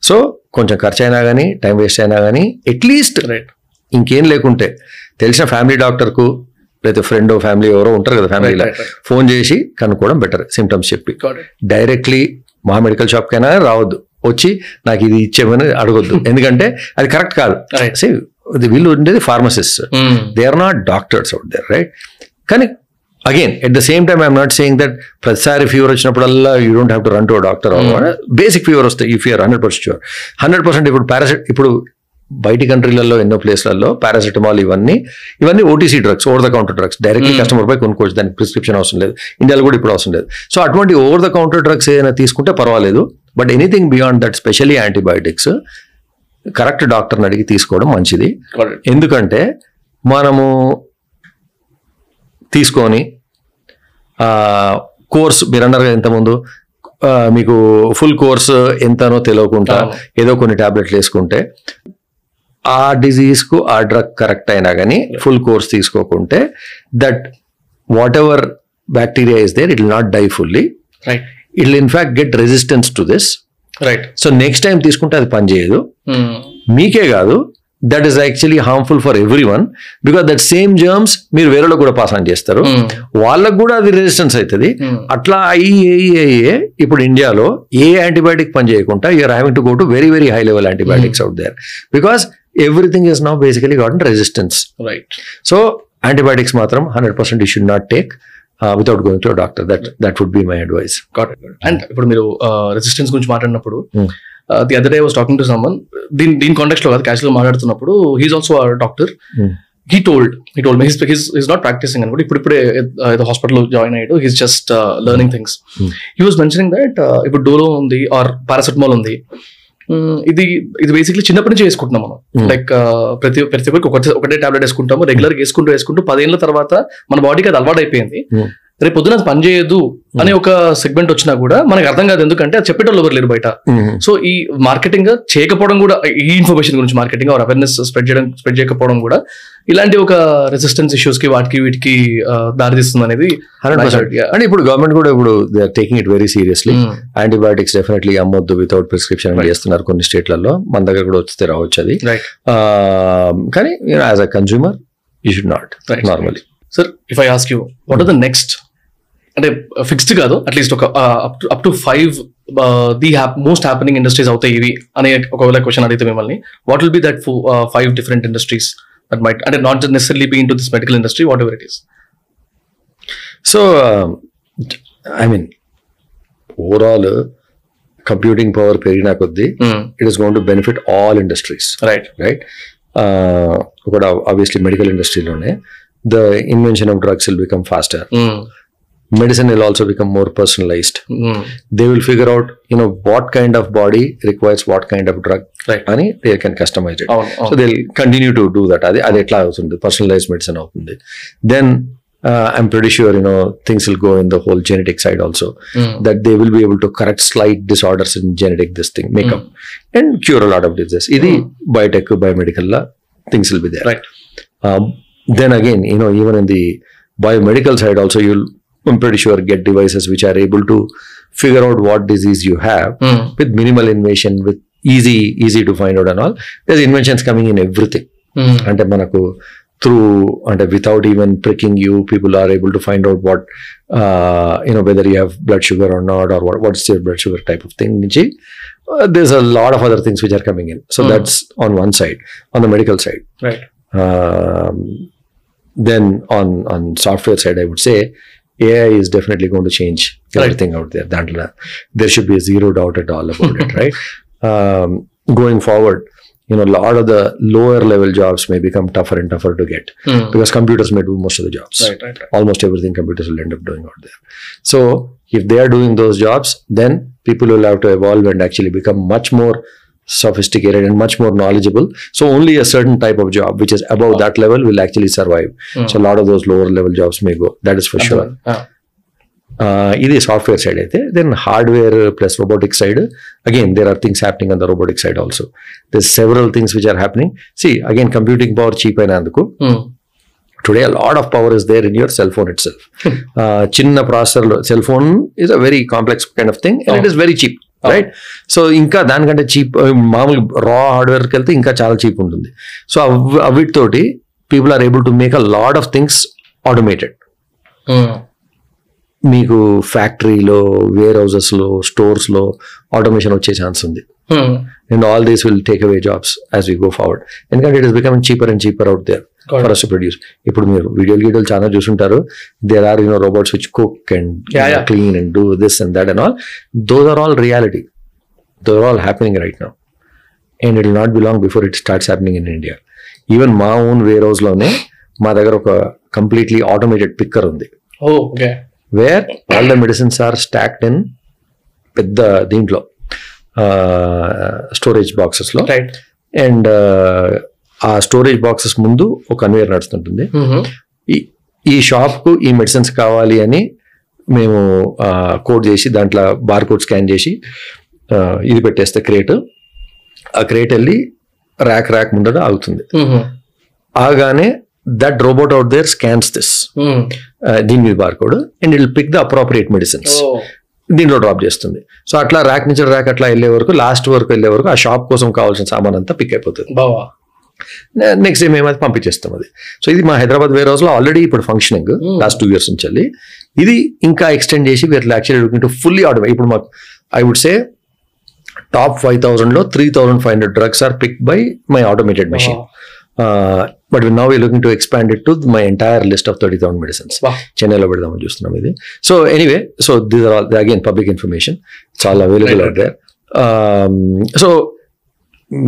సో కొంచెం ఖర్చు అయినా కానీ టైం వేస్ట్ అయినా కానీ అట్లీస్ట్ రైట్ ఇంకేం లేకుంటే తెలిసిన ఫ్యామిలీ డాక్టర్కు లేదా ఫ్రెండ్ ఫ్యామిలీ ఎవరో ఉంటారు కదా ఫ్యామిలీలో. ఫోన్ చేసి కనుక్కోవడం బెటర్ సిమ్టమ్స్ చెప్పి. డైరెక్ట్లీ మా మెడికల్ షాప్ కైనా రావద్దు. వచ్చి నాకు ఇది ఇచ్చేమని అడగొద్దు. ఎందుకంటే అది కరెక్ట్ కాదు. వీళ్ళు ఉండేది pharmacist they are not doctors out there right కానీ again at the same time I'm not saying that ప్రతిసారి ఫీవర్ వచ్చినప్పుడల్లా you don't have to run to doctor basic fever వస్తాయి ఈ fever hundred percent sure hundred percent ఇప్పుడు పారాసిట్ ఇప్పుడు బయటి కంట్రీలలో ఎన్నో ప్లేస్లలో పారాసిటమాల్ ఇవన్నీ ఇవన్నీ OTC drugs over the counter drugs directly customer పై కొనుక్కోవచ్చు. దానికి ప్రిస్క్రిప్షన్ అవసరం లేదు. ఇండియాలో కూడా ఇప్పుడు అవసరం లేదు. సో అటువంటి ఓవర్ ద కౌంటర్ డ్రగ్స్ ఏదైనా తీసుకుంటే పర్వాలేదు. But anything beyond that specially antibiotics correct డాక్టర్ని అడిగి తీసుకోవడం మంచిది. ఎందుకంటే మనము తీసుకొని కోర్స్ మీరు అన్నారు కదా ఇంతకుముందు మీకు ఫుల్ కోర్స్ ఎంతనో తెలియకుండా. ఏదో కొన్ని టాబ్లెట్లు వేసుకుంటే ఆ డిజీజ్కు ఆ డ్రగ్ కరెక్ట్ అయినా కానీ full course తీసుకోకుంటే that whatever bacteria is there it will not die fully. Right it will in fact get resistance to this. Right so next time తీసుకుంటే అది పనిచేయదు మీకే కాదు. That is actually harmful for every one because that same germs మీరు వేరేలో కూడా పాస్ ఆన్ చేస్తారు. వాళ్ళకు కూడా అది రెసిస్టెన్స్ అవుతుంది అట్లా అయ్యి అయ్యి అయ్యే ఇప్పుడు ఇండియాలో ఏ యాంటీబయాటిక్ పని చేయకుండా you're having to go to very very high level antibiotics out there because everything is now basically got resistance right so antibiotics మాత్రం hundred percent you should not take without going to doctor that that would be my advice and ఇప్పుడు మీరు రెసిస్టెన్స్ గురించి మాట్లాడినప్పుడు. The other day was talking to someone దీని దీని కాంటెక్స్ట్లో కాదు క్యాషువల్ మాట్లాడుతున్నప్పుడు he's also doctor Hmm. He told he told he's he's he's not practising అనుకుంటే ఇప్పుడు ఇప్పుడే ఏదో హాస్పిటల్ జాయిన్ అయ్యాడు he's just learning things. He was mentioning that ఇప్పుడు డోలో ఉంది ఆర్ పారాసెటమాల్ ఉంది ఇది ఇది బేసిక్లీ చిన్నప్పటి నుంచి వేసుకుంటున్నాం మనం. లైక్ ప్రతి ప్రతి ఒక్కరికి ఒకటే ఒకటే టాబ్లెట్ వేసుకుంటాము రెగ్యులర్ వేసుకుంటూ వేసుకుంటూ పదేళ్ళ తర్వాత మన బాడీకి అది అలవాటు అయిపోయింది. రేపు పొద్దున పని చేయదు అనే ఒక సెగ్మెంట్ వచ్చినా కూడా మనకు అర్థం కాదు ఎందుకంటే అది చెప్పేటోళ్ళు ఎవరు లేరు బయట. సో ఈ మార్కెటింగ్ చేయకపోవడం కూడా ఈ ఇన్ఫర్మేషన్ గురించి మార్కెటింగ్ ఆర్ అవేర్నెస్ స్ప్రెడ్ చేయడం స్ప్రెడ్ చేయకపోవడం కూడా ఇలాంటి ఒక రెసిస్టెన్స్ ఇష్యూస్కి వాటికి వీటికి దారితీస్తుంది అనేది అండ్ ఇప్పుడు గవర్నమెంట్ కూడా ఇప్పుడు they are taking it very seriously. Antibiotics definitely అమ్మొద్దు without prescription. చేస్తున్నారు కొన్ని స్టేట్లలో మన దగ్గర కూడా వస్తే రావచ్చు అది. కానీ as a consumer you should not. Normally sir if I ask you what are the next అంటే ఫిక్స్డ్ కాదు. అట్లీస్ట్ ఒక up to five the most happening industries అవుతాయి ఇవి అనే ఒకవేళ క్వశ్చన్ అడిగితే మిమ్మల్ని. What will be that five different industries that might అంటే not just necessary be in to this medical industry whatever it is so I mean overall computing power పెరిగిన కొద్దీ it is gonna benefit all industries right right ఒకటి obviously medical ఇండస్ట్రీలోనే the invention of drugs will become faster medicine will also become more personalized they will figure out you know what kind of body requires what kind of drug Right. అని they can customize it అవును, అవును. so they'll continue to do that అది అది ఎట్లా అవుతుంది పర్సనలైజ్ మెడిసిన్ అవుతుంది then I'm pretty sure you know things will go in the whole genetic side also that they will be able to correct slight disorders in genetic this thing makeup and cure a lot of diseases ఇది biotech biomedical లా things will be there right um, then again, you know, even in the biomedical side, also you'll, I'm pretty sure get devices which are able to figure out what disease you have mm. with minimal invasion, with easy, easy to find out and all. There's inventions coming in everything. Mm. And manako through and without even pricking you, people are able to find out what uh, you know whether you have blood sugar or not, or what, what's your blood sugar type of thing. Uh, there's a lot of other things which are coming in. So mm. that's on one side, on the medical side. Right. Um, then on on software side, I would say AI is definitely going to change everything right. out there. That, there should be a zero doubt at all about it, right? Um, going forward, you know, a lot of the lower level jobs may become tougher and tougher to get mm. because computers may do most of the jobs. Right, right, right. Almost everything computers will end up doing out there. So if they are doing those jobs, then people will have to evolve and actually become much more sophisticated and much more knowledgeable. So only a certain type of job which is above that level will actually survive. So a lot of those lower level jobs may go. That is for sure. Uh, ఇది సాఫ్ట్వేర్ సైడ్ అయితే then hardware plus robotic side again there are things happening on the robotic side also there several things which are happening see again computing power cheap అయినందుకు today a lot of power is there in your cell phone itself uh, చిన్న processor cell phone is a very complex kind of thing and it is very cheap Right so ఇంకా దానికంటే చీప్ మామూలు రా హార్డ్వేర్కి వెళ్తే ఇంకా చాలా చీప్ ఉంటుంది. So అవిటితోటి people are able to make a lot of things automated మీకు ఫ్యాక్టరీలో వేర్ హౌసెస్లో స్టోర్స్లో ఆటోమేషన్ వచ్చే ఛాన్స్ ఉంది. And all these will take away jobs as we go forward ఎందుకంటే it is becoming cheaper and cheaper out there for us produce ఇప్పుడు మీరు వీడియోలు గీడియోలు చాలా చూసుంటారు. There are you know robots which cook and. Clean and do this and that and all those are all reality those are all happening right now and it not belong before it starts happening in India even మా ఓన్ వేర్ హౌస్లోనే మా దగ్గర ఒక కంప్లీట్లీ ఆటోమేటెడ్ పిక్కర్ ఉంది. Where all the medicines are stacked in పెద్ద దీంట్లో. స్టోరేజ్ బాక్సెస్లో అండ్ ఆ స్టోరేజ్ బాక్సెస్ ముందు ఒక కన్వేయర్ నడుస్తుంటుంది. ఈ షాప్కు ఈ మెడిసిన్స్ కావాలి అని మేము కోడ్ చేసి దాంట్లో బార్ కోడ్ స్కాన్ చేసి ఇది పెట్టేస్తే క్రేట్ ఆ క్రేట్ వెళ్ళి ర్యాక్ ర్యాక్ ముందర ఆగుతుంది. ఆగానే that robot out there scans this దీని మీద bar code and it'll pick the appropriate medicines దీంట్లో డ్రాప్ చేస్తుంది. సో అట్లా ర్యాక్ నుంచి ర్యాక్ అట్లా వెళ్ళే వరకు లాస్ట్ వరకు వెళ్ళే వరకు ఆ షాప్ కోసం కావాల్సిన సామాన్ అంతా పిక్ అయిపోతుంది. బావా. నెక్స్ట్ డే మేము అది పంపించేస్తాం అది. సో ఇది మా హైదరాబాద్ వేర్ హౌస్లో ఆల్రెడీ ఇప్పుడు ఫంక్షనింగ్ లాస్ట్ టూ ఇయర్స్ నుంచి వెళ్ళి. ఇది ఇంకా ఎక్స్టెండ్ చేసి we're actually looking to fully automate ఇప్పుడు మాకు I would say top five థౌసండ్లో three thousand five hundred drugs are pick by my automated machine but now we looking to expand it to my entire list of thirty thousand medicines. చెన్నైలో పెడదామని చూస్తున్నాం ఇది. So anyway so these are all again public information చాలా అవైలబుల్ దేర్ సో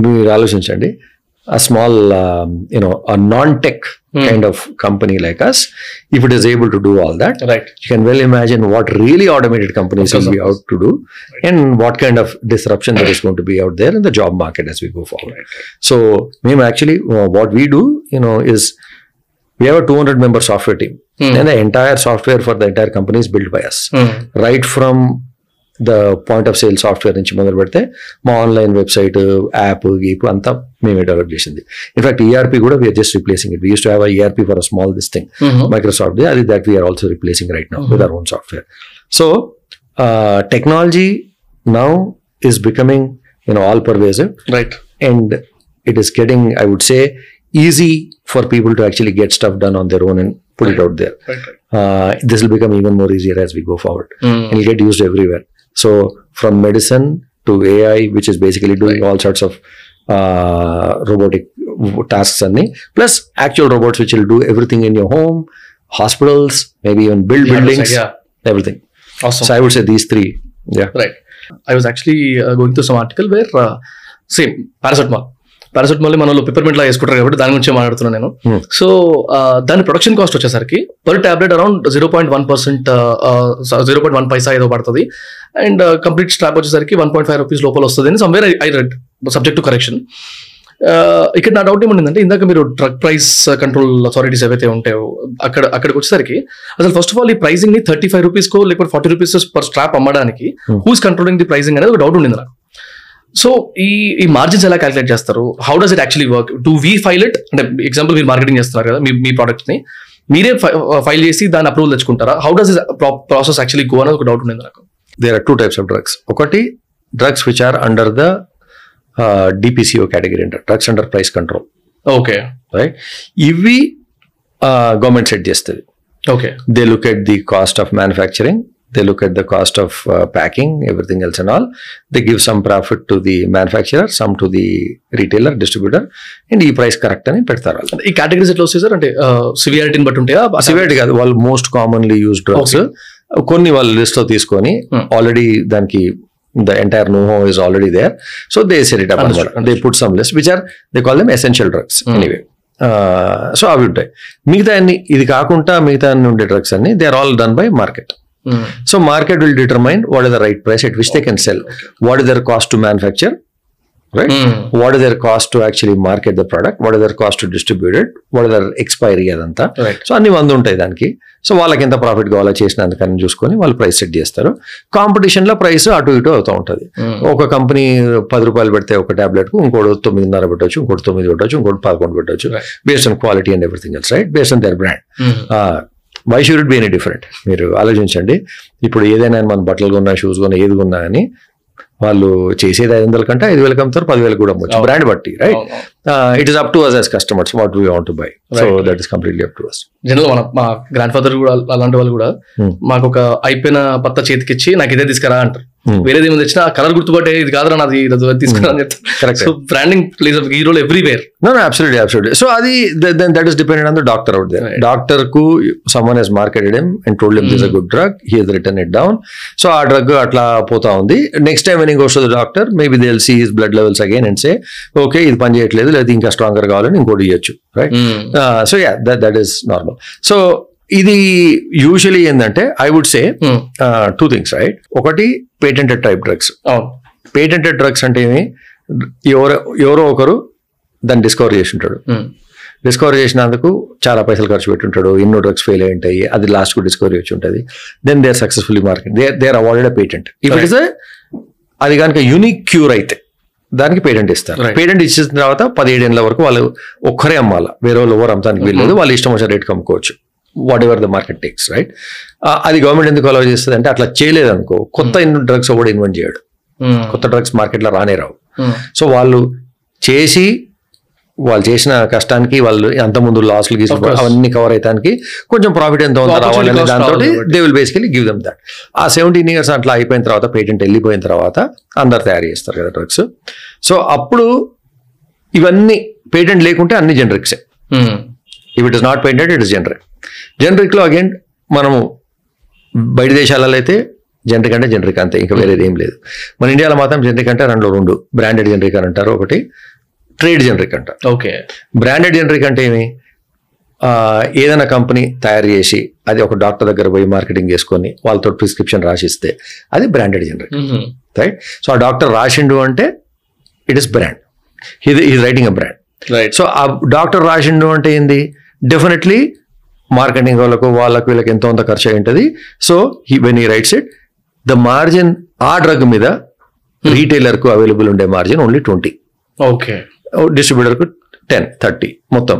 మీరు ఆలోచించండి. a small, um, you know, a non-tech mm. kind of company like us, if it is able to do all that, right. you can well imagine what really automated companies will be out to do right. and what kind of disruption there is going to be out there in the job market as we go forward. Right. So, Mim, actually, uh, what we do, you know, is we have a 200 member software team. Mm. And the entire software for the entire company is built by us. Mm. Right from the point of sale software నుంచి మొదలు పెడితే మా ఆన్లైన్ వెబ్సైట్ యాప్ గీప్ అంతా మేమే డెవలప్ చేసింది. ఇన్ఫాక్ట్ ఈఆర్పీ కూడా we're just replacing it use to have ERP for a small this thing Microsoft అది that we're also replacing right now with our own software so technology now is becoming you know all pervasive right and it is getting i would say easy for people to actually get stuff done on their own and put it out there. Right uh, this will become even more easier as we go forward. And it'll get used everywhere. So from medicine to AI, which is basically doing right. all sorts of uh, robotic tasks and plus actual robots which will do everything in your home, hospitals, maybe even build yeah, buildings, like, yeah. everything. Awesome. So I would say these three. Yeah. Right. I was actually uh, going through some article where uh, same paracetamol paracetamol మనలో పిపర్మెంట్ లా వేసుకుంటారు కాబట్టి దాని గురించి మాట్లాడుతున్నాను నేను. Hmm. సో దాని ప్రొడక్షన్ కాస్ట్ వచ్చేసరికి per tablet around zero point one percent zero point one paisa ఏదో పడుతుంది. అండ్ కంప్లీట్ స్ట్రాప్ వచ్చేసరికి వన్ పాయింట్ ఫైవ్ రూపీస్ లోపల వస్తుంది అని somewhere I read subject to correction ఇక్కడ నా డౌట్ ఏముండిందంటే ఇందాక మీరు డ్రగ్ ప్రైస్ కంట్రోల్ అథారిటీస్ ఏవైతే ఉంటాయో అక్కడ అక్కడికి వచ్చేసరికి అసలు ఫస్ట్ ఆఫ్ ఆల్ ఈ ప్రైసింగ్ని థర్టీ ఫైవ్ రూపీస్ కో లేకపోతే ఫార్టీ రూపీస్ పర్ స్ట్రాప్ అమ్మడానికి హూస్ కంట్రోలింగ్ ది ప్రైసింగ్ అనేది ఒక డౌట్ ఉండింది నాకు. సో ఈ ఈ మార్జిన్స్ ఎలా క్యాలిక్యులేట్ చేస్తారు? How does it actually work do we file it అంటే ఎగ్జాంపుల్ మీరు మార్కెటింగ్ చేస్తున్నారు కదా మీ మీ ని. మీరే ఫైల్ చేసి దాని approval తెచ్చుకుంటారా? How does process actually go అనేది ఒక డౌట్ ఉండింది నాకు. There are two types of drugs. ఒకటి which are under the uh, DPCO category, under drugs under price control, okay right? ఇవి గవర్నమెంట్ సెట్ చేస్తుంది. Okay they look at the cost of manufacturing they look at the cost of packing everything else and all they give some profit to the manufacturer some to the retailer distributor and ఈ ప్రైస్ కరెక్ట్ అని పెడతారు వాళ్ళు. ఈ కేటగిరీస్ ఎట్లా వస్తాయి సార్ అంటే సివియారిటీని బట్టి ఉంటాయా? సివియర్టీ కాదు. వాళ్ళు మోస్ట్ కామన్లీ యూజ్ డ్రగ్స్ కొన్ని వాళ్ళు లిస్ట్లో తీసుకొని Hmm. ఆల్రెడీ దానికి the entire know how is already there so they set it up Understood, అనమాట they put some list which are they call them essential drugs Hmm. Anyway so అవి ఉంటాయి. మిగతా అన్ని ఇది కాకుండా మిగతా అన్ని ఉండే డ్రగ్స్ అన్ని they are all done by market so market will determine what is the right price at which they can sell what is their cost to manufacture right what is their cost to actually market the product what is their cost to distributed what is their expiry అదంతా? సో అన్ని వంద ఉంటాయి దానికి. సో వాళ్ళకి ఎంత ప్రాఫిట్ కావాలో చేసినందుకని చూసుకొని వాళ్ళు ప్రైస్ సెట్ చేస్తారు. కాంపిటీషన్లో ప్రైస్ అటు ఇటు అవుతూ ఉంటుంది. ఒక కంపెనీ పది రూపాయలు పెడితే ఒక టాబ్లెట్కు ఇంకోటి తొమ్మిదిన్నర పెట్టవచ్చు ఇంకోటి తొమ్మిది పెట్టవచ్చు ఇంకోటి పదకొండు పెట్టవచ్చు. Based on quality and everything else right based on their brand why should be any different మీరు ఆలోచించండి ఇప్పుడు ఏదైనా మన బట్టలు కొన్నా షూస్ కొన్నా ఏది కొన్నా అని వాళ్ళు చేసేది ఐదు వందల కంటే ఐదు వేలకు అమ్ముతారు పదివేలకు కూడా అమ్మచ్చు. బ్రాండ్ బట్టి right it is up to us as customers what we want to buy so. That is completely up to us general మన మా గ్రాండ్ ఫాదర్ కూడా అలాంటి వాళ్ళు కూడా Hmm. మాకు ఒక అయిపోయిన పత్త చేతికిచ్చి నాకు ఇదే తీసుకురా అంటారు. వేరేది ఏమి తెచ్చినా కలర్ గుర్తుపట్టే ఇది కాదు నాది బ్రాండింగ్ ప్లేస్ ఆఫ్ హీరోలు ఎవ్రీవేర్ సో అది that is depended on the doctor out there డాక్టర్కు someone he's marketed him and told him this a good drug he he's return it down so ఆ డ్రగ్ అట్లా పోతా ఉంది. నెక్స్ట్ టైం వెనింగ్ వస్తుంది doctor maybe they see his blood levels again and say okay ఇది పని చేయట్లేదు లేదా ఇంకా స్ట్రాంగర్ కావాలని ఇంకోటి ఇవ్వచ్చు right so yeah that is normal so ఇది యూజువలీ ఏంటంటే I would say two things right ఒకటి patented type drugs patented drugs అంటే ఏమి? ఎవరో ఎవరో ఒకరు దాన్ని డిస్కవర్ చేసి ఉంటాడు Hmm. డిస్కవర్ చేసినందుకు చాలా పైసలు ఖర్చు పెట్టుంటాడు. ఎన్నో డ్రగ్స్ ఫెయిల్ అయి ఉంటాయి అది లాస్ట్ డిస్కవరీ వచ్చి ఉంటుంది. Then they are successfully market they they are awarded a patent if it is అది కనుక యూనిక్ క్యూర్ అయితే దానికి పేటెంట్ ఇస్తారు. పేటెంట్ ఇచ్చిన తర్వాత పదిహేడేళ్ళ వరకు వాళ్ళు ఒక్కరే అమ్మాల. వేరే వాళ్ళు ఎవరు అమ్మటానికి వీల్లేదు. వాళ్ళు ఇష్టం వచ్చిన రేట్ అమ్ముకోవచ్చు whatever the market takes right అది గవర్నమెంట్ ఎందుకు అలౌ చేస్తుంది అంటే అట్లా చేయలేదు అనుకో కొత్త డ్రగ్స్ ఒకటి ఇన్వెంట్ చేయడు Hmm. కొత్త డ్రగ్స్ మార్కెట్లో రానే రావు Hmm. సో వాళ్ళు చేసి వాళ్ళు చేసిన కష్టానికి వాళ్ళు అంత ముందు లాస్లు course. అవన్నీ కవర్ అయ్యడానికి కొంచెం ప్రాఫిట్ ఎంత ఉందో రావాలనే దాంతో. They will basically give them that ఆ సెవెంటీన్ ఇయర్స్ అట్లా అయిపోయిన తర్వాత పేటెంట్ వెళ్ళిపోయిన తర్వాత అందరు తయారు చేస్తారు కదా డ్రగ్స్ సో అప్పుడు ఇవన్నీ పేటెంట్ లేకుంటే అన్ని జనరిక్సే Hmm. If it is not patent it is generic జనరిక్లో again మనము బయట దేశాలలో అయితే జనరిక్ అంటే జనరిక్ అంతే ఇంకా వేరేది ఏం లేదు. మన ఇండియాలో మాత్రం జనరిక్ అంటే రెండు రెండు బ్రాండెడ్ జనరిక్ అని అంటారు ఒకటి ట్రేడ్ జనరిక్ అంటారు ఓకే. బ్రాండెడ్ జనరిక్ అంటే ఏమి? ఏదైనా కంపెనీ తయారు చేసి అది ఒక డాక్టర్ దగ్గర పోయి మార్కెటింగ్ చేసుకొని వాళ్ళతో ప్రిస్క్రిప్షన్ రాసిస్తే అది బ్రాండెడ్ జనరిక్. రైట్ సో ఆ డాక్టర్ రాసిండు అంటే ఇట్ ఇస్ బ్రాండ్ ఇది is writing a brand right so ఆ డాక్టర్ రాసిండు అంటే ఏంది? డెఫినెట్లీ మార్కెటింగ్ వాళ్ళకు వాళ్ళకు వీళ్ళకి ఎంతో ఖర్చు అయి ఉంటుంది. So when he writes it the margin ఆ డ్రగ్ మీద రీటైలర్కు అవైలబుల్ ఉండే మార్జిన్ ఓన్లీ ట్వంటీ ఓకే డిస్ట్రిబ్యూటర్కు టెన్ థర్టీ మొత్తం.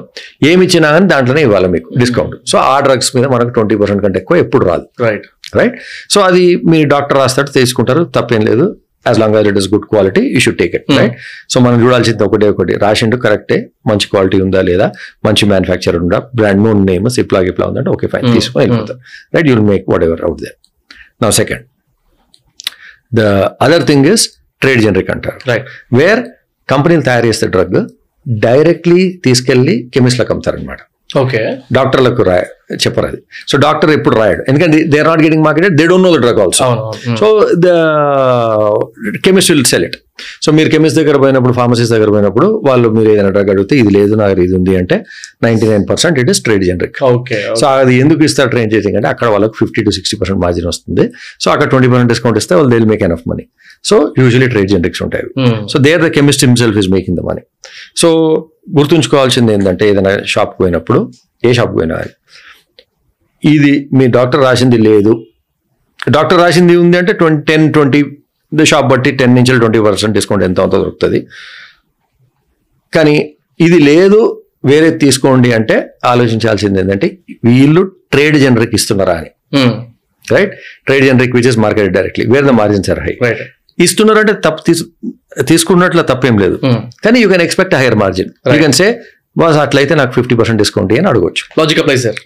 ఏమి ఇచ్చినా కానీ దాంట్లోనే ఇవ్వాలి మీకు డిస్కౌంట్ సో ఆ డ్రగ్స్ మీద మనకు ట్వంటీ పర్సెంట్ కంటే ఎక్కువ ఎప్పుడు రాదు. రైట్ రైట్ సో అది మీ డాక్టర్ రాస్తాడు తీసుకుంటారు తప్పేం లేదు. As long as it is good quality you should take it right so మనం చూడాల్సింది ఒకటే ఒకటి. రాసిండు కరెక్టే మంచి క్వాలిటీ ఉందా లేదా? మంచి మ్యానుఫ్యాక్చర్ ఉందా? బ్రాండ్ నోన్ నేమ్ సిప్లా గిప్లా ఉందంటే ఓకే ఫైన్ Hmm. తీసుకొని వెళ్ళిపోతారు right you'll make whatever out they నా second the other thing is trade generic అంటారు. రైట్ వేర్ కంపెనీలు తయారు చేస్తే డ్రగ్ డైరెక్ట్లీ తీసుకెళ్ళి కెమిస్ట్లకు అమ్ముతారనమాట ఓకే డాక్టర్లకు రాయ చెప్పరు అది. సో డాక్టర్ ఎప్పుడు రాయడు. ఎందుకంటే they are not getting marketed they don't know the drug also. So the chemist will sell it so మీరు కెమిస్ట్ దగ్గర పోయినప్పుడు ఫార్మసీస్ దగ్గర పోయినప్పుడు వాళ్ళు మీరు ఏదైనా డ్రగ్ అడిగితే ఇది లేదు నాకు ఇది ఉంది అంటే ninety nine percent it is trade generic okay so అది ఎందుకు ఇస్తారు ట్రైన్ చేసింగ్ అంటే అక్కడ వాళ్ళకి fifty to sixty percent margin వస్తుంది. సో అక్కడ ట్వంటీ పర్సెంట్ డిస్కౌంట్ ఇస్తే వాళ్ళు they make an of money so usually trade generics ఉంటాయి. So there the chemist himself is making the money so గుర్తుంచుకోవాల్సింది ఏంటంటే ఏదైనా షాప్కి పోయినప్పుడు ఏ షాప్కి పోయినా ఇది మీ డాక్టర్ రాసింది లేదు. డాక్టర్ రాసింది ఉంది అంటే ట్వంటీ టెన్ ట్వంటీ షాప్ బట్టి టెన్ నుంచి ట్వంటీ పర్సెంట్ డిస్కౌంట్ ఎంత అంత దొరుకుతుంది. కానీ ఇది లేదు వేరే తీసుకోండి అంటే ఆలోచించాల్సింది ఏంటంటే వీళ్ళు ట్రేడ్ జనరిక్ ఇస్తున్నారా అని. Hmm. Right trade generic which is market directly. Where the margins are high right ఇస్తున్నారంటే తప్పు తీసు తీసుకున్నట్లు తప్పేం లేదు. Hmm. కానీ you can expect higher margin you. Can say boss అట్లయితే నాకు ఫిఫ్టీ పర్సెంట్ డిస్కౌంట్ అని అడగొచ్చు. లాజిక్ అప్లై సార్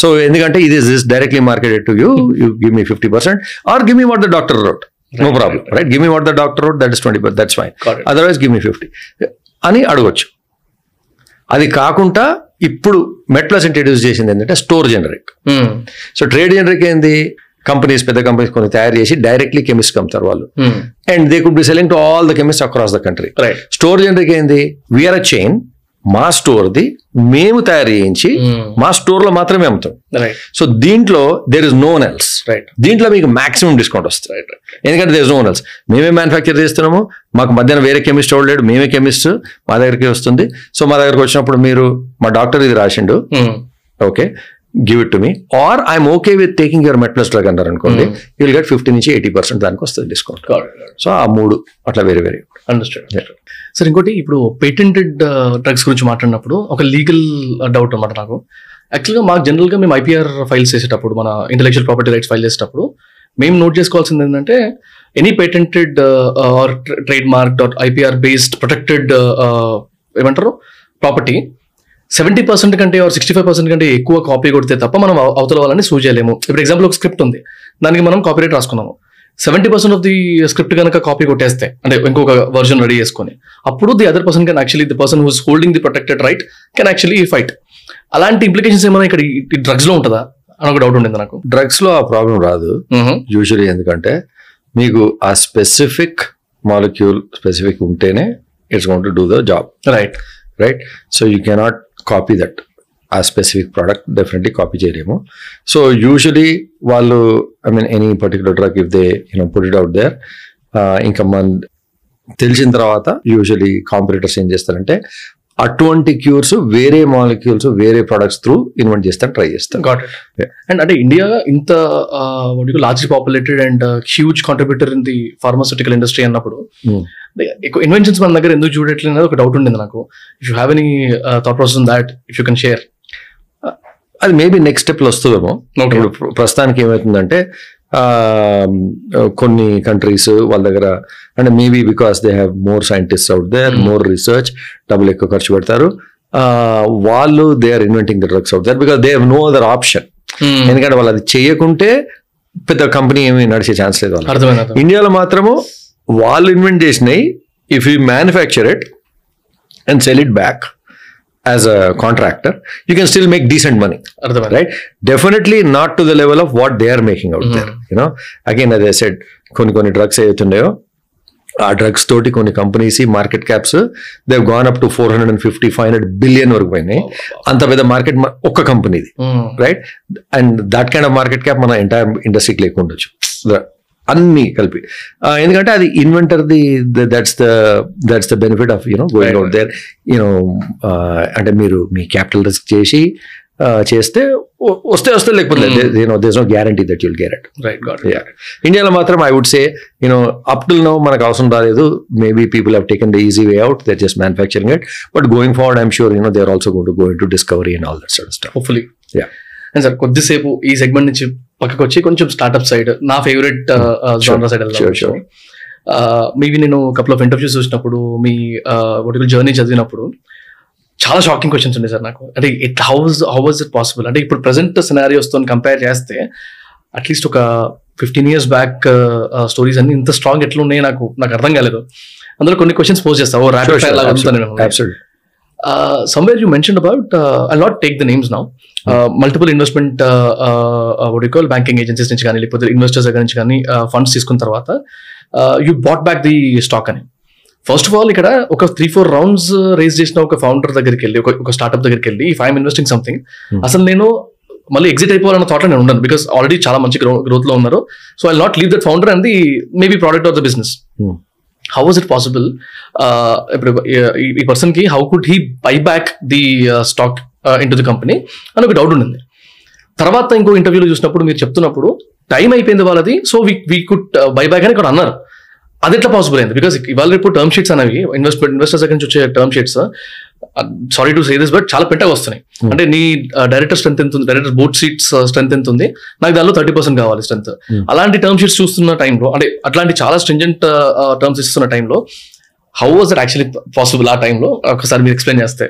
సో ఎందుకంటే ఇది is directly marketed to you you give me fifty percent or give me what the doctor wrote no problem right give me what the doctor wrote that is twenty that's fine. Otherwise give me fifty అని అడగొచ్చు అది కాకుండా ఇప్పుడు మెట్ ప్లస్ ఇంట్రడ్యూస్ చేసింది ఏంటంటే store generic so trade generic ఏంది కంపెనీస్ పెద్ద కంపెనీస్ కొన్ని తయారు చేసి డైరెక్ట్లీ కెమిస్ట్ కమ్ముతారు వాళ్ళు. And they could be selling to all the chemist across the country right store generic ఏంది వీఆర్ అ చైన్ మా స్టోర్ది మేము తయారు చేయించి మా స్టోర్లో మాత్రమే అమ్ముతాం. సో దీంట్లో there is none else right దీంట్లో మీకు మాక్సిమం డిస్కౌంట్ వస్తుంది. ఎందుకంటే దేర్ ఇస్ నోన్ ఎల్స్ మేమే మ్యానుఫ్యాక్చర్ చేస్తున్నాము. మాకు మధ్యాహ్నం వేరే కెమిస్ట్ లేడు. మేమే కెమిస్ట్ మా దగ్గరికి వస్తుంది. సో మా దగ్గరికి వచ్చినప్పుడు మీరు మా డాక్టర్ ఇది రాసిండు. Okay give it to me or I'm okay with taking your MedPlus drug అన్నారు అనుకోండి. యూ విల్ గెట్ ఫిఫ్టీ నుంచి ఎయిటీ పర్సెంట్ దానికి వస్తుంది డిస్కౌంట్ సో ఆ మూడు అట్లా వేరే వేరే. అండర్స్టాండ్ సార్ ఇంకోటి ఇప్పుడు పేటెంటెడ్ డ్రగ్స్ గురించి మాట్లాడినప్పుడు ఒక లీగల్ డౌట్ అనమాట నాకు. యాక్చువల్గా మాకు జనరల్గా మేము ఐపీఆర్ ఫైల్స్ చేసేటప్పుడు మన ఇంటలెక్చువల్ ప్రాపర్టీ రైట్స్ ఫైల్ చేసేటప్పుడు మేము నోట్ చేసుకోవాల్సింది ఏంటంటే any patented or trademark that IPR based protected ఏమంటారు ప్రాపర్టీ సెవెంటీ పర్సెంట్ కంటే ఆర్ సిక్స్టీ ఫైవ్ పర్సెంట్ కంటే ఎక్కువ కాపీ కొడితే తప్ప మనం అవతల వాళ్ళని సూ చేయలేము. ఇప్పుడు ఎగ్జాంపుల్ ఒక స్క్రిప్ట్ ఉంది. దానికి మనం copyright రాసుకున్నాము. Seventy percent of the script కనుక కాపీ కొట్టేస్తే అంటే ఇంకొక వర్జన్ రెడీ చేసుకొని అప్పుడు the other person can actually the person who's holding the protected right can actually fight అలాంటి ఇంప్లికేషన్స్ ఏమైనా ఇక్కడ ఈ డ్రగ్స్లో ఉంటుందా? అని ఒక డౌట్ ఉండేది నాకు. డ్రగ్స్లో ఆ ప్రాబ్లం రాదు. యూజువలీ ఎందుకంటే మీకు ఆ స్పెసిఫిక్ మాలిక్యూల్ స్పెసిఫిక్ ఉంటేనే it's gonna to do the job right right so you cannot copy that ఆ స్పెసిఫిక్ ప్రోడక్ట్ డెఫినెట్లీ కాపీ చేయలేము. సో యూజువలీ వాళ్ళు I mean any particular drug if they you know put it out there ఇంకా మన తెలిసిన తర్వాత యూజువలీ కాంపిటీటర్స్ ఏం చేస్తారంటే అటువంటి క్యూర్స్ వేరే మాలిక్యూల్స్ వేరే ప్రొడక్ట్స్ త్రూ ఇన్వెంట్ చేస్తారు ట్రై ఇట్ అండ్ అంటే ఇండియా ఇంత largely populated and huge contributor in the pharmaceutical industry అన్నప్పుడు Hmm. ఎక్కువ ఇన్వెన్షన్స్ మన దగ్గర ఎందుకు చూడట్లేదు ఒక డౌట్ ఉండింది నాకు. If you have any thought process that if you can share అది మేబీ నెక్స్ట్ స్టెప్లో వస్తుందేమో. ఇప్పుడు ప్ర- ప్రస్తుతానికి ఏమవుతుందంటే కొన్ని కంట్రీస్ వాళ్ళ దగ్గర అంటే maybe because they have more scientist out there more research డబ్బులు ఎక్కువ ఖర్చు పెడతారు. వాళ్ళు they are inventing the drugs out there because they have no other option ఎందుకంటే వాళ్ళు అది చేయకుంటే పెద్ద కంపెనీ ఏమీ నడిచే ఛాన్స్ లేదు అర్థమైంది. ఇండియాలో మాత్రము వాళ్ళు ఇన్వెంట్ చేసినాయి if you manufacture it and sell it back as a contractor you can still make decent money అర్థమైంది. right? Definitely not to the level of what they are making out there you know? Again as i said కొన్ని కొన్ని డ్రగ్స్ ఏవైతున్నాయో ఆ డ్రగ్స్ తోటి కొన్ని companies market caps they've gone up to four hundred and fifty five hundred billion వరకు పోయినాయి. అంత పెద్ద మార్కెట్ ఒక్క కంపెనీది. Right and that kind of market cap మన ఎంటైర్ ఇండస్ట్రీకి లేకుండొచ్చు అన్ని కలిపి. ఎందుకంటే అది inventor the that's the that's the benefit of you know going out there you know అంటే మీరు మీ క్యాపిటల్ రిస్క్ చేసి చేస్తే వస్తే వస్తే లేకపోతే you know there's no guarantee that you'll get right ఇండియాలో మాత్రం I would say you know up till now మనకు అవసరం రాలేదు. Maybe people have taken the easy way out their just manufacturing it but going forward I'm sure you know they are also going to go in to discovery and all that stuff hopefully. And sir కొద్దిసేపు ఈ సెగ్మెంట్ నుంచి పక్కకు వచ్చి కొంచెం స్టార్ట్అప్ సైడ్ నా ఫేవరెట్ జానర్ సైడ్ sure. మీవి నేను కపుల్ ఆఫ్ ఇంటర్వ్యూస్ చూసినప్పుడు మీ వర్టికల్ జర్నీ చదివినప్పుడు చాలా షాకింగ్ క్వశ్చన్స్ ఉన్నాయి సార్ నాకు. అంటే it how's how was it possible అంటే ఇప్పుడు ప్రెసెంట్ సినారియోస్తో కంపేర్ చేస్తే అట్లీస్ట్ ఒక ఫిఫ్టీన్ ఇయర్స్ బ్యాక్ స్టోరీస్ అన్ని ఇంత స్ట్రాంగ్ ఎట్లా ఉన్నాయి నాకు నాకు అర్థం కాలేదు. అందులో కొన్ని క్వశ్చన్స్ పోజ్ చేస్తా. ఓ ర్యాపిడ్ ఫైర్ లాగా. Uh, somewhere you mentioned about uh, i'll not take the names now. Uh, multiple investment uh, uh, what do you call banking agencies నుంచి కానీ లేకపోతే ఇన్వెస్టర్స్ దగ్గర నుంచి కానీ ఫండ్స్ తీసుకున్న తర్వాత you bought back the stock అని. ఫస్ట్ ఆఫ్ ఆల్ ఇక్కడ ఒక త్రీ ఫోర్ రౌండ్స్ రేస్ చేసిన ఒక ఫౌండర్ దగ్గరికి వెళ్ళి ఒక స్టార్ట్అప్ దగ్గరికి వెళ్ళి ఇఫ్ ఐఎమ్ ఇన్వెస్టింగ్ సంథింగ్ అసలు నేను మళ్ళీ ఎగ్జిట్ అయిపోవాలన్న థాట్లో నేను ఉండను బికాస్ ఆల్రెడీ చాలా మంచి గ్రోత్లో ఉన్నారు. So I not leave that founder and the maybe product of the business. How was it possible ఇప్పుడు ఈ- పర్సన్కి how could he buy back the stock in to the company అని ఒక డౌట్ ఉండింది. తర్వాత ఇంకో ఇంటర్వ్యూలో చూసినప్పుడు మీరు చెప్తున్నప్పుడు టైం అయిపోయింది వాళ్ళది so we we could buy back అని ఇక్కడ అన్నారు. అది ఎట్లా పాసిబుల్ అయింది? బికాస్ ఇవాళ రేపు టర్మ్ షీట్స్ అనేవి ఇన్వెస్ట్మెంట్ ఇన్వెస్టర్స్ దగ్గర నుంచి వచ్చే term sheets sorry to say this but చాలా పెద్దగా వస్తున్నాయి. అంటే నీ డైరెక్టర్ స్ట్రెంత్ ఎంత ఉంది? డైరెక్టర్ బోర్డ్ సీట్స్ స్ట్రెంత్ ఎంత ఉంది? నాకు దానిలో థర్టీ పర్సెంట్ కావాలి స్ట్రెంత్ అలాంటి టర్మ్ షీట్స్ చూస్తున్న టైంలో అంటే అట్లాంటి చాలా స్ట్రింజెంట్ టర్మ్స్ ఇస్తున్న టైంలో how was it actually possible ఆ టైంలో ఒకసారి మీరు ఎక్స్ప్లెయిన్ చేస్తే.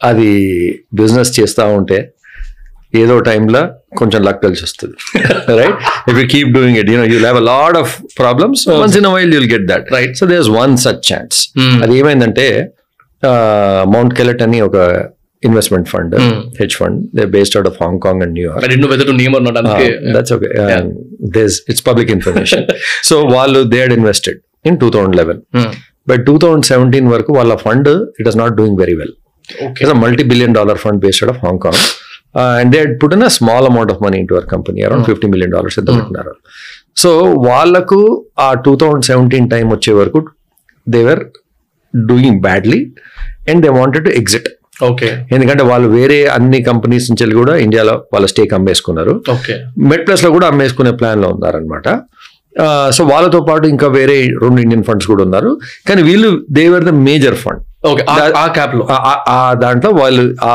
అది బిజినెస్ చేస్తూ ఉంటే ఏదో టైంలో కొంచెం లక్ కలిసి వస్తుంది. Right if you keep doing it you know you'll have a lot of problems once in while you'll get that Right. So there one such chance Hmm. అది ఏమైందంటే మౌంట్ కెలెట్ అని ఒక investment fund Hmm. Hedge fund they based out of Hong Kong and New York I didn't know whether to name or not. అందుకే that's okay it's public information so వాళ్ళు they had invested in two thousand eleven Hmm. But two thousand seventeen వరకు వాళ్ళ fund it is not doing very well Okay. It's a multi-billion dollar fund based out of Hong Kong. Uh, and they had put in a small amount of money into our company, around fifty million dollars ఎంత పెట్టినారు సో వాళ్ళకు ఆ టూ థౌజండ్ సెవెంటీన్ టైం వచ్చే వరకు they were doing badly and they wanted to exit Okay. ఎందుకంటే వాళ్ళు వేరే అన్ని కంపెనీస్ నుంచి వెళ్ళి కూడా ఇండియాలో వాళ్ళ స్టేక్ అమ్మేసుకున్నారు. Okay. మెడ్ ప్లస్లో కూడా అమ్మేసుకునే ప్లాన్లో ఉన్నారనమాట సో వాళ్ళతో పాటు ఇంకా వేరే రెండు ఇండియన్ ఫండ్స్ కూడా ఉన్నారు. కానీ వీళ్ళు దేవర్ ద మేజర్ ఫండ్ ఆ- క్యాప్లో ఆ- దాంట్లో వాళ్ళు ఆ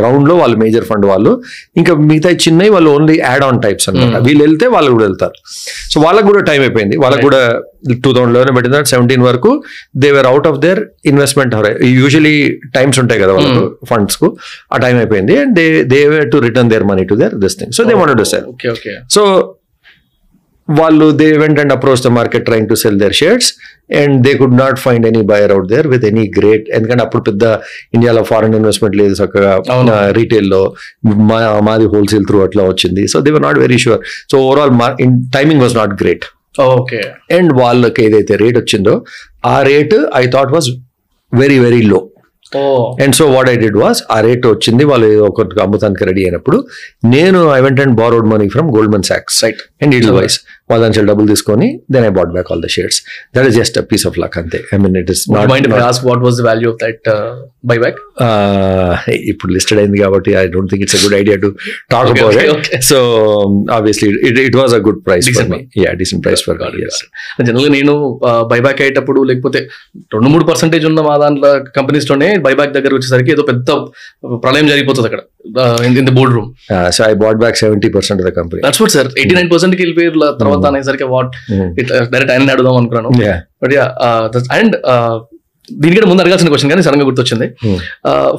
రౌండ్లో వాళ్ళు మేజర్ ఫండ్ వాళ్ళు. ఇంకా మిగతా చిన్నవి వాళ్ళు ఓన్లీ యాడ్ ఆన్ టైప్స్ అనమాట వీళ్ళు వెళ్తే వాళ్ళు కూడా వెళ్తారు. సో వాళ్ళకి కూడా టైం అయిపోయింది. వాళ్ళకి కూడా టూ థౌసండ్ లెవెన్ పెట్టిన సెవెంటీన్ వరకు they were out of their investment usually times ఉంటాయి కదా వాళ్ళకు ఫండ్స్కు ఆ టైం అయిపోయింది. And they they to return their money to their this thing so they wanted to sell okay okay so వాళ్ళు they went and approach the market trying to sell their shares and they could not find any buyer out there with any great ఎందుకంటే అప్పుడు పెద్ద ఇండియాలో ఫారెన్ ఇన్వెస్ట్మెంట్ లేదు చక్కగా. రీటైల్లో మా మాది హోల్సేల్ త్రూ అట్లా వచ్చింది. So they were not very sure so overall timing was not great okay. And వాళ్ళకి ఏదైతే రేట్ వచ్చిందో ఆ rate I thought was very very low and so what I did was ఆ రేట్ వచ్చింది వాళ్ళు ఒకటి అమ్ముతానికి రెడీ అయినప్పుడు నేను I went and borrowed money from Goldman socks Right. And ఇల్ వైస్ వాళ్ళ నుంచి డబ్బులు తీసుకొని then I bought back all the shares that is just a piece of luck అంతే. I mean it is Would you mind if I ask what was the value of that uh, buyback? ఇప్పుడు లిస్టెడ్ అయింది కాబట్టి I don't think it's a good idea to talk about it. So obviously it it was a good price for Decent me yeah decent price for జనరల్గా నేను బైబ్యాక్ అయ్యేటప్పుడు లేకపోతే రెండు మూడు పర్సెంటేజ్ ఉన్న మా దాంట్లో కంపెనీస్లోనే బైబ్యాక్ దగ్గర వచ్చేసరికి ఏదో పెద్ద ప్రళయం జరిగిపోతుంది అక్కడ. In the board room so I bought back seventy percent of the company that's what sir eighty nine పర్సెంట్కి వెళ్ళిపోయారు లా- తర్వాత అనేసరికి వాట్ డైరెక్ట్ ఆయన అడుగుదాం అనుకున్నాను. బట్ యా అండ్ దీనికంటే ముందు అడగాల్సిన క్వశ్చన్ కానీ సడన్గా గుర్తొచ్చింది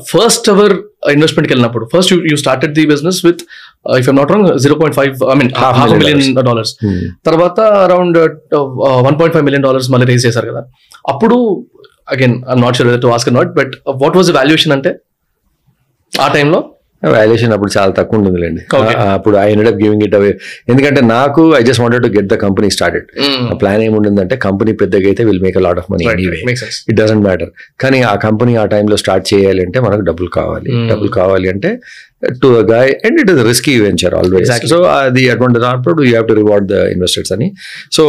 ఫస్ట్ అవర్ ఇన్వెస్ట్మెంట్కి వెళ్ళినప్పుడు first you started the business with if I'm not wrong zero point five I mean half million million dollars తర్వాత around one point five million dollars మళ్ళీ రేజ్ చేశారు కదా. అప్పుడు again I'm not sure to ask not but what was valuation అంటే ఆ టైంలో వాల్యుయేషన్ అప్పుడు చాలా తక్కువ ఉంటుందిలేండి. అప్పుడు I up giving it away ఎందుకంటే నాకు I just wanted to get the company started ఆ ప్లాన్ ఏముండిందంటే కంపెనీ పెద్దగా అయితే will make a lot of money anyway it doesn't matter కానీ ఆ కంపెనీ ఆ టైంలో స్టార్ట్ చేయాలి అంటే మనకు డబ్బులు కావాలి. Mm. డబ్బులు కావాలి అంటే to the guy and it is risky venture always. So అది అటువంటి అప్పుడు you have to reward the investors అని. So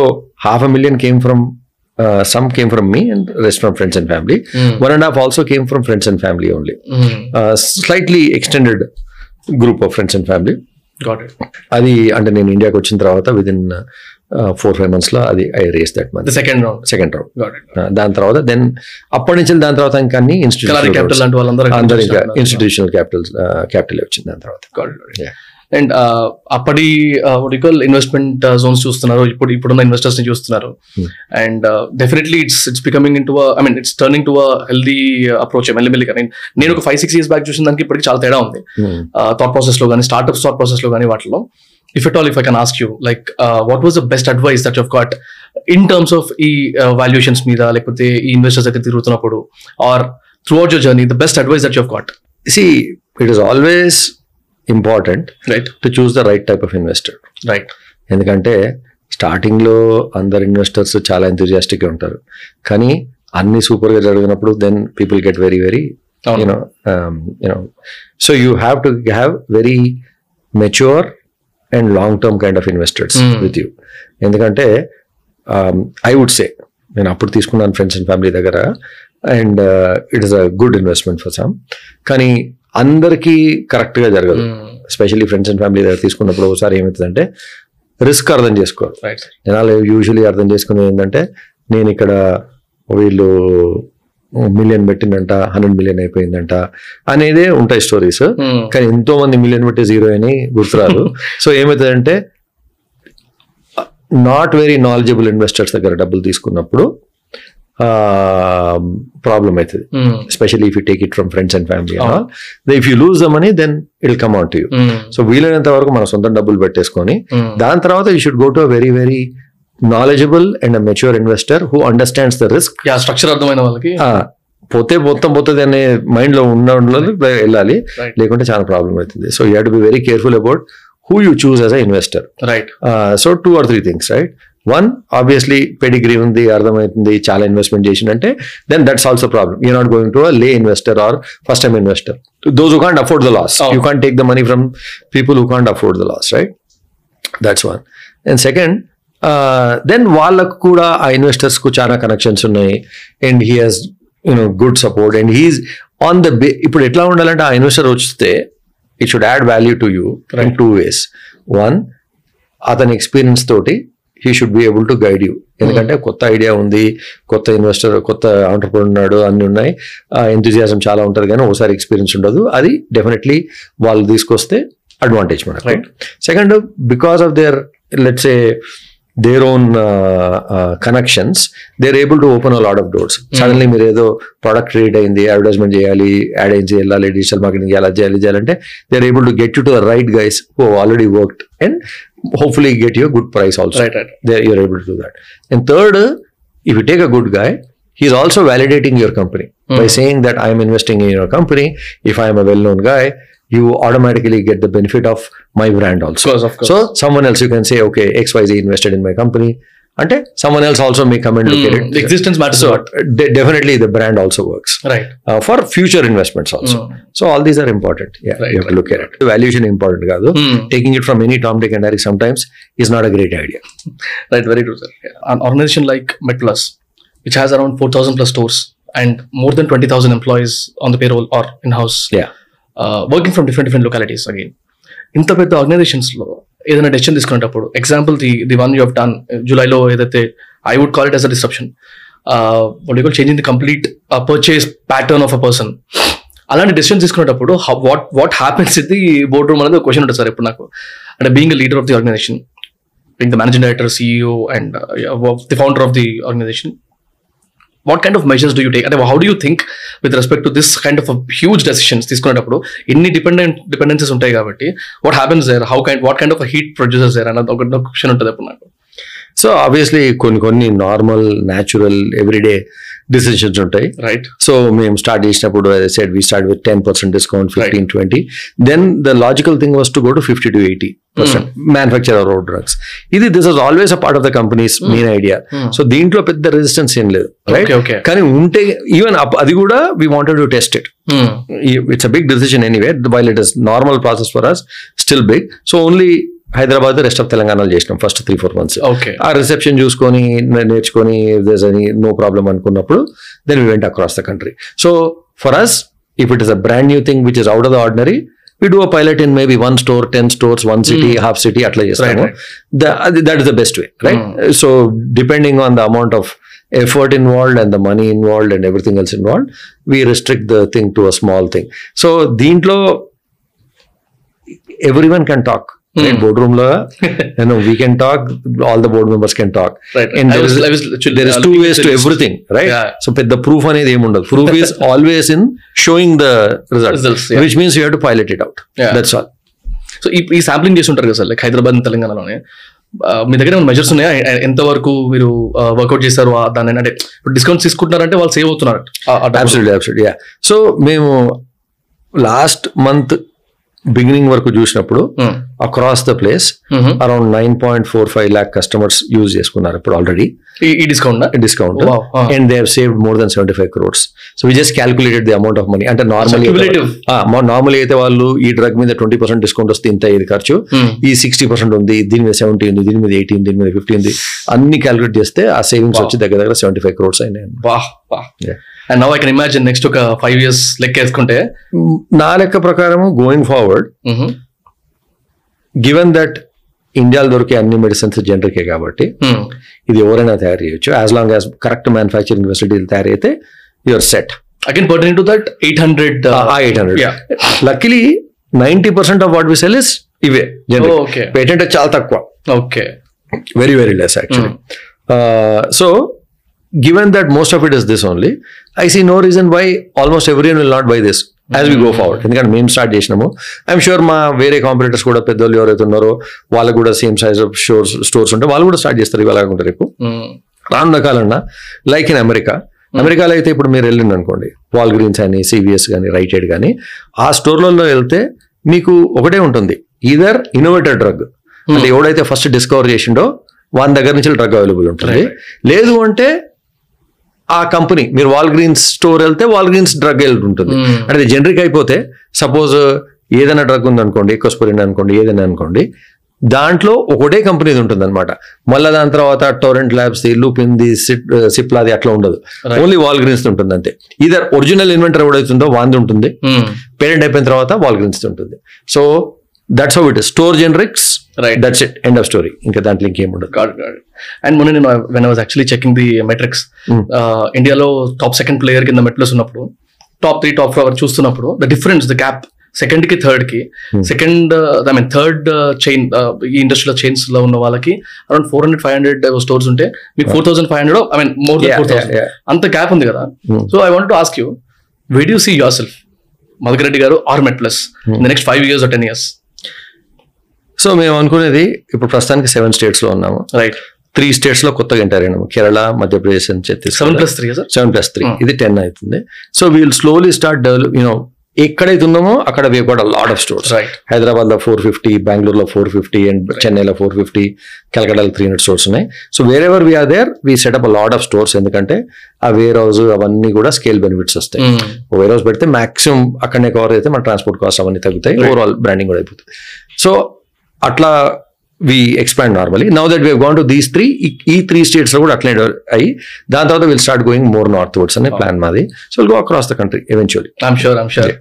half a million came from some came from me and rest from friends and family one and half also came from friends and family only slightly extended group of friends and family got it అది అంటే నేను ఇండియాకి వచ్చిన తర్వాత విత్ ఇన్ ఫోర్ ఫైవ్ మంత్స్లో అది I raised that money second round second round దాని తర్వాత దెన్ అప్పటి నుంచి దాని తర్వాత ఇంకా అన్ని కలారి క్యాపిటల్ ఇన్స్టిట్యూషన్ లాంటి వాళ్ళందరూ అందరు ఇంకా ఇన్స్టిట్యూషనల్ క్యాపిటల్ క్యాపిటల్ వచ్చింది దాని తర్వాత. Yeah. అండ్ అప్పటి ఒడికల్ ఇన్వెస్ట్మెంట్ జోన్స్ చూస్తున్నారు. ఇప్పుడు ఇప్పుడున్న ఇన్వెస్టర్స్ని చూస్తున్నారు. Hmm. And definitely it's it's becoming in to I mean it's turning to healthy approach మెల్లిమెల్లిగా నేను నేను ఒక ఫైవ్ సిక్స్ ఇయర్స్ బ్యాక్ చూసిన దానికి ఇప్పటికి చాలా తేడా ఉంది. థాట్ ప్రాసెస్లో కానీ స్టార్ట్అప్ థాట్ ప్రాసెస్లో కానీ వాటిలో. If at all if I can ask you like what was the best advice that you got in terms of ఈ వాల్యుయేషన్స్ మీద లేకపోతే ఈ ఇన్వెస్టర్స్ దగ్గర తిరుగుతున్నప్పుడు or through out your journey the best advice that you got see it is always important right to choose the right type of investor right ఎందుకంటే starting లో అందరు ఇన్వెస్టర్స్ చాలా enthusiastic గా ఉంటారు. కానీ అన్ని సూపర్గా జరిగినప్పుడు then people get very very. You know you know so you have to have very mature and long term kind of investors. With you ఎందుకంటే ఐ వుడ్ సే నేను అప్పుడు తీసుకున్నాను ఫ్రెండ్స్ అండ్ ఫ్యామిలీ దగ్గర and it is a good investment for some కానీ అందరికీ correct గా జరగదు. ఎస్పెషల్లీ ఫ్రెండ్స్ అండ్ ఫ్యామిలీ దగ్గర తీసుకున్నప్పుడు ఒకసారి ఏమవుతుందంటే రిస్క్ అర్థం చేసుకోరు. రైట్ జనాలు యూజువలీ అర్థం చేసుకునేది ఏంటంటే నేను ఇక్కడ వీళ్ళు మిలియన్ పెట్టిందంట హండ్రెడ్ మిలియన్ అయిపోయిందంట అనేదే ఉంటాయి స్టోరీస్ కానీ ఎంతో మంది మిలియన్ పెట్టి జీరో అని గుర్తురాదు. సో ఏమవుతుందంటే నాట్ వెరీ నాలెడ్జబుల్ ఇన్వెస్టర్స్ దగ్గర డబ్బులు తీసుకున్నప్పుడు ప్రాబ్లం అవుతుంది. Especially if you take it from friends and family. If you lose the money then it'll come out you. So వీలైనంత వరకు మన సొంత డబ్బులు పెట్టేసుకొని Mm. దాని తర్వాత you should go to very very knowledgeable and mature investor who understands the risk structure అర్థమైన వాళ్ళకి. పోతే మొత్తం పోతుంది అనే మైండ్లో ఉన్న వాళ్ళు వెళ్ళాలి. లేకుంటే చాలా ప్రాబ్లం అవుతుంది. So you have to be very careful about who you choose as a investor right so two or three things right one obviously pedigree ఉంది అర్థమవుతుంది చాలా investment చేసినంటే then that's also problem you not going to a lay investor or first time investor those who can't afford the loss. You can't take the money from people who can't afford the loss right that's one and second then వాళ్ళకు కూడా ఆ ఇన్వెస్టర్స్కు చాలా కనెక్షన్స్ ఉన్నాయి. And he has you know good support and he's on the bay ఇప్పుడు ఎట్లా ఉండాలంటే ఆ ఇన్వెస్టర్ వస్తే it should add value to you in two ways one అతని ఎక్స్పీరియన్స్ తోటి he should be able to guide you ఎందుకంటే కొత్త ఐడియా ఉంది కొత్త ఇన్వెస్టర్ కొత్త ఆంటర్ప్రినర్ ఉన్నాడు అన్ని ఉన్నాయి. ఎంతజియాజం చాలా ఉంటుంది కానీ ఒకసారి ఎక్స్పీరియన్స్ ఉండదు. అది డెఫినెట్లీ వాళ్ళు తీసుకొస్తే అడ్వాంటేజ్ మనకు. Right. Second because of their let's a their own connections they're able to open a lot of doors suddenly మీరు ఏదో ప్రోడక్ట్ క్రియేట్ అయింది అడ్వర్టైజ్మెంట్ చేయాలి యాడ్ అయించి వెళ్ళాలి డిజిటల్ మార్కెటింగ్ చేయాలి అది చేయాలి చేయాలంటే they are able to get you to the right guys who already worked and hopefully get you good price also you're able to do that. And third, if you take a good guy, he's also validating your company. By saying that I'm investing in your company. If I'm a well-known guy, you automatically get the benefit of my brand also. Of course, of course. So someone else you can say, okay, XYZ invested in my company. అంటే someone else also may come and look at it. The existence matters So a lot. de- definitely the brand also works right uh, for future investments also. So all these are important. Yeah, Right, you have to right, look at it. Valuation important కాదు. Taking it from any Tom, Dick and Harry sometimes is not a great idea. Right, very true, sir. An organization like MedPlus, which has around 4,000 plus stores and more than 20,000 employees on the working from different different localities again ఇంత పెద్ద ఆర్గనైజేషన్స్లో ఏదైనా డెసిషన్ తీసుకునేటప్పుడు example the the one you have done జూలైలో ఏదైతే I would call it as a disruption what in the complete purchase pattern of a person అలాంటి డెసిషన్ తీసుకునేటప్పుడు వాట్ వాట్ హ్యాపెన్స్ ఇది బోర్డ్ రూమ్ అనేది క్వశ్చన్ ఉంటుంది సార్ ఇప్పుడు నాకు. అంటే being leader of the organization being the managing director CEO, and the founder of the organization what kind of measures do you take అంటే how do you think with respect to this kind of huge decisions తీసుకునేటప్పుడు ఎన్ని డిపెండెంట్ డిపెండెన్సీస్ ఉంటాయి కాబట్టి what happens there how kind what kind of heat producers there అన్నది ఒక క్వశ్చన్ ఉంటుంది అప్పుడు నాకు. సో ఆబ్వియస్లీ కొన్ని కొన్ని నార్మల్ న్యాచురల్ ఎవ్రీడే డిసిషన్స్ ఉంటాయి. రైట్ సో మేము స్టార్ట్ చేసినప్పుడు said we start with ten percent discount fifteen twenty then the logical thing was to go to fifty to eighty percent manufacture road drugs ఇది this was always a part of the company's main idea so దీంట్లో పెద్ద రెసిస్టెన్స్ ఏం లేదు. రైట్. కానీ ఉంటే ఈవెన్ అది కూడా we wanted to test it it's a big decision anyway while it is normal process for us still big so only Hyderabad rest of తెలంగాణలో చేసినాం first three four months okay ఆ రిసెప్షన్ చూసుకొని నే- నేర్చుకొని దేస్ అని నో ప్రాబ్లం అనుకున్నప్పుడు then we went across the country so for us if it is a brand new thing which is out of the ordinary we do a pilot in maybe one store ten stores one city half city అట్లా చేస్తాము. Right. That is the best way right so depending on the amount of effort involved and the money involved and everything else involved we restrict the thing to a small thing so దీంట్లో everyone can talk board రూమ్లో we can talk all the board members can talk Right, right. was- was two to the. Everything right. So పెద్ద ప్రూఫ్ అనేది ఏమి ఉండదు proof is always in showing the result Results, yeah. Which means you have to pilot it out Yeah. That's all so ఈ ఈ శాంప్లింగ్ చేసి ఉంటారు కదా సార్ లైక్ హైదరాబాద్ తెలంగాణలోనే మీ దగ్గర ఏమైనా మెజర్స్ ఉన్నాయా ఎంత వరకు మీరు వర్కౌట్ చేశారు దాన్ని అంటే డిస్కౌంట్స్ తీసుకుంటున్నారంటే వాళ్ళు సేవ్ అవుతున్నారు. అబ్సల్యూట్ అబ్సల్యూట్ యా సో మేము లాస్ట్ మంత్ బిగినింగ్ వరకు చూసినప్పుడు Hmm. Across the place. Around nine point four five lakh customers use చేసుకున్నారు ఇప్పుడు ఆల్రెడీ ఈ discount discount. And they saved more than seventy five crores so we just calculated the amount of money అంటే నార్మల్. నార్మల్ అయితే వాళ్ళు ఈ డ్రగ్ మీద ట్వంటీ పర్సెంట్ డిస్కౌంట్ వస్తే ఇంత ఇది ఖర్చు Hmm. ఈ సిక్స్టీ పర్సెంట్ ఉంది దీని మీద సెవెంటీ ఉంది దీని మీద ఎయిటీ దీని మీద ఫిఫ్టీ ఉంది అన్ని క్యాల్కులేట్ చేస్తే ఆ సేవింగ్స్ వచ్చి దగ్గర దగ్గర సెవెంటీ ఫైవ్ క్రోర్స్ అయినాయి. And now I can imagine next ఒక ఫైవ్ ఇయర్స్ లెక్క వేసుకుంటే నా లెక్క ప్రకారం గోయింగ్ ఫార్వర్డ్. గివెన్ దట్ ఇండియాలో దొరికే అన్ని మెడిసిన్స్ జనరికే కాబట్టి Hmm. ఇది ఎవరైనా తయారు చేయొచ్చు. As long as correct manufacturing ఫెసిలిటీలు తయారైతే your set again pertaining to that eight hundred eight hundred. Luckily ninety percent of what we sell is ఇవే Oh. పేటెంట్ చాలా తక్కువ. Okay very very less actually so given that most of it is this only, I see no reason why almost everyone will not buy this. As we go forward ఎందుకంటే మేము స్టార్ట్ చేసినాము. ఐఎమ్ షూర్ మా వేరే కాంపిటేటర్స్ కూడా పెద్దోళ్ళు ఎవరైతే ఉన్నారో వాళ్ళకు కూడా same size of stores stores ఉంటే వాళ్ళు కూడా స్టార్ట్ చేస్తారు ఇవాళ కాకుండా రేపు. రాను రకాలన్నా లైక్ ఇన్ అమెరికా అమెరికాలో అయితే ఇప్పుడు మీరు వెళ్ళింది అనుకోండి. వాల్ గ్రీన్స్ కానీ సివిఎస్ కానీ రైట్ ఎయిడ్ కానీ ఆ స్టోర్లలో వెళ్తే మీకు ఒకటే ఉంటుంది. ఈదర్ ఇన్నోవేటర్ డ్రగ్ అంటే ఎవడైతే ఫస్ట్ డిస్కవర్ చేసిండో వాని దగ్గర నుంచి డ్రగ్ అవైలబుల్ ఉంటుంది. లేదు అంటే ఆ కంపెనీ మీరు వాల్ గ్రీన్స్ స్టోర్ వెళ్తే వాల్ గ్రీన్స్ డ్రగ్ ఉంటుంది. Hmm. అంటే జనరిక్ అయిపోతే సపోజ్ ఏదైనా డ్రగ్ ఉంది అనుకోండి ఎక్కోస్పొరిన్ అనుకోండి ఏదైనా అనుకోండి దాంట్లో ఒకటే కంపెనీది ఉంటుంది అనమాట మళ్ళీ దాని తర్వాత టోరెంట్ ల్యాబ్స్ ది లూపిన్ది సిప్ సిప్లాది అట్లా ఉండదు. ఓన్లీ వాల్ గ్రీన్స్ ఉంటుంది అంతే ఇదర్ ఒరిజినల్ ఇన్వెంటర్ ఎవడైతుందో వాంది ఉంటుంది. పేరెంట్ అయిపోయిన తర్వాత వాల్ గ్రీన్స్ ఉంటుంది. So that's how it store generics Right. That's it end of story ఇంకా దాంట్లో ఇంకేం ఉండదు. అండ్ మొన్న నేను when was actually checking the metrics. ఇండియాలో టాప్ సెకండ్ ప్లేయర్ కింద మెట్లస్ ఉన్నప్పుడు టాప్ త్రీ టాప్ ఫోర్ చూస్తున్నప్పుడు ద డిఫరెన్స్ ద గ్యాప్ సెకండ్కి థర్డ్కి second I mean third chain ఈ ఇండస్ట్రీలో చైన్స్లో ఉన్న వాళ్ళకి around four hundred five hundred stores ఉంటే మీకు four thousand five hundred I mean more Yeah, four thousand. అంత గ్యాప్ ఉంది కదా. So I want to ask you where'd you see yourself Madhukar Reddy గారు or MedPlus the next five years ten years so మేము అనుకునేది ఇప్పుడు ప్రస్తుతానికి సెవెన్ స్టేట్స్లో ఉన్నాము. రైట్ త్రీ స్టేట్స్లో కొత్తగా enter అయినాము. Kerala Madhya Pradesh and seven Chhattisgarh plus three sir seven plus three Hmm. ఇది టెన్ అవుతుంది. So we'll slowly start develop you know ఎక్కడైతే ఉన్నామో అక్కడ we got lot of stores హైదరాబాద్లో ఫోర్ ఫిఫ్టీ బెంగళూరులో ఫోర్ ఫిఫ్టీ అండ్ చెన్నైలో ఫోర్ ఫిఫ్టీ కలకటాలో త్రీ హండ్రెడ్ స్టోర్స్ ఉన్నాయి so wherever we're there we set up lot of stores ఎందుకంటే ఆ వేర్ హౌస్ అవన్నీ కూడా స్కేల్ బెనిఫిట్స్ వస్తాయి. వేర్ హౌస్ పెడితే మాక్సిమం అక్కడనే కవర్ అయితే మన ట్రాన్స్పోర్ట్ కాస్ట్ అవన్నీ తగ్గుతాయి. ఓవరాల్ బ్రాండింగ్ కూడా అయిపోతుంది. సో అట్లా we expand normally now that we gone to these three ఈ త్రీ స్టేట్స్లో కూడా అట్లనే అయ్యి దాని తర్వాత will start going more northwards అనే ప్లాన్ మాది. So will go across the country eventually I'm sure I'm sure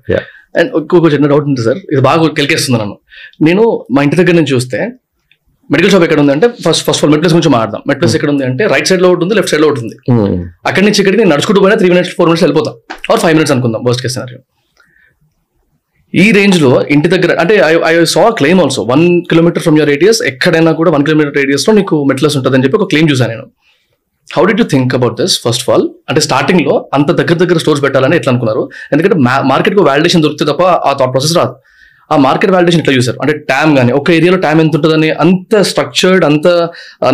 and ఇంకొక చిన్న డౌట్ ఉంది సార్ ఇది బాగా కెలికేస్తుంది నన్ను. నేను మా ఇంటి దగ్గర నుంచి చూస్తే మెడికల్ షాప్ ఎక్కడ ఉంది అంటే ఫస్ట్ ఫస్ట్ ఆల్ మెట్లెస్ గురించి మాట్లాడదాం. మెట్లెస్ ఎక్కడ ఉంది అంటే రైట్ సైడ్లో ఒకటి ఉంది లెఫ్ట్ సైడ్లో ఒకటి ఉంది. అక్కడి నుంచి ఇక్కడికి నేను నడుచుకుంటూ పోయినా త్రీ మినిట్స్ ఫోర్ మినిట్స్ వెళ్ళిపోతాం. ఆర్ ఫైవ్ మినిట్స్ అనుకుందాం వర్స్ట్ కేస్ ఈ రేంజ్లో ఇంటి దగ్గర అంటే I saw claim also one kilometre from your radius ఎక్కడైనా కూడా వన్ కిలోమీటర్ రేడియస్లో నీకు మెట్లస్ ఉంటుంది అని చెప్పి ఒక క్లెయిమ్ చూసాను నేను. How do you think about this first of all అంటే స్టార్టింగ్లో అంత దగ్గర దగ్గర స్టోర్స్ పెట్టాలని ఎట్లా అనుకున్నారు? ఎందుకంటే మార్కెట్కు వాలిడేషన్ దొరికితే తప్ప ఆ థాట్ ప్రాసెస్ రాదు. ఆ మార్కెట్ వాలిడేషన్ ఎట్లా చూసారు అంటే ట్యామ్ కానీ ఒక ఏరియాలో ట్యామ్ ఎంత ఉంటుందని అంత స్ట్రక్చర్డ్ అంత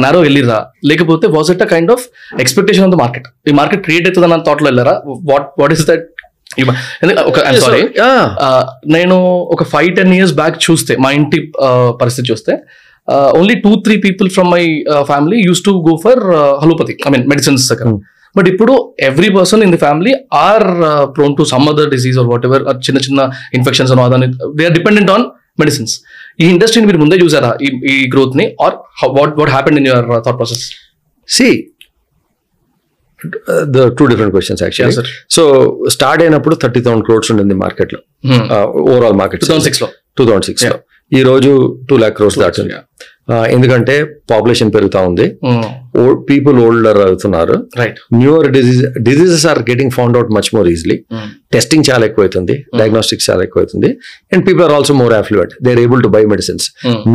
నారో వెళ్ళిరా లేకపోతే was it a kind of expectation of the market ఈ మార్కెట్ క్రియేట్ అవుతుంది అన్న థాట్లో వెళ్ళారా? వాట్ వాట్ ఇస్ దట్ ఒక సారీ నేను ఒక ఫైవ్ టెన్ ఇయర్స్ బ్యాక్ చూస్తే మా ఇంటి uh, పరిస్థితి చూస్తే only two three people from my family use to go for allopathy I mean medicines దగ్గర. Hmm. బట్ ఇప్పుడు every person in the family are prone to some other disease or whatever చిన్న చిన్న infections Adani they are dependent on medicines ఈ ఇండస్ట్రీని మీరు ముందే చూసారా? ఈ ఈ గ్రోత్ని? Or what what happened in your thought process see the two different questions actually. So start అయినప్పుడు థర్టీ థౌసండ్ క్రోడ్స్ ఉండింది మార్కెట్లో ఓవరాల్ మార్కెట్ టూ థౌసండ్ సిక్స్లో. టూ థౌసండ్ సిక్స్లో. ఈ రోజు టూ ల్యాక్ క్రోర్స్ దాటింది Uh, ఎందుకంటే పాపులేషన్ పెరుగుతా ఉంది. పీపుల్ ఓల్డర్ అవుతున్నారు. Right newer disease diseases are getting found out much more easily testing చాలా ఎక్కువైతుంది. డయాగ్నోస్టిక్స్ చాలా ఎక్కువైతుంది. And people are also more affluent they are able to buy medicines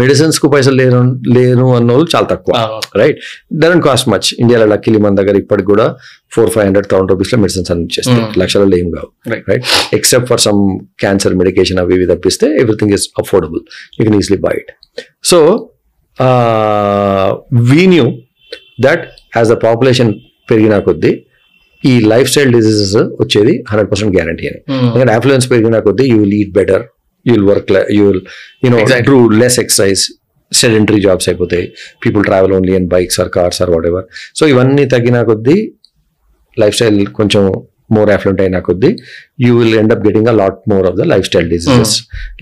మెడిసిన్స్కు పైసలు లేరు లేరు అన్న వాళ్ళు చాలా తక్కువ. రైట్ డజంట్ కాస్ట్ మచ్ ఇండియాలో లక్కీలి మన దగ్గర ఇప్పటికి కూడా ఫోర్ ఫైవ్ హండ్రెడ్ థౌసండ్ రూపీస్లో మెడిసిన్స్ అన్ని చేస్తాయి Mm. లక్షలలో ఏం కావు. Right except for some cancer medication అవి ఇవి తప్పిస్తే everything is affordable you can easily buy it so we knew that as the population పెరిగిన కొద్దీ ఈ లైఫ్ స్టైల్ డిసీజెస్ వచ్చేది హండ్రెడ్ పర్సెంట్ గ్యారంటీ అని. ఎందుకంటే అఫ్లుయెన్స్ పెరిగిన కొద్దీ you will eat better you will work you will you know. Do less exercise sedentary jobs అయిపోతాయి people travel only and bikes or cars or whatever so ఇవన్నీ తగ్గిన కొద్దీ లైఫ్ స్టైల్ కొంచెం మోర్ అఫ్లెంట్ అయిన కొద్దీ you will end up getting a lot more of the lifestyle diseases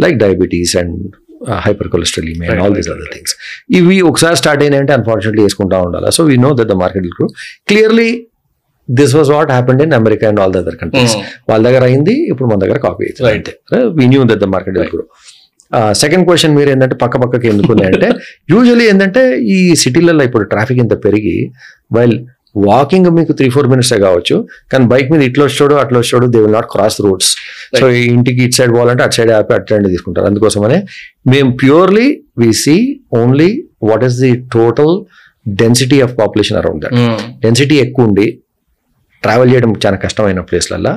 like diabetes and hypercholesterolaemia and Right, all these other things ఇవి ఒకసారి స్టార్ట్ అయినాయంటే అన్ఫార్చునేట్లీ వేసుకుంటా ఉండాలి. So we know that the market will grow clearly this was what happened in America and all the other countries వాళ్ళ దగ్గర అయింది ఇప్పుడు మన దగ్గర కాపీ అవుతుంది Right. అంతే we knew that the market will grow second question మీరు ఏంటంటే పక్క పక్కకి ఎందుకు అంటే యూజువలీ ఏంటంటే ఈ సిటీలలో ఇప్పుడు ట్రాఫిక్ ఇంత పెరిగి వైల్ వాకింగ్ మీకు త్రీ ఫోర్ మినిట్స్ కావచ్చు కానీ బైక్ మీద ఇట్లా వచ్చాడు అట్లా వచ్చాడు they will not cross roads so ఇంటికి ఇటు సైడ్ పోవాలంటే అటు సైడ్ ఆపి అటు సైడ్ తీసుకుంటారు. అందుకోసమనే మేము purely we see only what is the total density of population around that density ఎక్కువ ఉండి ట్రావెల్ చేయడం చాలా కష్టమైన ప్లేస్లల్లో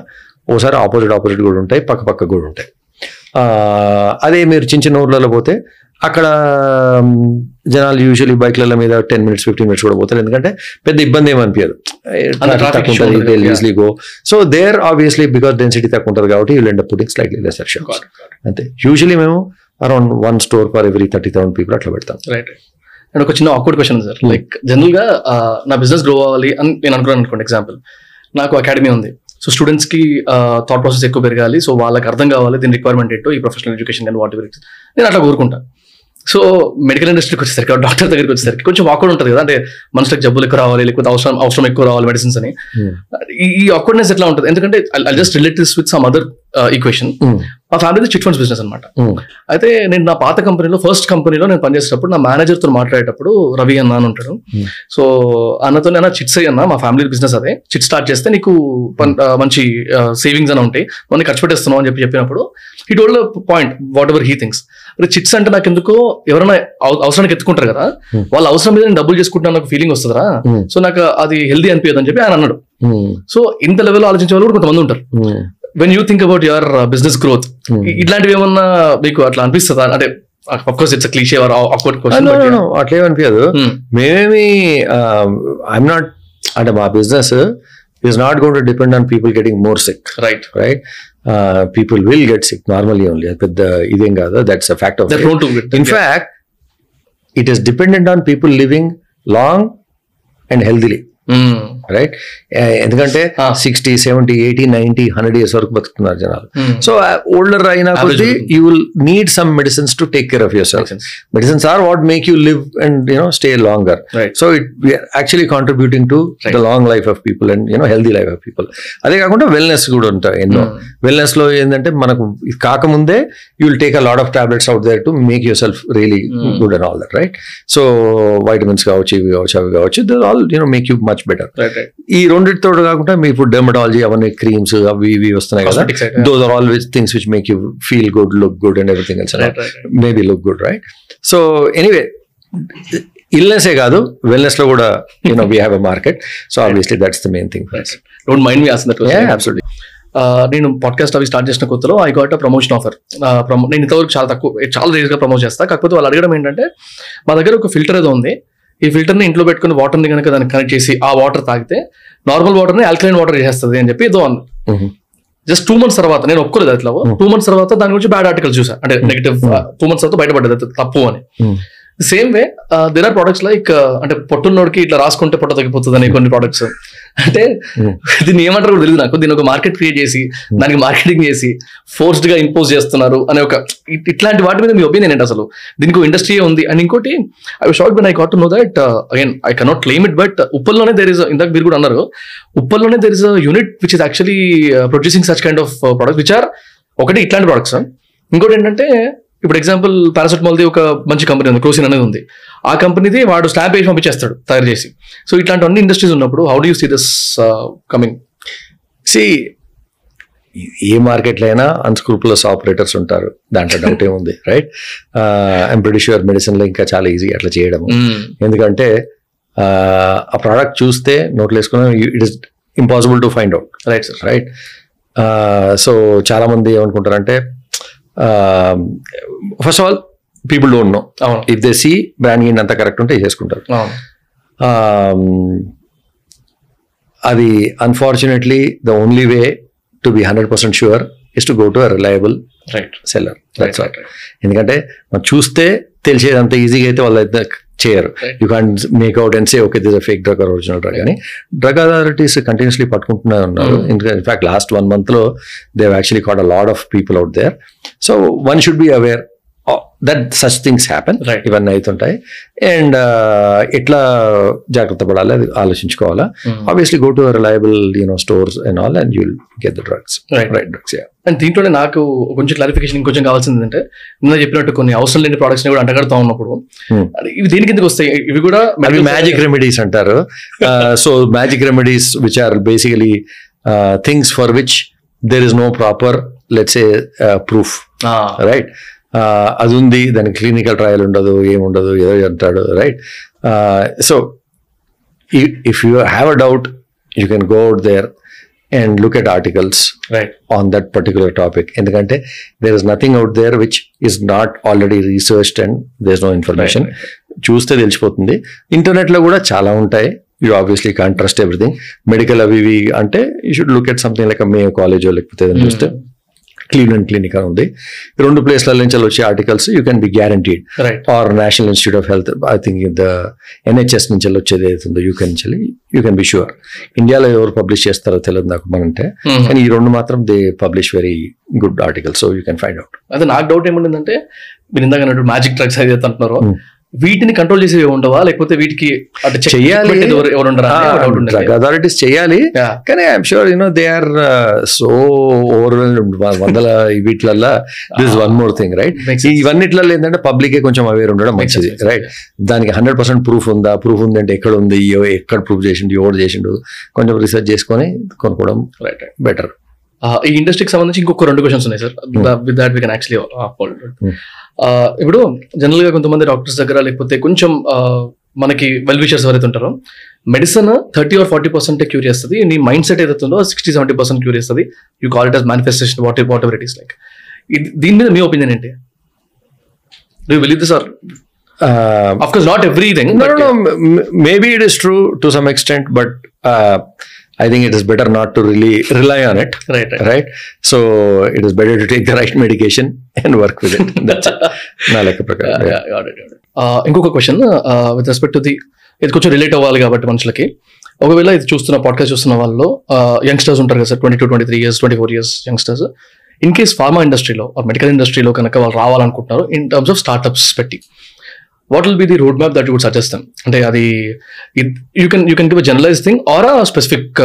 ఓసారి ఆపోజిట్ ఆపోజిట్ కూడా ఉంటాయి పక్క పక్క కూడా ఉంటాయి. అదే మీరు చిన్న చిన్న ఊర్లలో పోతే అక్కడ జనాలు యూజువలీ బైక్ల మీద టెన్ మినిట్స్ ఫిఫ్టీన్ మినిట్స్ కూడా పోతారు. ఎందుకంటే పెద్ద ఇబ్బంది ఏమనిపించదు. Easily go so there obviously because density తక్కువ ఉంటుంది కాబట్టి you end putting slightly lesser shops అంతే. యూజువలీ మేము around one store for every thirty thousand people అట్లా పెడతాం. రైట్ అండ్ ఒక చిన్న ఆక్వర్డ్ క్వశ్చన్ సార్. లైక్ జనరల్గా నా బిజినెస్ గ్రో అవ్వాలి అని నేను అనుకున్నాను అనుకోండి ఎగ్జాంపుల్ నాకు అకాడమీ ఉంది. సో స్టూడెంట్స్కి థాట్ ప్రాసెస్ ఎక్కువ పెరగాలి. సో వాళ్ళకి అర్థం కావాలి దీని రిక్వైర్మెంట్ ఏంటో ఈ ప్రొఫెషనల్ ఎడ్యుకేషన్ కానీ వాట్ నేను అట్లా కోరుకుంటా. సో మెడికల్ ఇండస్ట్రీకి వచ్చేసరికి డాక్టర్ దగ్గరికి వచ్చేసరికి కొంచెం ఆక్వర్డ్ ఉంటుంది కదా. అంటే మనుషులకు జబ్బులు ఎక్కువ రావాలి లేకపోతే అవసరం అవసరం ఎక్కువ రావాలి మెడిసిన్స్ అని. ఈ- ఈ ఆక్వర్డ్నెస్ ఎట్లా ఉంటుంది? ఎందుకంటే I just relate this with some other equation మా ఫ్యామిలీ చిట్ ఫండ్స్ బిజినెస్ అనమాట అయితే నేను నా పాత కంపెనీలో ఫస్ట్ కంపెనీలో నేను పనిచేసేటప్పుడు నా మేనేజర్తో మాట్లాడేటప్పుడు రవి అన్న అని ఉంటాడు. Hmm. సో అన్నతో నేను చిట్స్ అన్న మా ఫ్యామిలీ బిజినెస్ అదే. చిట్ స్టార్ట్ చేస్తే నీకు ఆ, మంచి సేవింగ్స్ అని ఉంటాయి. మనం ఖర్చు పెట్టేస్తున్నావు అని చెప్పి చెప్పినప్పుడు ఈ toll point whatever he thinks అంటే చిట్స్ అంటే నాకు ఎందుకో ఎవరైనా అవ- అవసరానికి ఎత్తుకుంటారు కదా. Hmm. వాళ్ళ అవసరం మీద నేను డబ్బులు చేసుకుంటాను నాకు ఫీలింగ్ వస్తుందా? Hmm. సో నాకు అది హెల్దీ అనిపించదు అని చెప్పి ఆయన అన్నాడు. సో ఇంత లెవెల్ ఆలోచించే వాళ్ళు కూడా కొంతమంది ఉంటారు. When you think about your business growth ఇట్లాంటివి ఏమన్నా మీకు అట్లా అనిపిస్తుందా? అంటే of course it's cliche question అట్లేమనిపించదు మేమేమి ఐఎమ్ నాట్ అంటే మా business is not gone to depend on people getting more sick right right people will get sick normally only అది పెద్ద ఇదేం కాదు that's a fact of that don't do it in fact it is dependent on people living long and healthily right ఎందుకంటే. Sixty seventy eighty ninety hundred years వరకు బతుకుతున్నారు జనాలు Hmm. సో ఓల్డర్ అయినా కొద్దీ. You will need some medicines to take care of yourself medicines or what make you live and you know stay longer. So it actually contributing to the. Long life of people and you know healthy life of people అదే కాకుండా వెల్నెస్ కూడా ఉంటాయి ఎన్నో వెల్నెస్లో ఏంటంటే మనకు కాకముందే you will take a lot of tablets out there to make yourself really. Good and all that right so vitamins కావచ్చు ఇవి కావచ్చు అవి కావచ్చు they all you know make you much better ఈ రెండింటితో కాకుండా మీ ఇప్పుడు డెర్మటాలజీ అవన్నీ క్రీమ్స్ అవి ఇవి వస్తున్నాయి కదా. Those are all things which make you feel good look good and everything else maybe look good right so anyway illness ఏ కాదు వెల్నెస్లో కూడా you know we have a market so obviously that's the main thing don't mind me ask that absolutely నేను పాడ్కాస్ట్ అవి స్టార్ట్ చేసిన కొత్తలో ఐ గాట్ ప్రమోషన్ ఆఫర్ నేను ఇంతవరకు చాలా తక్కువ చాలా రేజ్గా ప్రమోట్ చేస్తా. కాకపోతే వాళ్ళు అడగడం ఏంటంటే మా దగ్గర ఒక ఫిల్టర్ ఏదో ఉంది. ఈ ఫిల్టర్ని ఇంట్లో పెట్టుకుని వాటర్ని కనుక దానికి కనెక్ట్ చేసి ఆ వాటర్ తాగితే నార్మల్ వాటర్ని ఆల్కలైన్ వాటర్ చేస్తుంది అని చెప్పి ఏదో అన్నారు జస్ట్ టూ మంత్స్ తర్వాత నేను ఒప్పుకోలేదు అట్లా. టూ మంత్స్ తర్వాత దాని గురించి బ్యాడ్ ఆర్టికల్ చూసా. అంటే నెగిటివ్ టూ మంత్స్ తర్వాత బయటపడ్డది తప్పు అని. Same way there are products like అంటే పొట్టున్నోడికి ఇట్లా రాసుకుంటే పొట్ట తగ్గిపోతుంది అని కొన్ని ప్రొడక్ట్స్ అంటే Hmm. దీన్ని ఏమంటారు కూడా తెలియదు నాకు. దీని ఒక మార్కెట్ క్రియేట్ చేసి దానికి మార్కెటింగ్ చేసి ఫోర్స్డ్గా ఇంపోజ్ చేస్తున్నారు అనే ఒక ఇట్- ఇట్లాంటి వాటి మీద మీ ఒపీనియన్ ఏంటి అసలు? దీనికి ఇండస్ట్రీ ఉంది? అండ్ ఇంకోటి I shock been I got to know that again I cannot claim it but ఉప్పల్లోనే there is ఇందాక మీరు కూడా అన్నారు ఉప్పల్లోనే there is a unit which is actually producing such kind of products which are ఒకటి ఇట్లాంటి ప్రొడక్ట్స్ ఇంకోటి ఏంటంటే ఇప్పుడు ఎగ్జాంపుల్ పారాసెటమాల్ది ఒక మంచి కంపెనీ ఉంది క్రోసిన్ అనేది ఉంది. ఆ కంపెనీది వాడు స్టాంప్ వేసి పంపించేస్తాడు తయారు చేసి. సో ఇట్లాంటి అన్ని ఇండస్ట్రీస్ ఉన్నప్పుడు how do you see this coming see a మార్కెట్లో అయినా అన్స్క్రూపులస్ ఆపరేటర్స్ ఉంటారు. దాంట్లో డౌట్ ఏముంది రైట్ ఐమ్ ప్రిటీ షూర్ మెడిసిన్లో ఇంకా చాలా ఈజీ అట్లా చేయడం ఎందుకంటే ఆ, ఆ ప్రోడక్ట్ చూస్తే నోట్లు వేసుకున్నా it is impossible to find out right sir right so చాలా మంది ఏమనుకుంటారంటే first of all people don't know if they see brand అంతా కరెక్ట్ ఉంటే చేసుకుంటారు. Um, అది unfortunately the only way to be hundred percent sure is to go to a reliable right seller right ఎందుకంటే మనం చూస్తే తెలిసేది అంత ఈజీగా అయితే వాళ్ళు చేయరు. You can make out and say okay this a fake drug original drug అని. డ్రగ్ అథారిటీస్ కంటిన్యూస్లీ పట్టుకుంటూనే ఉన్నారు. ఇన్ఫాక్ట్ లాస్ట్ వన్ మంత్లో they actually caught a lot of people out there so one should be aware that such things happen Right. ఇవన్నీ అవుతుంటాయి. అండ్ ఎట్లా జాగ్రత్త పడాలి అది ఆలోచించుకోవాలా? Obviously go to reliable you know stores and all and you'll get the drugs Right. Right drugs and దీంట్లోనే నాకు కొంచెం క్లారిఫికేషన్ ఇంకొంచెం కావాల్సింది అంటే నిన్న చెప్పినట్టు కొన్ని అవసరం లేని ని కూడా అంటగడతా ఉన్నప్పుడు Hmm. ఇవి దేనికి ఎందుకు వస్తాయి? ఇవి కూడా మ్యాజిక్ రెమెడీస్ అంటారు. So magic remedies which are basically things for which there is no proper let's a proof right అది ఉంది దానికి క్లినికల్ ట్రయల్ ఉండదు ఏముండదు ఏదో అంటాడు right so if you have a doubt you can go out there and look at articles right on that particular topic ఎందుకంటే there is nothing out there which is not already researched and there no information చూస్తే తెలిసిపోతుంది. ఇంటర్నెట్లో కూడా చాలా ఉంటాయి. You obviously can't trust everything medical అవి ఇవి అంటే you should look at something like may college లేకపోతే ఏదైనా చూస్తే క్లీవ్లాండ్ క్లినిక్ అని ఉంది రెండు ప్లేస్ల నుంచి వచ్చే articles you can be guaranteed right or national institute of health I think the NHS నుంచి వచ్చేది ఏదైతుందో యూ కెన్ నుంచి యూ కెన్ బి షూర్ ఇండియాలో ఎవరు పబ్లిష్ చేస్తారో తెలియదు నాకు మనంటే కానీ ఈ రెండు మాత్రం they publish very good article so you can find out అదే నాకు డౌట్ ఏముంటుందంటే మీరు ఇందాక మ్యాజిక్ డ్రగ్స్ అంటున్నారో Hmm. వీటిని కంట్రోల్ చేసేవి ఉండవా? లేకపోతే వీటికి అంటే ఎవరు ఎవరు. డ్రగ్ అథారిటీస్ చేయాలి. కానీ I'm sure you know they are so over వందల వీటిలల్లా this one more thing right. ఇవన్నిట్లలో ఏంటంటే పబ్లిక్ కొంచెం అవేర్ ఉండడం మంచిది. రైట్ దానికి హండ్రెడ్ పర్సెంట్ ప్రూఫ్ ఉందా? ప్రూఫ్ ఉందంటే ఎక్కడ ఉంది ఎక్కడ ప్రూఫ్ చేసిండు? ఎవడు చేసిండు? కొంచెం రీసెర్చ్ చేసుకొని కొనుక్కోవడం right. బెటర్ ఈ ఇండస్ట్రీకి సంబంధించి ఇంకొక రెండు క్వశ్చన్స్ ఉన్నాయి sir with that we can actually. ఇప్పుడు జనరల్గా కొంతమంది డాక్టర్స్ దగ్గర లేకపోతే కొంచెం మనకి వెల్ విషర్స్ ఎవరైతే ఉంటారో medicine thirty or forty percent cure చేస్తుంది. నీ మైండ్ సెట్ ఏదైతే ఉందో సిక్స్టీ సెవెంటీ పర్సెంట్ క్యూర్ చేస్తుంది. You call it as manifestation what whatever it is like దీని మీద మీ ఒపీనియన్ ఏంటి? Do believe this or of course not everything No, no, no. m- m- Maybe it is uh, I think it is better not to really rely on it. Right Right. So it is better to take the right medication and work with it. That's it. నా లెక్క ప్రకారం Yeah. ఇంకొక question with respect to the ఇది కొంచెం రిలేట్ అవ్వాలి కాబట్టి మనుషులకి ఒకవేళ ఇది చూస్తున్న పాడ్కాస్ట్ చూస్తున్న వాళ్ళు యంగ్స్టర్స్ ఉంటారు కదా sir twenty two twenty three years twenty four years youngsters in case pharma ఇండస్ట్రీలో మెడికల్ ఇండస్ట్రీలో కనుక వాళ్ళు రావాలనుకుంటున్నారు ఇన్ టర్మ్స్ ఆఫ్ స్టార్ట్అప్స్ పెట్టి what will be the road map that would suggest అంటే అది you can you can give generalize thing or a specific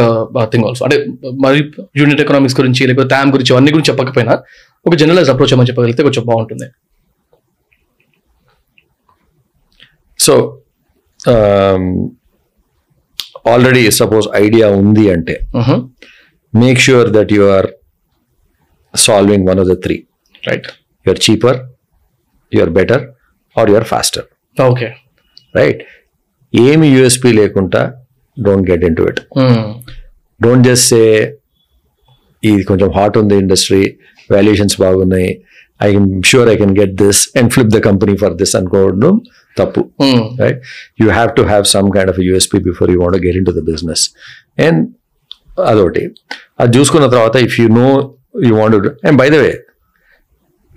thing also అంటే మరి యూనిట్ ఎకనామిక్స్ గురించి లేకపోతే ట్యామ్ గురించి అన్ని గురించి చెప్పకపోయినా ఒక జనరలైజ్ అప్రోచ్ ఏమని చెప్పగలిగితే కొంచెం బాగుంటుంది. సో ఆల్రెడీ సపోజ్ ఐడియా ఉంది అంటే make sure that you are solving one of the three right you are cheaper you are better or you are faster okay right ఏమి యూఎస్పి లేకుండా don't get into it don't just say ఇది కొంచెం హాట్ ఉంది ఇండస్ట్రీ వాల్యుయేషన్స్ బాగున్నాయి I can sure I can get this and flip the company for this అనుకోవడం తప్పు. Right you have to have some kind of USP before you want get in to the business and అదొకటి. అది చూసుకున్న తర్వాత if you know you want and by the way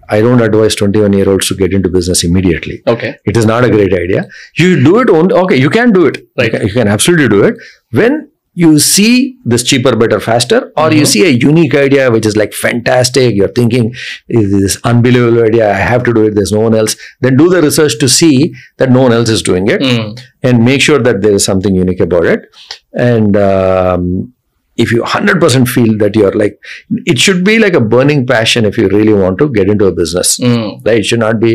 I don't advise 21 year olds to get into business immediately. Okay. It is not a great idea. You do it only, okay, you can do it. Right. You can, you can absolutely do it. When you see this cheaper, better, faster, or mm-hmm. you see a unique idea which is like fantastic, you're thinking, is this unbelievable idea, I have to do it, there's no one else, then do the research to see that no one else is doing it mm. and make sure that there is something unique about it. And um, if you 100% feel that you're like, it should be like a burning passion if you really want to get into a business right? It should not be,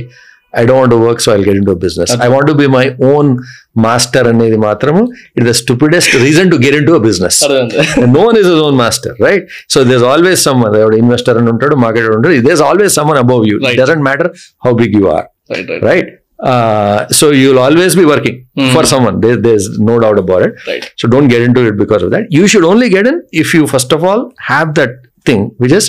I don't want to work, so I'll get into a business. I want to be my own master అనేది మాత్రము it the stupidest reason to get into business no one is is own master right so there's always someone ఎవడు ఇన్వెస్టర్ అని ఉంటాడు మార్కెటర్ ఉంటాడు there's always someone above you Right. Doesn't matter how big you are right right right uh, so you'll always be working for someone there, there's no doubt about it right so don't get into it because of that you should only get in if you first of all have that thing which is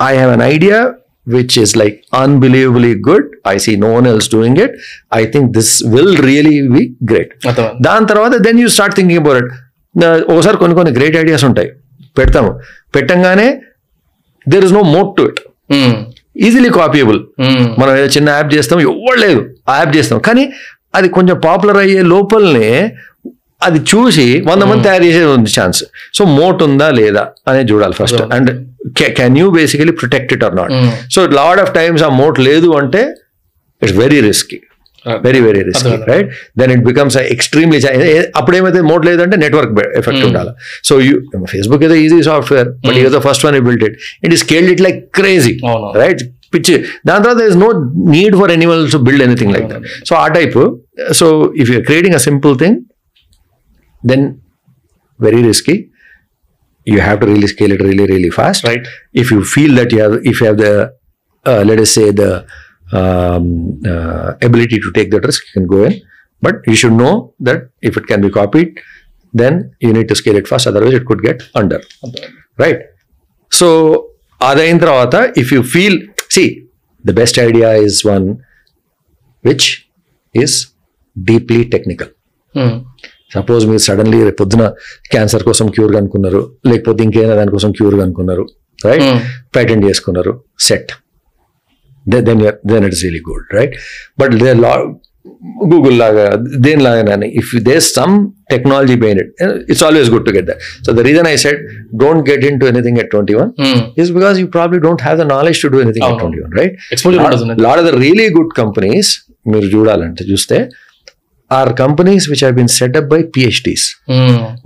i have an idea which is like unbelievably good i see no one else doing it i think this will really be great అర్థమైంది దాని తర్వాత then you start thinking about it ఒకసారి కొన్ని కొన్ని గ్రేట్ ఐడియాస్ ఉంటాయి పెడతాము పెట్టంగానే there is no moat to it easily copyable మనం ఏదో చిన్న యాప్ చేస్తాం ఎవరు లేదు. ఆ యాప్ చేస్తాం. కానీ అది కొంచెం పాపులర్ అయ్యే లోపలనే అది చూసి వంద మంది తయారు చేసేది ఉంది ఛాన్స్ సో మోట్ ఉందా లేదా అనేది చూడాలి first and can you basically protect it or not so lot of times ఆ మోట్ లేదు అంటే it's very risky very very risky అర్థమైంది. Right then it becomes extremely అప్పుడు ఏమైతే మోట్ లేదంటే నెట్వర్క్ ఎఫెక్ట్ ఉండాలి. సో యూ ఫేస్బుక్ ఏదో ఈజీ సాఫ్ట్వేర్ బట్ ఏదో the first one built it it is scaled it like crazy అవును. రైట్ పిచ్చి దాని తర్వాత is no need for anyone to build anything like that so ఆ type so if you're creating a simple thing then very risky you have to really scale it really really fast. Right. if you feel that you have if you have the uh, let us say the um, uh, ability to take that risk you can go in but you should know that if it can be copied then you need to scale it fast otherwise it could get under right so అదైన తర్వాత if you feel see the best idea is one which is deeply technical suppose మీరు సడన్లీ రేపు పొద్దున క్యాన్సర్ కోసం క్యూర్ అనుకున్నారు లేకపోతే ఇంకేదైనా దానికోసం క్యూర్ అనుకున్నారు రైట్ Hmm. పేటెంట్ చేసుకున్నారు set Then then it is really good right but they law Google లాగా దేని లాగా if they some technology being it it's always good to get that so the reason I set don't get into anything at twenty one is because you probably don't have the knowledge to do anything at అవును. 21, right? Exposure lot, ఉండదు. lot of the really good companies మీరు చూడాలంటే చూస్తే are companies which have been set up by PhDs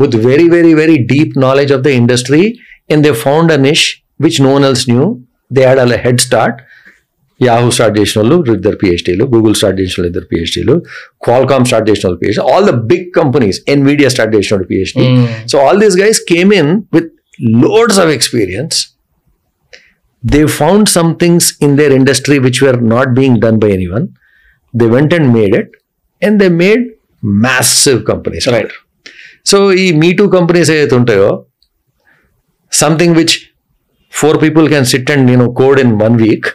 with very, very, very deep knowledge of the industry and they found a niche which no one else knew. They had a head start. Yahoo start చేసిన వాళ్ళు ఇద్దరు పిహెచ్డీలు గూగుల్ స్టార్ట్ చేసిన వాళ్ళు ఇద్దరు పిహెచ్డీలు క్వాల్కామ్ స్టార్ట్ చేసిన వాళ్ళు PhD all the big companies Nvidia start చేసిన వాళ్ళు PhD So all these guys came in with loads of experience. They found some things in their industry which were not being done by anyone. They went and made it, and they made massive companies. Right. So ఈ మీ టూ కంపెనీస్ ఏదైతే ఉంటాయో something which four people can sit and నేను code in one week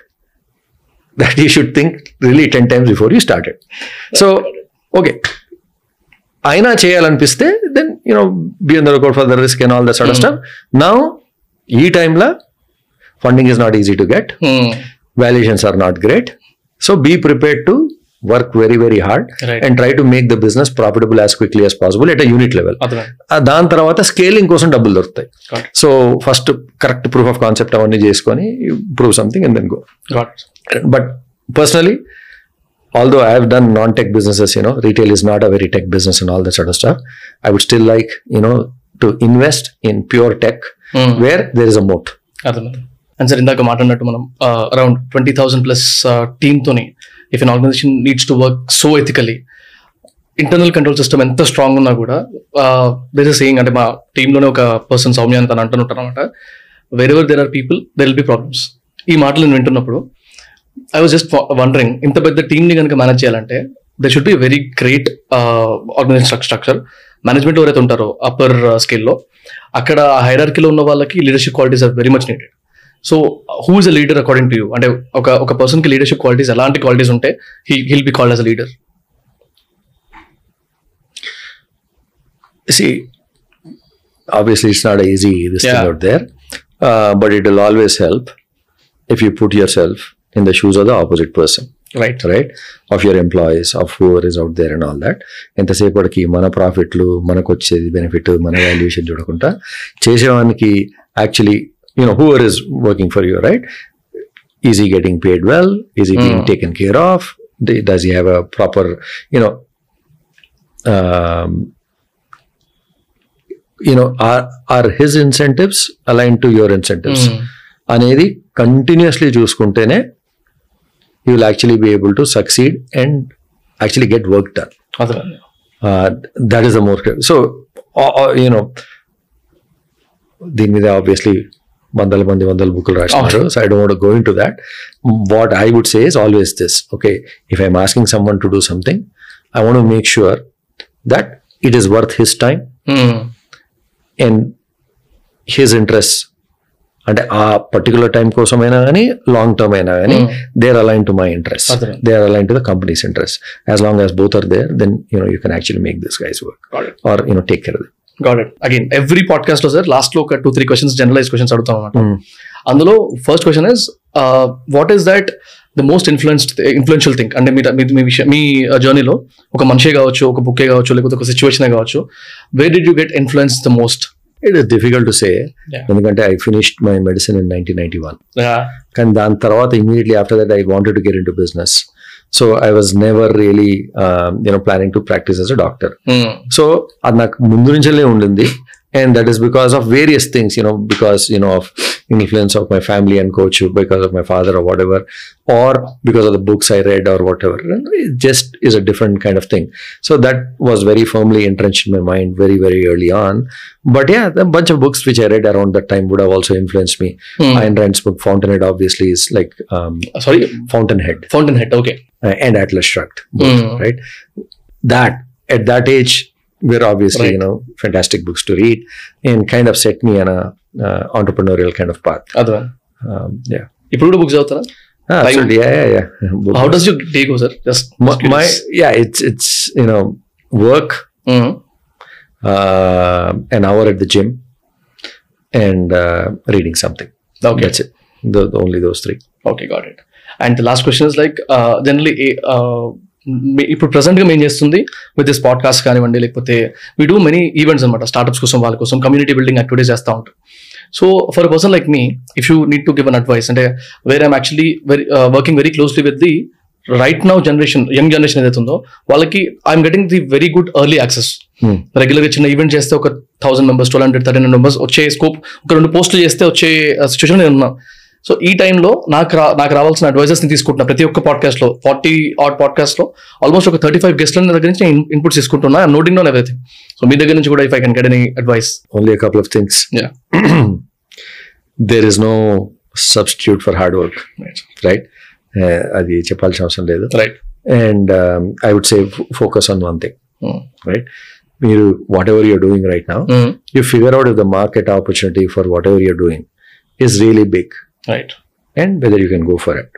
that you should think really ten times before you started so okay అయినా చేయాలనిపిస్తే then you know be on the record for the risk and all the sad stuff now ఈ టైంలో funding is not easy to get valuations are not great. So be prepared to work very, very hard Right. and try to make the business profitable as quickly as possible at a unit level. అర్థమైంది ఆ దాని తర్వాత స్కేలింగ్ కోసం డబ్బులు దొరుకుతాయి Got it. So first correct proof of concept అవన్నీ చేసుకొని prove something and then go got but personally although i have done non-tech businesses you know retail is not a very tech business and all that sort of stuff i would still like you know to invest in pure tech where there is a moat అర్థమైంది అండ్ సార్ ఇందాక మాట్లాడినట్టు మనం around twenty thousand plus టీమ్తోని if an organization needs to work so ethically internal control system ఎంత స్ట్రాంగ్ ఉన్నా కూడా దేర్ ఇస్ సేయింగ్ అంటే మా టీంలోనే ఒక పర్సన్ సౌమ్య అని తను అంటుంటారు అనమాట wherever there are people there will be problems ఈ మాటలు నేను వింటున్నప్పుడు ఐ వాజ్ జస్ట్ వండరింగ్ ఇంత పెద్ద టీంని కనుక మేనేజ్ చేయాలంటే they should be very great organization structure management ఎవరైతే ఉంటారో అప్పర్ స్కేల్లో అక్కడ హైరార్కీలో ఉన్న వాళ్ళకి leadership qualities are very much needed so who is a leader according to you అంటే ఒక ఒక పర్సన్కి లీడర్షిప్ క్వాలిటీస్ ఎలాంటి క్వాలిటీస్ ఉంటే he will be called as a leader see obviously it's not easy this Yeah. thing out there uh, but it will always help if you put yourself in the shoes of the opposite person. Right right of your employees of whoever is out there and all that ఎంతసేపటికి మన ప్రాఫిట్లు మనకు వచ్చేది బెనిఫిట్ మన వాల్యుయేషన్ చూడకుండా చేసేవానికి actually you know whoever is working for you right is he getting paid well is he being taken care of does you have a proper you know you know are are his incentives align to your incentives అనేది continuously చూసుకుంటేనే you will actually be able to succeed and actually get work done అర్థమైంది that is the more so you know దీని మీద ఆబ్వియస్లీ వందల మంది వందల బుక్లు రాసినారు so I don't going to that what I would say is always this okay if I'm asking someone to do something I want make sure that it is worth his time and his interest అంటే ఆ పర్టికులర్ టైం కోసమైనా కానీ లాంగ్ టర్మ్ అయినా కానీ they are align to my interest అదే. They are align to the companies interest as long as both are there then you know you can actually make this guys work Got it. Or you know take care it again every పాడ్కాస్ట్లో సార్ లాస్ట్లో ఒక two three questions generalize questions అడుగుతాం అనమాట అందులో first question is what is that the most influenced influential thing అంటే మీ మీ- విషయం మీ జర్నీలో ఒక మనిషే కావచ్చు ఒక బుక్కే కావచ్చు లేకపోతే ఒక సిచ్యువేషన్ కావచ్చు where did you get influence the most it is difficult to say. ఎందుకంటే I finished my medicine in nineteen ninety one కానీ దాని తర్వాత immediately after that I wanted to get in to business so I was never really you know planning to practice as a doctor so అది నాకు ముందు నుంచే ఉండింది. and that is because of various things you know because you know of influence of my family and coach because of my father or whatever or because of the books i read or whatever. It just is a different kind of thing. So that was very firmly entrenched in my mind very very early on. But yeah a bunch of books which i read around that time would have also influenced me. Mm. ayn rand's book fountainhead obviously is like um, uh, sorry? Fountainhead. Fountainhead okay. Uh, and atlas shrugged both, mm. right? That at that age were obviously Right. you know fantastic books to read and kind of set me on a uh, entrepreneurial kind of path. అదే Um, yeah. ఇప్పుడు కూడా బుక్స్ చదువుతారా Ah, Like- absolutely. Yeah, yeah, yeah. Book- how does you take sir just my, my yeah, it's it's you know work uh, an hour at the gym and uh, reading something. Okay That's it. The, the only those three. Okay got it and last question is like generally ఇప్పుడు ప్రెసెంట్గా మేము చేస్తుంది విత్ దిస్ పాడ్కాస్ట్ కానివ్వండి లేకపోతే వీ డూ మెనీ ఈవెంట్స్ అనమాట స్టార్ట్అప్స్ కోసం వాళ్ళ కోసం కమ్యూనిటీ బిల్డింగ్ యాక్టివిటీస్ చేస్తూ ఉంటాం so for person like me if you need to give an advice అంటే where I'm actually very working very closely with the right now generation young generation ఏదైతే ఉందో వాళ్ళకి I'm getting the very good early access. రెగ్యులర్గా చిన్న ఈవెంట్ చేస్తే ఒక thousand members twelve hundred thirteen members వచ్చే స్కోప్ ఒక రెండు పోస్టులు చేస్తే వచ్చే సిచ్యువేషన్ నేను ఉన్నా సో ఈ టైంలో నాకు రా నాకు రావాల్సిన అడ్వైజర్స్ని తీసుకుంటున్నా ప్రతి ఒక్క పాడ్కాస్ట్లో ఫార్టీ ఆట్ పాడ్కాస్ట్లో ఆల్మోస్ట్ ఒక థర్టీ ఫైవ్ గెస్ట్ల దగ్గర నుంచి నేను ఇన్పుట్స్ తీసుకుంటున్నా నోటింగ్ డౌన్ ఎవ్రీథింగ్ సో మీ దగ్గర నుంచి కూడా if I can get any advice Only a couple of things. Yeah. there is no substitute for hard work, right? Uh, అది చెప్పాల్సిన అవసరం లేదు. Right and I would say focus on one thing right మీరు whatever you're doing right now you figure out if the market opportunity for whatever you're doing is really big. Right and whether you can go for it.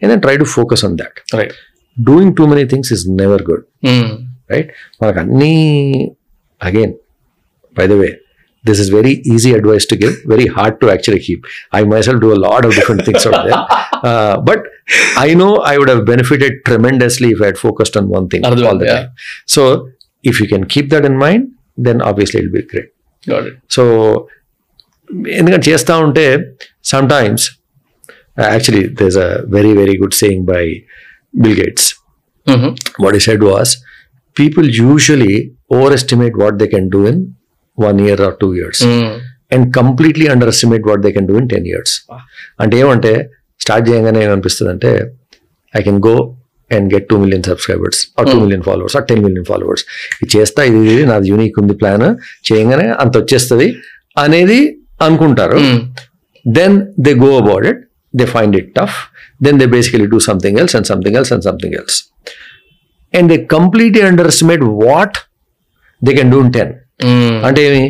And then try to focus on that. Right Doing too many things is never good, right? మనకు అన్నీ again by the way this is very easy advice to give very hard to actually keep I myself do lot of different things out there but I know I would have benefited tremendously if I had focused on one thing అర్థమైంది, all the yeah. time. So if you can keep that in mind, then obviously it'll be great. Got it so ఎందుకంటే చేస్తూ ఉంటే sometimes actually does a very very good saying by Bill Gates what he said was people usually overestimate what they can do in one year or two years and completely underestimate what they can do in ten years అంటే ఏమంటే స్టార్ట్ చేయగానే ఏమనిపిస్తుంది అంటే I can go and get two million subscribers or two million followers or ten million followers ఇది చేస్తా ఇది ఇది నాది యూనిక్ ఉంది ప్లాన్ చేయగానే అంత వచ్చేస్తుంది అనేది అనుకుంటారు. then they go about it they find it tough then they basically do something else and something else and something else and they completely underestimate what they can do in 10 అంటే ఏమి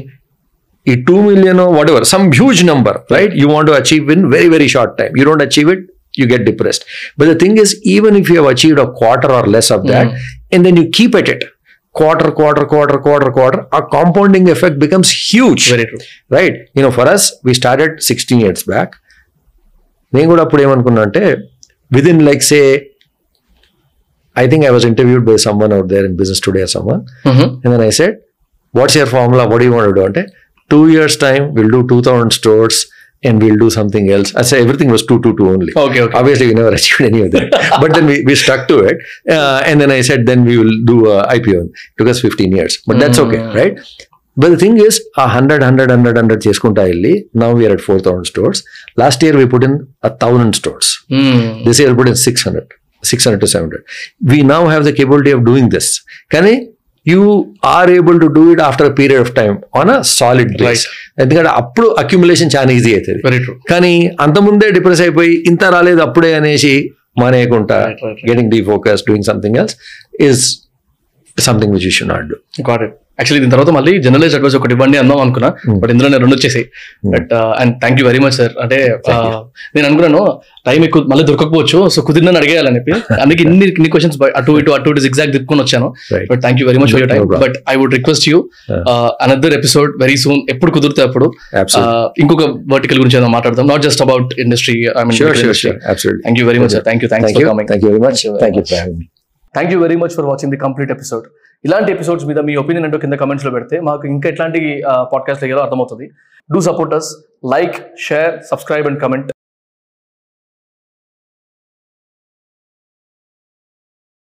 ఈ two million whatever some huge number right you want achieve in very very short time you don't achieve it you get depressed but the thing is even if you have achieved a quarter or less of that and then you keep at it Quarter quarter quarter quarter quarter our compounding effect becomes huge. Very true right you know for us we started sixteen years back నేను కూడా అప్పుడు ఏమనుకున్నా అంటే within like say I think I was interviewed by someone out there in business today some and then I said what's your formula what you want do అంటే two years time will do two thousand stores and we'll do something else. I say everything was two, two, two only. Okay, okay. Obviously, we never achieved any of that. but then we, we stuck to it. Uh, and then I said, then we will do a IPO. It took us 15 years, but that's okay, hmm. right? But the thing is, a hundred, hundred, hundred, hundred cheskunta. Now we are at 4,000 stores. Last year we put in a thousand stores. Mm. This year we put in 600, 600 to 700. We now have the capability of doing this. Can I? You are able to do it after a period of time on a solid base. ఎందుకంటే అప్పుడు అక్యుములేషన్ చాలా ఈజీ అవుతుంది. కానీ అంతకుముందే డిప్రెస్ అయిపోయి ఇంత రాలేదు అప్పుడే అనేసి మానేయకుండా. Getting defocus doing something else is something which you should not do got it actually దీని తర్వాత మళ్ళీ జనరలైజ్ అడ్వైస్ ఒకటి ఇవ్వండి అందాం అనుకున్నా బట్ ఇందులో నేను రెండు వచ్చేసాయి. But and thank you very much sir అంటే uh, నేను అనుకున్నాను టైం ఎక్కువ మళ్ళీ దొరకకపోవచ్చు సో కుదిరినని అడిగేయాలని చెప్పి. అందుకే ఇన్ని ఇన్ని క్వశ్చన్స్ అటు ఇటు అటు ఇటు ఎగ్జాక్ట్ తిప్పుకొని వచ్చాను. But thank you very much for your time. But I would request you another episode very soon ఎప్పుడు కుదిరితే అప్పుడు uh, ఇంకొక వర్టికల్ గురించి ఏదో మాట్లాడదాం. Not just about industry I mean thank you very much sir thank you thank you very much thank you thank you very much for watching the complete episode ఇలాంటి ఎపిసోడ్స్ మీద మీ ఒపీనియన్ అంటూ కింద కమెంట్స్లో పెడితే మాకు ఇంకా ఎట్లాంటి పాడ్కాస్ట్ అయ్యాలో అర్థమవుతుంది. Do support us like share subscribe and comment